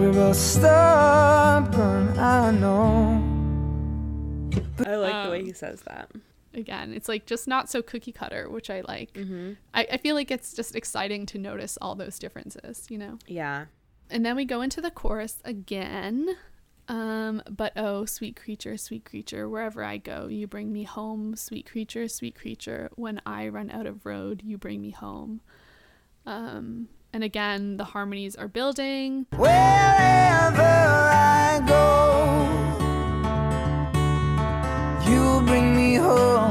Speaker 5: We're both stubborn, I know.
Speaker 2: I like the way
Speaker 1: Um,
Speaker 2: he says that.
Speaker 1: Again, it's like just not so cookie cutter, which I like.
Speaker 2: Mm-hmm.
Speaker 1: I, I feel like it's just exciting to notice all those differences, you know.
Speaker 2: Yeah.
Speaker 1: And then we go into the chorus again. Um, but oh, sweet creature, sweet creature, wherever I go, you bring me home. Sweet creature, sweet creature, when I run out of road, you bring me home. Um, and again, the harmonies are building.
Speaker 5: Wherever I go, you bring me home.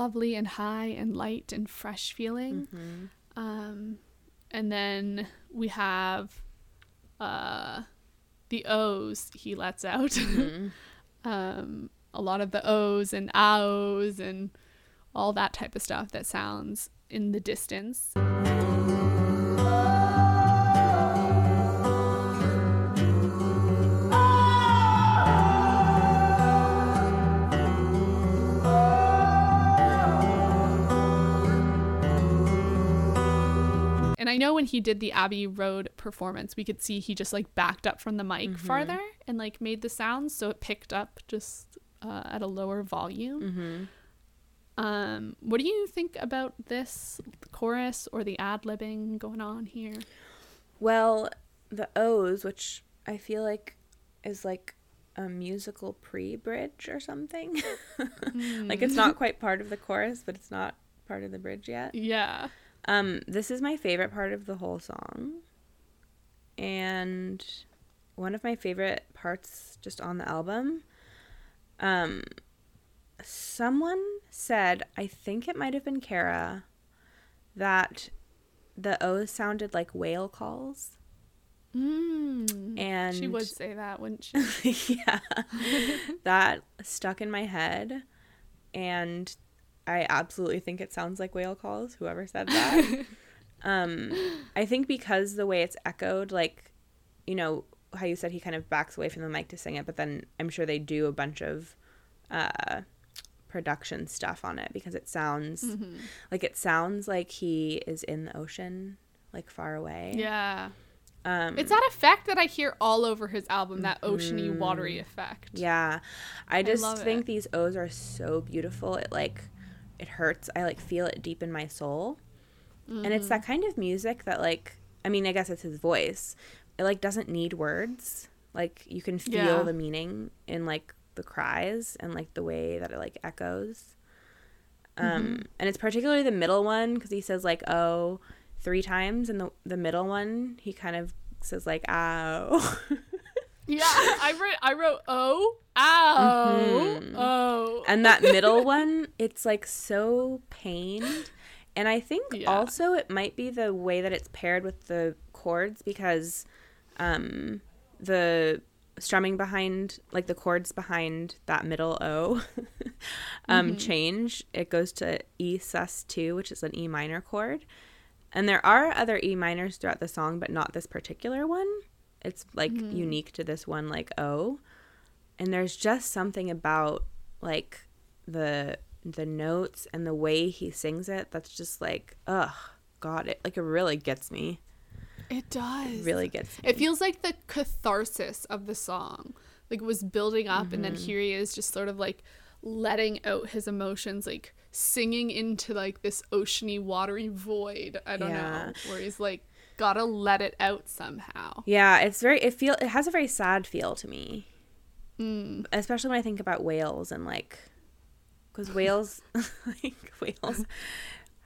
Speaker 1: Lovely and high and light and fresh feeling. Um, and then we have uh, the O's he lets out. um, a lot of the O's and ows and all that type of stuff that sounds in the distance. I know when he did the Abbey Road performance, we could see he just like backed up from the mic
Speaker 2: Mm-hmm.
Speaker 1: farther and like made the sounds so it picked up just uh, at a lower volume.
Speaker 2: Mm-hmm.
Speaker 1: Um, what do you think about this chorus or the ad libbing going on here?
Speaker 2: Well, the O's, which I feel like is like a musical pre-bridge or something. like it's not quite part of the chorus, but it's not part of the bridge yet.
Speaker 1: Yeah.
Speaker 2: Um, this is my favorite part of the whole song. And one of my favorite parts just on the album. Um someone said, I think it might have been Kara, that the O's sounded like whale calls.
Speaker 1: Mm.
Speaker 2: And
Speaker 1: she would say that, wouldn't she?
Speaker 2: yeah. that stuck in my head. And I absolutely think it sounds like whale calls, whoever said that. um, I think because the way it's echoed, like, you know, how you said he kind of backs away from the mic to sing it, but then I'm sure they do a bunch of uh, production stuff on it because it sounds
Speaker 1: Mm-hmm.
Speaker 2: like it sounds like he is in the ocean, like far away.
Speaker 1: yeah.
Speaker 2: Um,
Speaker 1: It's that effect that I hear all over his album, that oceany, watery effect.
Speaker 2: Yeah. I just
Speaker 1: love
Speaker 2: think
Speaker 1: it.
Speaker 2: these O's are so beautiful. It like it hurts. I like feel it deep in my soul. And it's
Speaker 1: Mm-hmm.
Speaker 2: that kind of music that like I mean, I guess it's his voice. It like doesn't need words. Like you can feel
Speaker 1: Yeah.
Speaker 2: the meaning in like the cries and like the way that it like echoes. Um
Speaker 1: Mm-hmm.
Speaker 2: and it's particularly the middle one cuz he says like oh three times and the the middle one he kind of says like ow.
Speaker 1: Yeah, I wrote, I wrote, oh, ow, oh.
Speaker 2: and that middle one it's like so pained. And i think
Speaker 1: Yeah.
Speaker 2: also it might be the way that it's paired with the chords because um the strumming behind like the chords behind that middle o um change. It goes to e sus2 which is an e minor chord. And there are other e minors throughout the song but not this particular one it's like unique to this one like o and there's just something about like the the notes and the way he sings it that's just like ugh god it like it really gets me
Speaker 1: It does.
Speaker 2: it really gets me
Speaker 1: It feels like the catharsis of the song. Like it was building up and then
Speaker 2: Mm-hmm.
Speaker 1: here he is just sort of like letting out his emotions, like singing into like this oceany, watery void. I don't
Speaker 2: Yeah.
Speaker 1: know. Where he's like gotta let it out somehow.
Speaker 2: yeah it's very it feel it has a very sad feel to me
Speaker 1: Mm.
Speaker 2: especially when i think about whales and like because whales like whales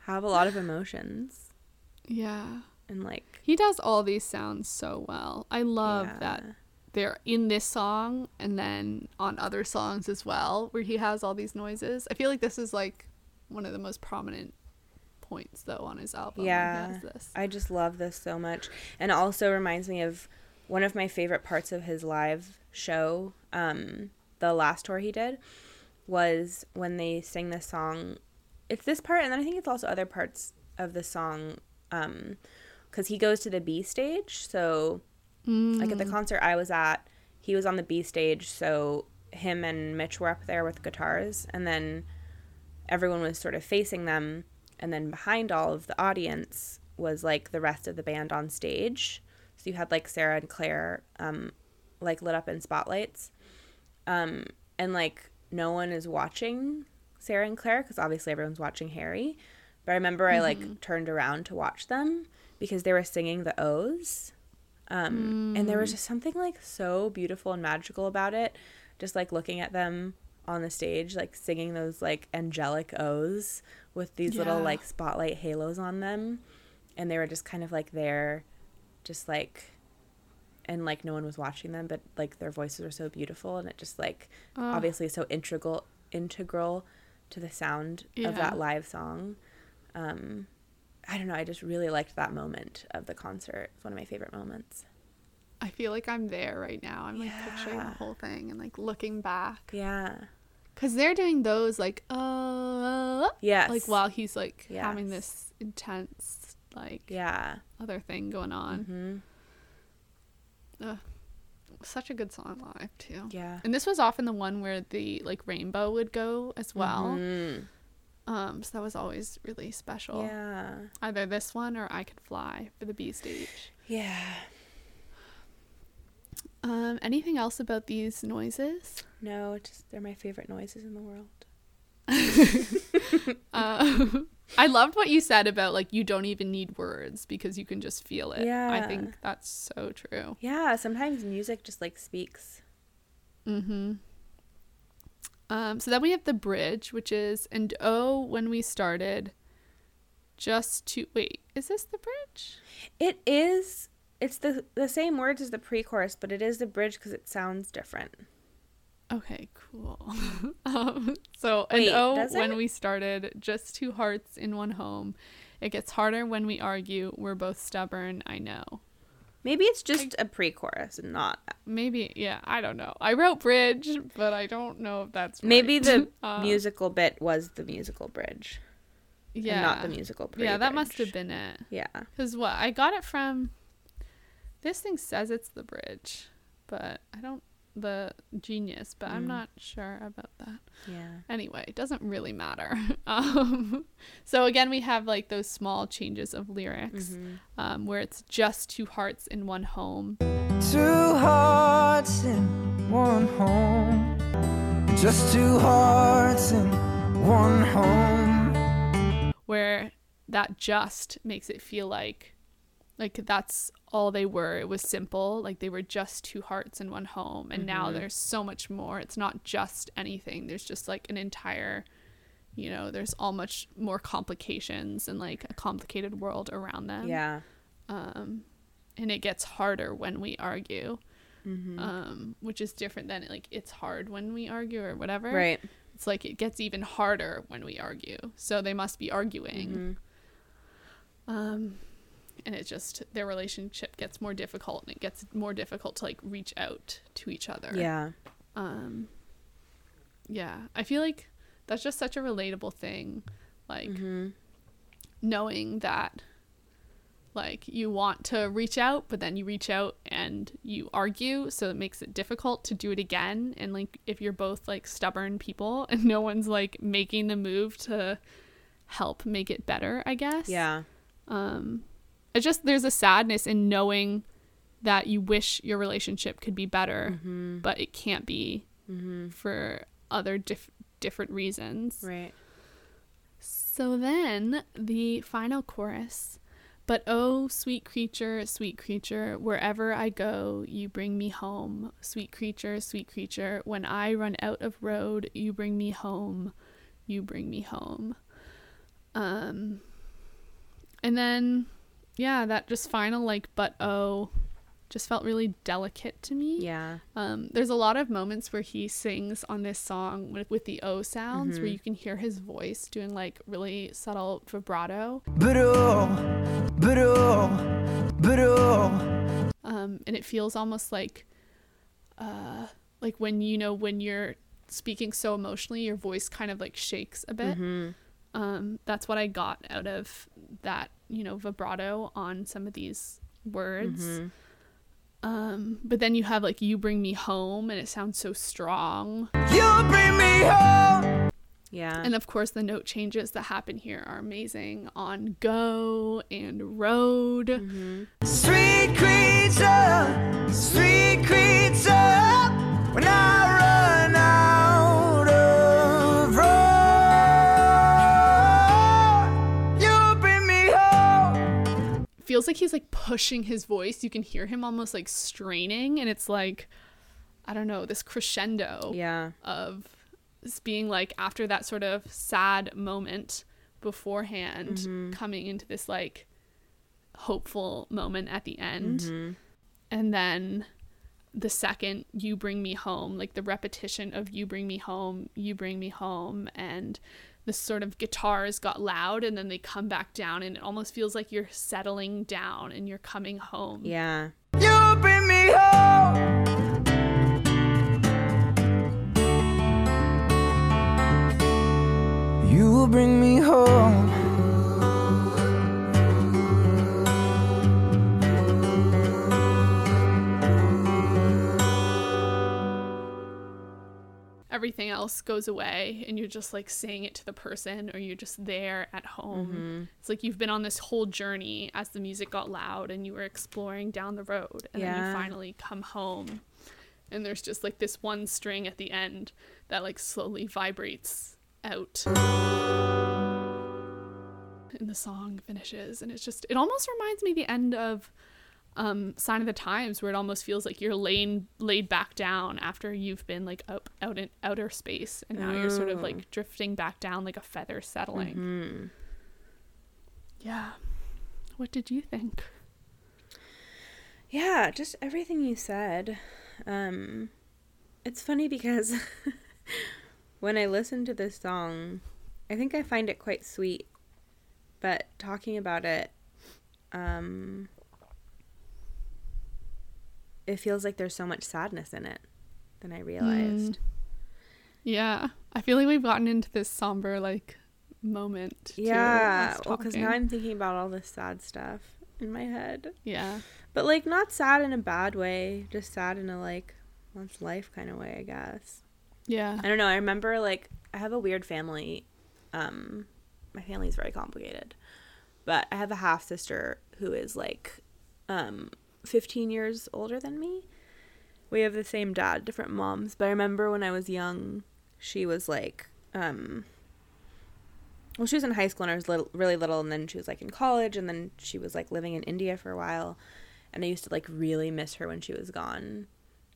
Speaker 2: have a lot of emotions
Speaker 1: Yeah.
Speaker 2: and like
Speaker 1: He does all these sounds so well. I love
Speaker 2: Yeah.
Speaker 1: that they're in this song and then on other songs as well, where he has all these noises. I feel like this is like one of the most prominent points though on his album.
Speaker 2: Yeah,
Speaker 1: this.
Speaker 2: I just love this so much, and also reminds me of one of my favorite parts of his live show. Um, the last tour he did was when they sing this song. It's this part, and then I think it's also other parts of the song. Um, because he goes to the B stage, so like at the concert I was at, he was on the B stage, so him and Mitch were up there with guitars, and then everyone was sort of facing them, and then behind all of the audience was like the rest of the band on stage. So you had like Sarah and Clare, um, like lit up in spotlights, um, and like no one is watching Sarah and Clare because obviously everyone's watching Harry. But I remember I like turned around to watch them because they were singing the O's. Um, And there was just something like so beautiful and magical about it. Just like looking at them on the stage, like singing those like angelic O's with these little like spotlight halos on them. And they were just kind of like there, just like, and like no one was watching them, but like their voices were so beautiful. And it just like obviously so integral, integral to the sound of that live song. Um, I don't know. I just really liked that moment of the concert. It's one of my favorite moments.
Speaker 1: I feel like I'm there right now. I'm like picturing the whole thing and like looking back.
Speaker 2: Yeah.
Speaker 1: Cause they're doing those like uh
Speaker 2: Yes.
Speaker 1: like while he's like having this intense like
Speaker 2: Yeah.
Speaker 1: other thing going on.
Speaker 2: hmm
Speaker 1: Ugh. Such a good song live too.
Speaker 2: Yeah.
Speaker 1: And this was often the one where the like rainbow would go as well.
Speaker 2: Mhm.
Speaker 1: Um, so that was always really special.
Speaker 2: Yeah.
Speaker 1: Either this one or I Could Fly for the B stage.
Speaker 2: Yeah.
Speaker 1: Um, anything else about these noises?
Speaker 2: No, just they're my favorite noises in the world.
Speaker 1: Um, I loved what you said about like you don't even need words because you can just feel it.
Speaker 2: Yeah.
Speaker 1: I think that's so true.
Speaker 2: Yeah, sometimes music just like speaks.
Speaker 1: Mm-hmm. Um, so then we have the bridge, which is and oh, when we started, just to wait, is this the bridge?
Speaker 2: It is it's the the same words as the pre-chorus, but it is the bridge cuz it sounds different.
Speaker 1: Okay, cool. um, so
Speaker 2: Wait,
Speaker 1: and oh, when
Speaker 2: it?
Speaker 1: we started, just two hearts in one home. It gets harder when we argue. We're both stubborn. I know.
Speaker 2: Maybe it's just a pre-chorus and not
Speaker 1: Maybe, yeah, I don't know. I wrote bridge, but I don't know if that's right.
Speaker 2: Maybe the
Speaker 1: Uh,
Speaker 2: musical bit was the musical bridge
Speaker 1: yeah,
Speaker 2: not the musical pre
Speaker 1: Yeah, that must have been it.
Speaker 2: Yeah.
Speaker 1: Because what I got it from. This thing says it's the bridge, but I don't the genius, but I'm
Speaker 2: Mm.
Speaker 1: not sure about that.
Speaker 2: Yeah.
Speaker 1: Anyway, it doesn't really matter. Um, so again, we have like those small changes of lyrics,
Speaker 2: Mm-hmm.
Speaker 1: um, where it's just two hearts in one home.
Speaker 5: Two hearts in one home. Just two hearts in one home.
Speaker 1: where that just makes it feel like like that's all they were. It was simple. Like they were just two hearts in one home and now there's so much more. It's not just anything. There's just like an entire you know there's all much more complications and like a complicated world around them.
Speaker 2: Yeah.
Speaker 1: um and it gets harder when we argue
Speaker 2: Mm-hmm.
Speaker 1: um which is different than like it's hard when we argue or whatever.
Speaker 2: Right.
Speaker 1: it's like it gets even harder when we argue. So they must be arguing. Um and it just their relationship gets more difficult and it gets more difficult to like reach out to each other
Speaker 2: Yeah.
Speaker 1: um yeah i feel like that's just such a relatable thing like
Speaker 2: Mm-hmm.
Speaker 1: knowing that like you want to reach out but then you reach out and you argue so it makes it difficult to do it again and like if you're both like stubborn people and no one's like making the move to help make it better i guess
Speaker 2: Yeah.
Speaker 1: um it just there's a sadness in knowing that you wish your relationship could be better but it can't be for other dif- different reasons
Speaker 2: Right.
Speaker 1: so then the final chorus. But oh, sweet creature, sweet creature, wherever I go, you bring me home. Sweet creature, sweet creature, when I run out of road, you bring me home. You bring me home. Um and then yeah, that just final like but oh just felt really delicate to me.
Speaker 2: Yeah.
Speaker 1: Um, there's a lot of moments where he sings on this song with, with the O sounds, where you can hear his voice doing like really subtle vibrato.
Speaker 5: But oh, but oh, but oh.
Speaker 1: Um, and it feels almost like, uh, like when you know when you're speaking so emotionally, your voice kind of like shakes a bit. Um, that's what I got out of that, you know, vibrato on some of these words. Um, but then you have like "You Bring Me Home" and it sounds so strong.
Speaker 5: You bring me home.
Speaker 2: Yeah.
Speaker 1: And of course, the note changes that happen here are amazing on go and road.
Speaker 5: Sweet creature, sweet creature.
Speaker 1: Feels like he's like pushing his voice. You can hear him almost like straining, and it's like, I don't know, this crescendo
Speaker 2: yeah.
Speaker 1: of this being like after that sort of sad moment beforehand, mm-hmm. coming into this like hopeful moment at the end. Mm-hmm. And then the second you bring me home, like the repetition of you bring me home, you bring me home, and the sort of guitars got loud and then they come back down, and it almost feels like you're settling down and you're coming home.
Speaker 2: Yeah.
Speaker 5: You bring me home. You will bring me home.
Speaker 1: Everything else goes away and you're just like saying it to the person or you're just there at home. Mm-hmm. It's like you've been on this whole journey as the music got loud and you were exploring down the road and then you finally come home and there's just like this one string at the end that like slowly vibrates out. And the song finishes and it's just it almost reminds me the end of um sign of the times where it almost feels like you're laying laid back down after you've been like up out in outer space and now you're sort of like drifting back down like a feather settling yeah what did you think
Speaker 2: Yeah, just everything you said. Um, it's funny because when I listen to this song, I think I find it quite sweet. But talking about it, um, it feels like there's so much sadness in it than I realized.
Speaker 1: yeah i feel like we've gotten into this somber like moment
Speaker 2: Yeah, well, because now. I'm thinking about all this sad stuff in my head.
Speaker 1: yeah
Speaker 2: But like not sad in a bad way, just sad in a like what's life kind of way, I guess.
Speaker 1: yeah
Speaker 2: I don't know. I remember like I have a weird family. Um my family's very complicated. But I have a half sister who is like um 15 years older than me. We have the same dad, different moms, but I remember when I was young, she was like um well, she was in high school and I was little, really little, and then she was like in college, and then she was like living in India for a while. And I used to like really miss her when she was gone.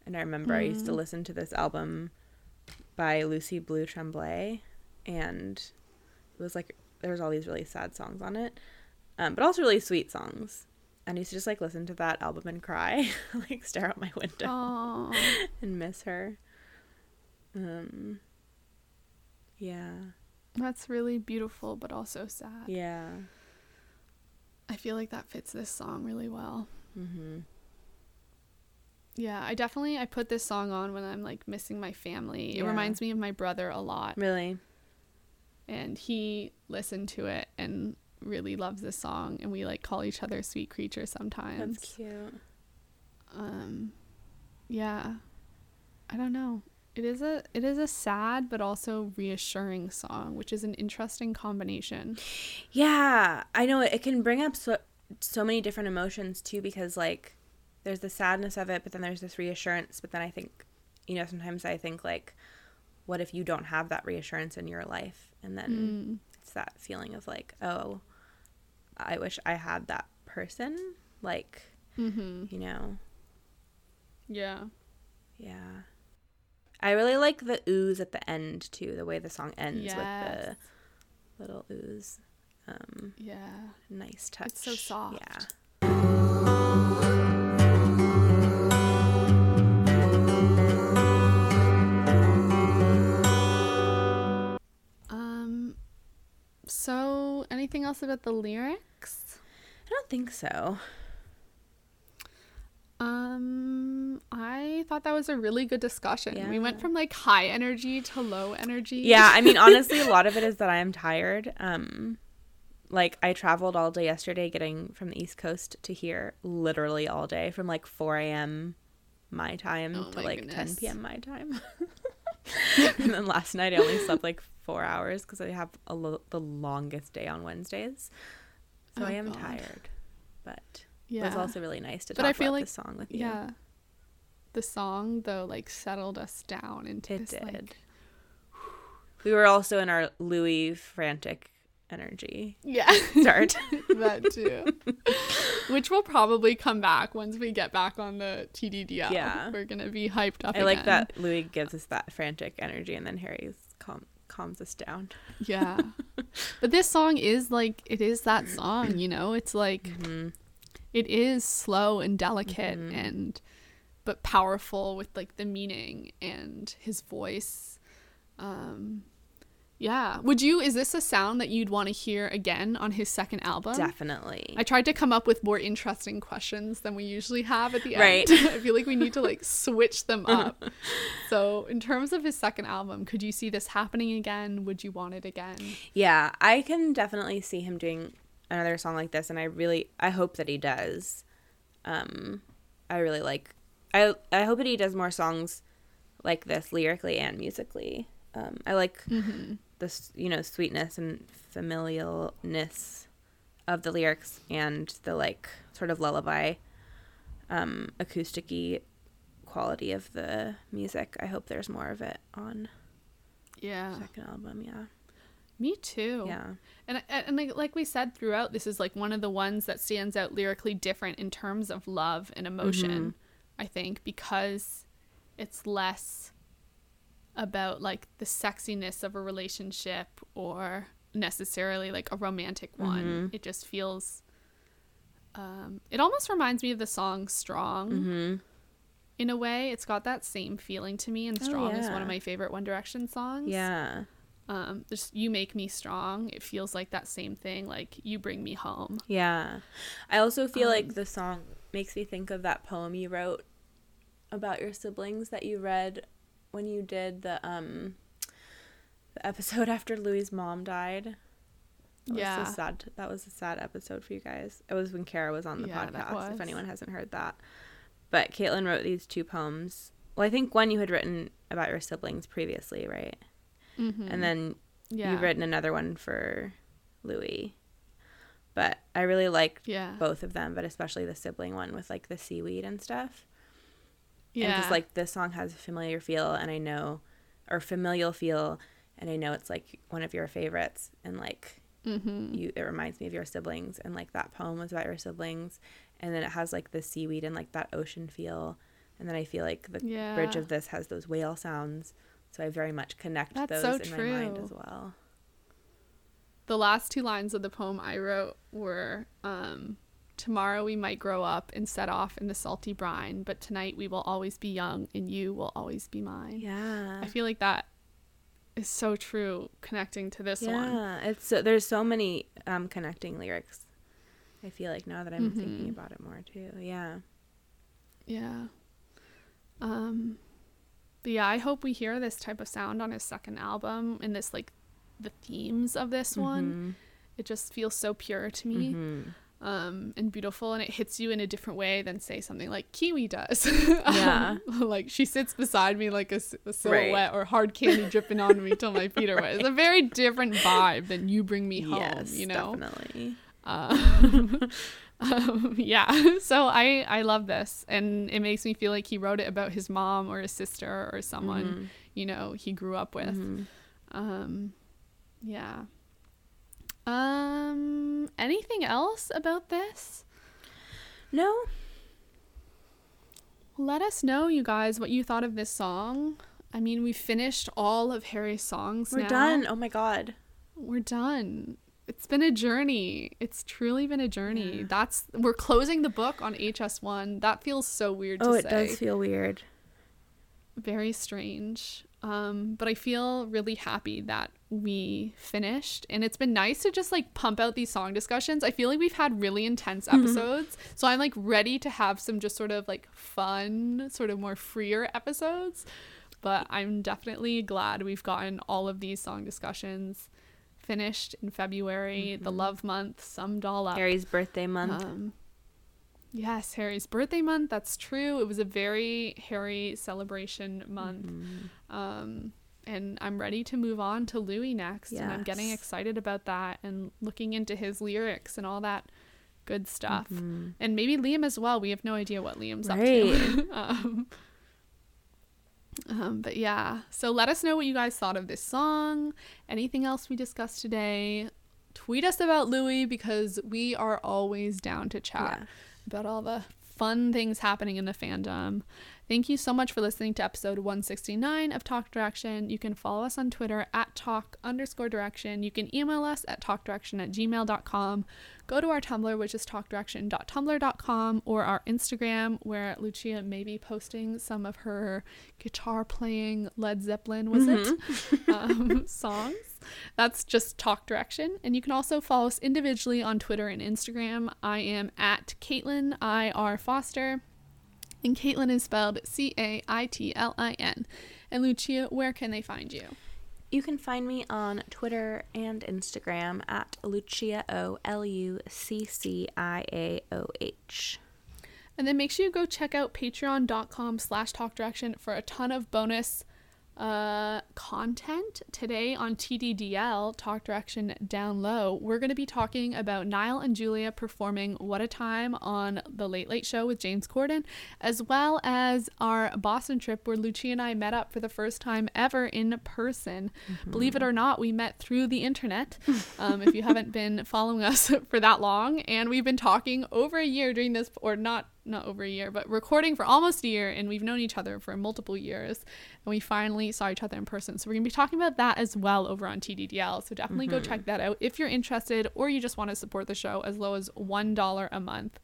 Speaker 2: And I remember I used to listen to this album by Lucy Blue Tremblay, and it was like there was all these really sad songs on it, um, but also really sweet songs. And I used to just like listen to that album and cry, like stare out my window and miss her. Um, yeah,
Speaker 1: that's really beautiful but also sad
Speaker 2: yeah.
Speaker 1: i feel like that fits this song really well
Speaker 2: Mm-hmm.
Speaker 1: Yeah, I definitely I put this song on when I'm like missing my family. It
Speaker 2: Yeah.
Speaker 1: reminds me of my brother a lot,
Speaker 2: Really,
Speaker 1: and he listened to it and really loves this song, and we like call each other sweet creatures sometimes.
Speaker 2: that's cute.
Speaker 1: Um, yeah, I don't know. It is a it is a sad but also reassuring song, which is an interesting combination.
Speaker 2: Yeah, I know it, it can bring up so so many different emotions too because like there's the sadness of it, but then there's this reassurance, but then I think you know sometimes I think like what if you don't have that reassurance in your life and then it's that feeling of like, oh, I wish I had that person like,
Speaker 1: Mm-hmm.
Speaker 2: you know.
Speaker 1: Yeah.
Speaker 2: Yeah. I really like the ooze at the end too, the way the song ends
Speaker 1: Yes.
Speaker 2: with the little ooze. Um
Speaker 1: Yeah.
Speaker 2: nice touch.
Speaker 1: It's so soft.
Speaker 2: Yeah.
Speaker 1: Anything else about the lyrics?
Speaker 2: I don't think so.
Speaker 1: Um, I thought that was a really good discussion. We went from like high energy to low energy.
Speaker 2: Yeah, I mean honestly a lot of it is that I am tired. Um like I traveled all day yesterday getting from the East Coast to here literally all day from like 4 a.m. my time
Speaker 1: Oh
Speaker 2: to
Speaker 1: my
Speaker 2: like 10 p.m. my time. and then last night I only slept like four hours because I have a lo- the longest day on Wednesdays. So
Speaker 1: Oh,
Speaker 2: I am
Speaker 1: God.
Speaker 2: tired. But it was also really nice to
Speaker 1: But
Speaker 2: talk
Speaker 1: I feel
Speaker 2: about
Speaker 1: like-
Speaker 2: this song with you.
Speaker 1: yeah. The song though, like settled us down into
Speaker 2: It
Speaker 1: this
Speaker 2: did.
Speaker 1: like
Speaker 2: We were also in our Louis frantic energy
Speaker 1: yeah
Speaker 2: start.
Speaker 1: that too, which will probably come back once we get back on the TDDL.
Speaker 2: Yeah.
Speaker 1: we're gonna be hyped up.
Speaker 2: I like that Louis gives us that frantic energy and then Harry's calm calms us down.
Speaker 1: Yeah. but this song is like it is that song, you know? It's like
Speaker 2: Mm-hmm.
Speaker 1: it is slow and delicate and but powerful with like the meaning and his voice. Um yeah. Would you is this a sound that you'd want to hear again on his second album?
Speaker 2: Definitely.
Speaker 1: I tried to come up with more interesting questions than we usually have at the end.
Speaker 2: Right.
Speaker 1: I feel like we need to like switch them up. so, in terms of his second album, could you see this happening again? Would you want it again?
Speaker 2: yeah, I can definitely see him doing another song like this and I really I hope that he does. Um I really like I I hope that he does more songs like this lyrically and musically. Um, I like
Speaker 1: Mm-hmm.
Speaker 2: This, you know, sweetness and familialness of the lyrics and the like sort of lullaby, um, acousticy quality of the music. I hope there's more of it on
Speaker 1: Yeah.
Speaker 2: second album. Yeah,
Speaker 1: Me too.
Speaker 2: yeah,
Speaker 1: And and like, like we said throughout, this is like one of the ones that stands out lyrically different in terms of love and emotion. I think because it's less about like the sexiness of a relationship or necessarily like a romantic one. It just feels. Um, it almost reminds me of the song "Strong."
Speaker 2: mm-hmm.
Speaker 1: In a way, it's got that same feeling to me, and
Speaker 2: Oh,
Speaker 1: "Strong" is one of my favorite One Direction songs
Speaker 2: yeah.
Speaker 1: um just you make me strong it feels like that same thing like you bring me home
Speaker 2: Yeah. I also feel
Speaker 1: Um,
Speaker 2: like the song makes me think of that poem you wrote about your siblings that you read when you did the um the episode after Louis' mom died. That
Speaker 1: Yeah.
Speaker 2: Was a sad that was a sad episode for you guys. It was when Kara was on the
Speaker 1: Yeah,
Speaker 2: podcast, if anyone hasn't heard that. But Caitlin wrote these two poems. Well, I think one you had written about your siblings previously, right?
Speaker 1: mm-hmm.
Speaker 2: And then
Speaker 1: yeah
Speaker 2: you've written another one for Louis. But I really liked
Speaker 1: yeah
Speaker 2: both of them, but especially the sibling one with like the seaweed and stuff.
Speaker 1: Yeah
Speaker 2: And just like this song has a familiar feel, and I know, or familial feel, and I know it's like one of your favorites, and like
Speaker 1: mm-hmm.
Speaker 2: you, it reminds me of your siblings, and like that poem was about your siblings, and then it has like the seaweed and like that ocean feel, and then I feel like the
Speaker 1: yeah
Speaker 2: bridge of this has those whale sounds, so I very much connect
Speaker 1: That's
Speaker 2: those
Speaker 1: so
Speaker 2: in my mind as well.
Speaker 1: the last two lines of the poem i wrote were um tomorrow we might grow up and set off in the salty brine but tonight we will always be young and you will always be mine
Speaker 2: Yeah.
Speaker 1: i feel like that is so true connecting to this one
Speaker 2: Yeah, it's so, there's so many um, connecting lyrics. I feel like now that I'm thinking
Speaker 1: Mhm.
Speaker 2: about it more too. Yeah.
Speaker 1: Yeah. Um but yeah, I hope we hear this type of sound on his second album and this like the themes of this one. It just feels so pure to me.
Speaker 2: Mhm.
Speaker 1: Um and beautiful and it hits you in a different way than say something like Kiwi does.
Speaker 2: Yeah.
Speaker 1: Um, like she sits beside me like a silhouette or hard candy dripping on me till my feet are wet. It's a very different vibe than you bring me home,
Speaker 2: yes,
Speaker 1: you know.
Speaker 2: definitely.
Speaker 1: Um, um, yeah, so I I love this, and it makes me feel like he wrote it about his mom or his sister or someone
Speaker 2: Mm-hmm.
Speaker 1: you know he grew up with. Um, yeah. Um, anything else about this?
Speaker 2: No,
Speaker 1: Let us know, you guys, what you thought of this song. I mean, we finished all of Harry's songs.
Speaker 2: we're
Speaker 1: now.
Speaker 2: done. Oh my god.
Speaker 1: We're done. It's been a journey. It's truly been a journey. That's we're closing the book on HS1. That feels so weird to
Speaker 2: Oh, it
Speaker 1: say.
Speaker 2: does feel weird.
Speaker 1: Very strange. Um, but I feel really happy that we finished and it's been nice to just like pump out these song discussions. I feel like we've had really intense episodes. So I'm like ready to have some just sort of like fun, sort of more freer episodes. But I'm definitely glad we've gotten all of these song discussions finished in February, the love month, summed all up.
Speaker 2: Harry's birthday month.
Speaker 1: Um, yes, Harry's birthday month. That's true. It was a very Harry celebration month.
Speaker 2: Mm-hmm.
Speaker 1: Um, and I'm ready to move on to Louis next. And I'm getting excited about that and looking into his lyrics and all that good stuff.
Speaker 2: Mm-hmm.
Speaker 1: And maybe Liam as well. We have no idea what Liam's up to. um, um, but yeah, so let us know what you guys thought of this song. Anything else we discussed today? Tweet us about Louis because we are always down to chat
Speaker 2: Yeah.
Speaker 1: About all the fun things happening in the fandom. Thank you so much for listening to episode 169 of Talk Direction. You can follow us on Twitter at talk underscore direction. You can email us at talkdirection at gmail.com. Go to our Tumblr, which is talkdirection.tumblr.com, or our Instagram, where Lucia may be posting some of her guitar playing Led Zeppelin, was it? um, songs. That's just Talk Direction. And you can also follow us individually on Twitter and Instagram. I am at Caitlin I R Foster. And Caitlin is spelled C A I T L I N. And Lucia, where can they find you?
Speaker 2: You can find me on Twitter and Instagram at Lucia O L U C C I A O H.
Speaker 1: And then make sure you go check out patreon.com slash talk direction for a ton of bonus uh, content. Today on TDDL, Talk Direction Down Low, we're going to be talking about Niall and Julia performing What a Time on The Late Late Show with James Corden, as well as our Boston trip where Lucia and I met up for the first time ever in person. Believe it or not, we met through the internet. Um, if you haven't been following us for that long, and we've been talking over a year during this, or not not over a year, but recording for almost a year, and we've known each other for multiple years, and we finally saw each other in person. So we're gonna be talking about that as well over on TDDL. So definitely go check that out if you're interested, or you just want to support the show as low as one dollar a month.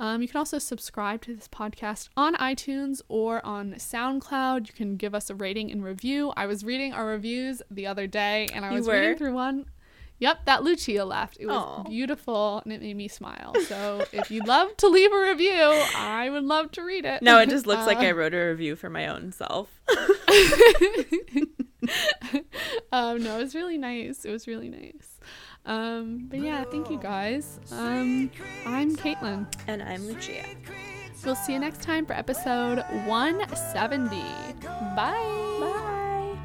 Speaker 1: Um, you can also subscribe to this podcast on iTunes or on SoundCloud. You can give us a rating and review. I was reading our reviews the other day, and I
Speaker 2: You
Speaker 1: was
Speaker 2: were?
Speaker 1: reading through one. Yep, that Lucia left. It was
Speaker 2: Aw.
Speaker 1: beautiful and it made me smile. So if you'd love to leave a review, I would love to read it.
Speaker 2: No, it just looks like
Speaker 1: Uh,
Speaker 2: I wrote a review for my own self.
Speaker 1: um, no, it was really nice. It was really nice. Um, but yeah, thank you guys. Um, I'm Caitlin.
Speaker 2: and I'm Lucia.
Speaker 1: We'll see you next time for episode 170. Bye.
Speaker 2: Bye.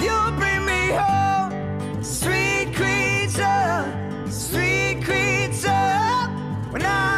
Speaker 5: You bring me home, sweet creature, sweet creature. When I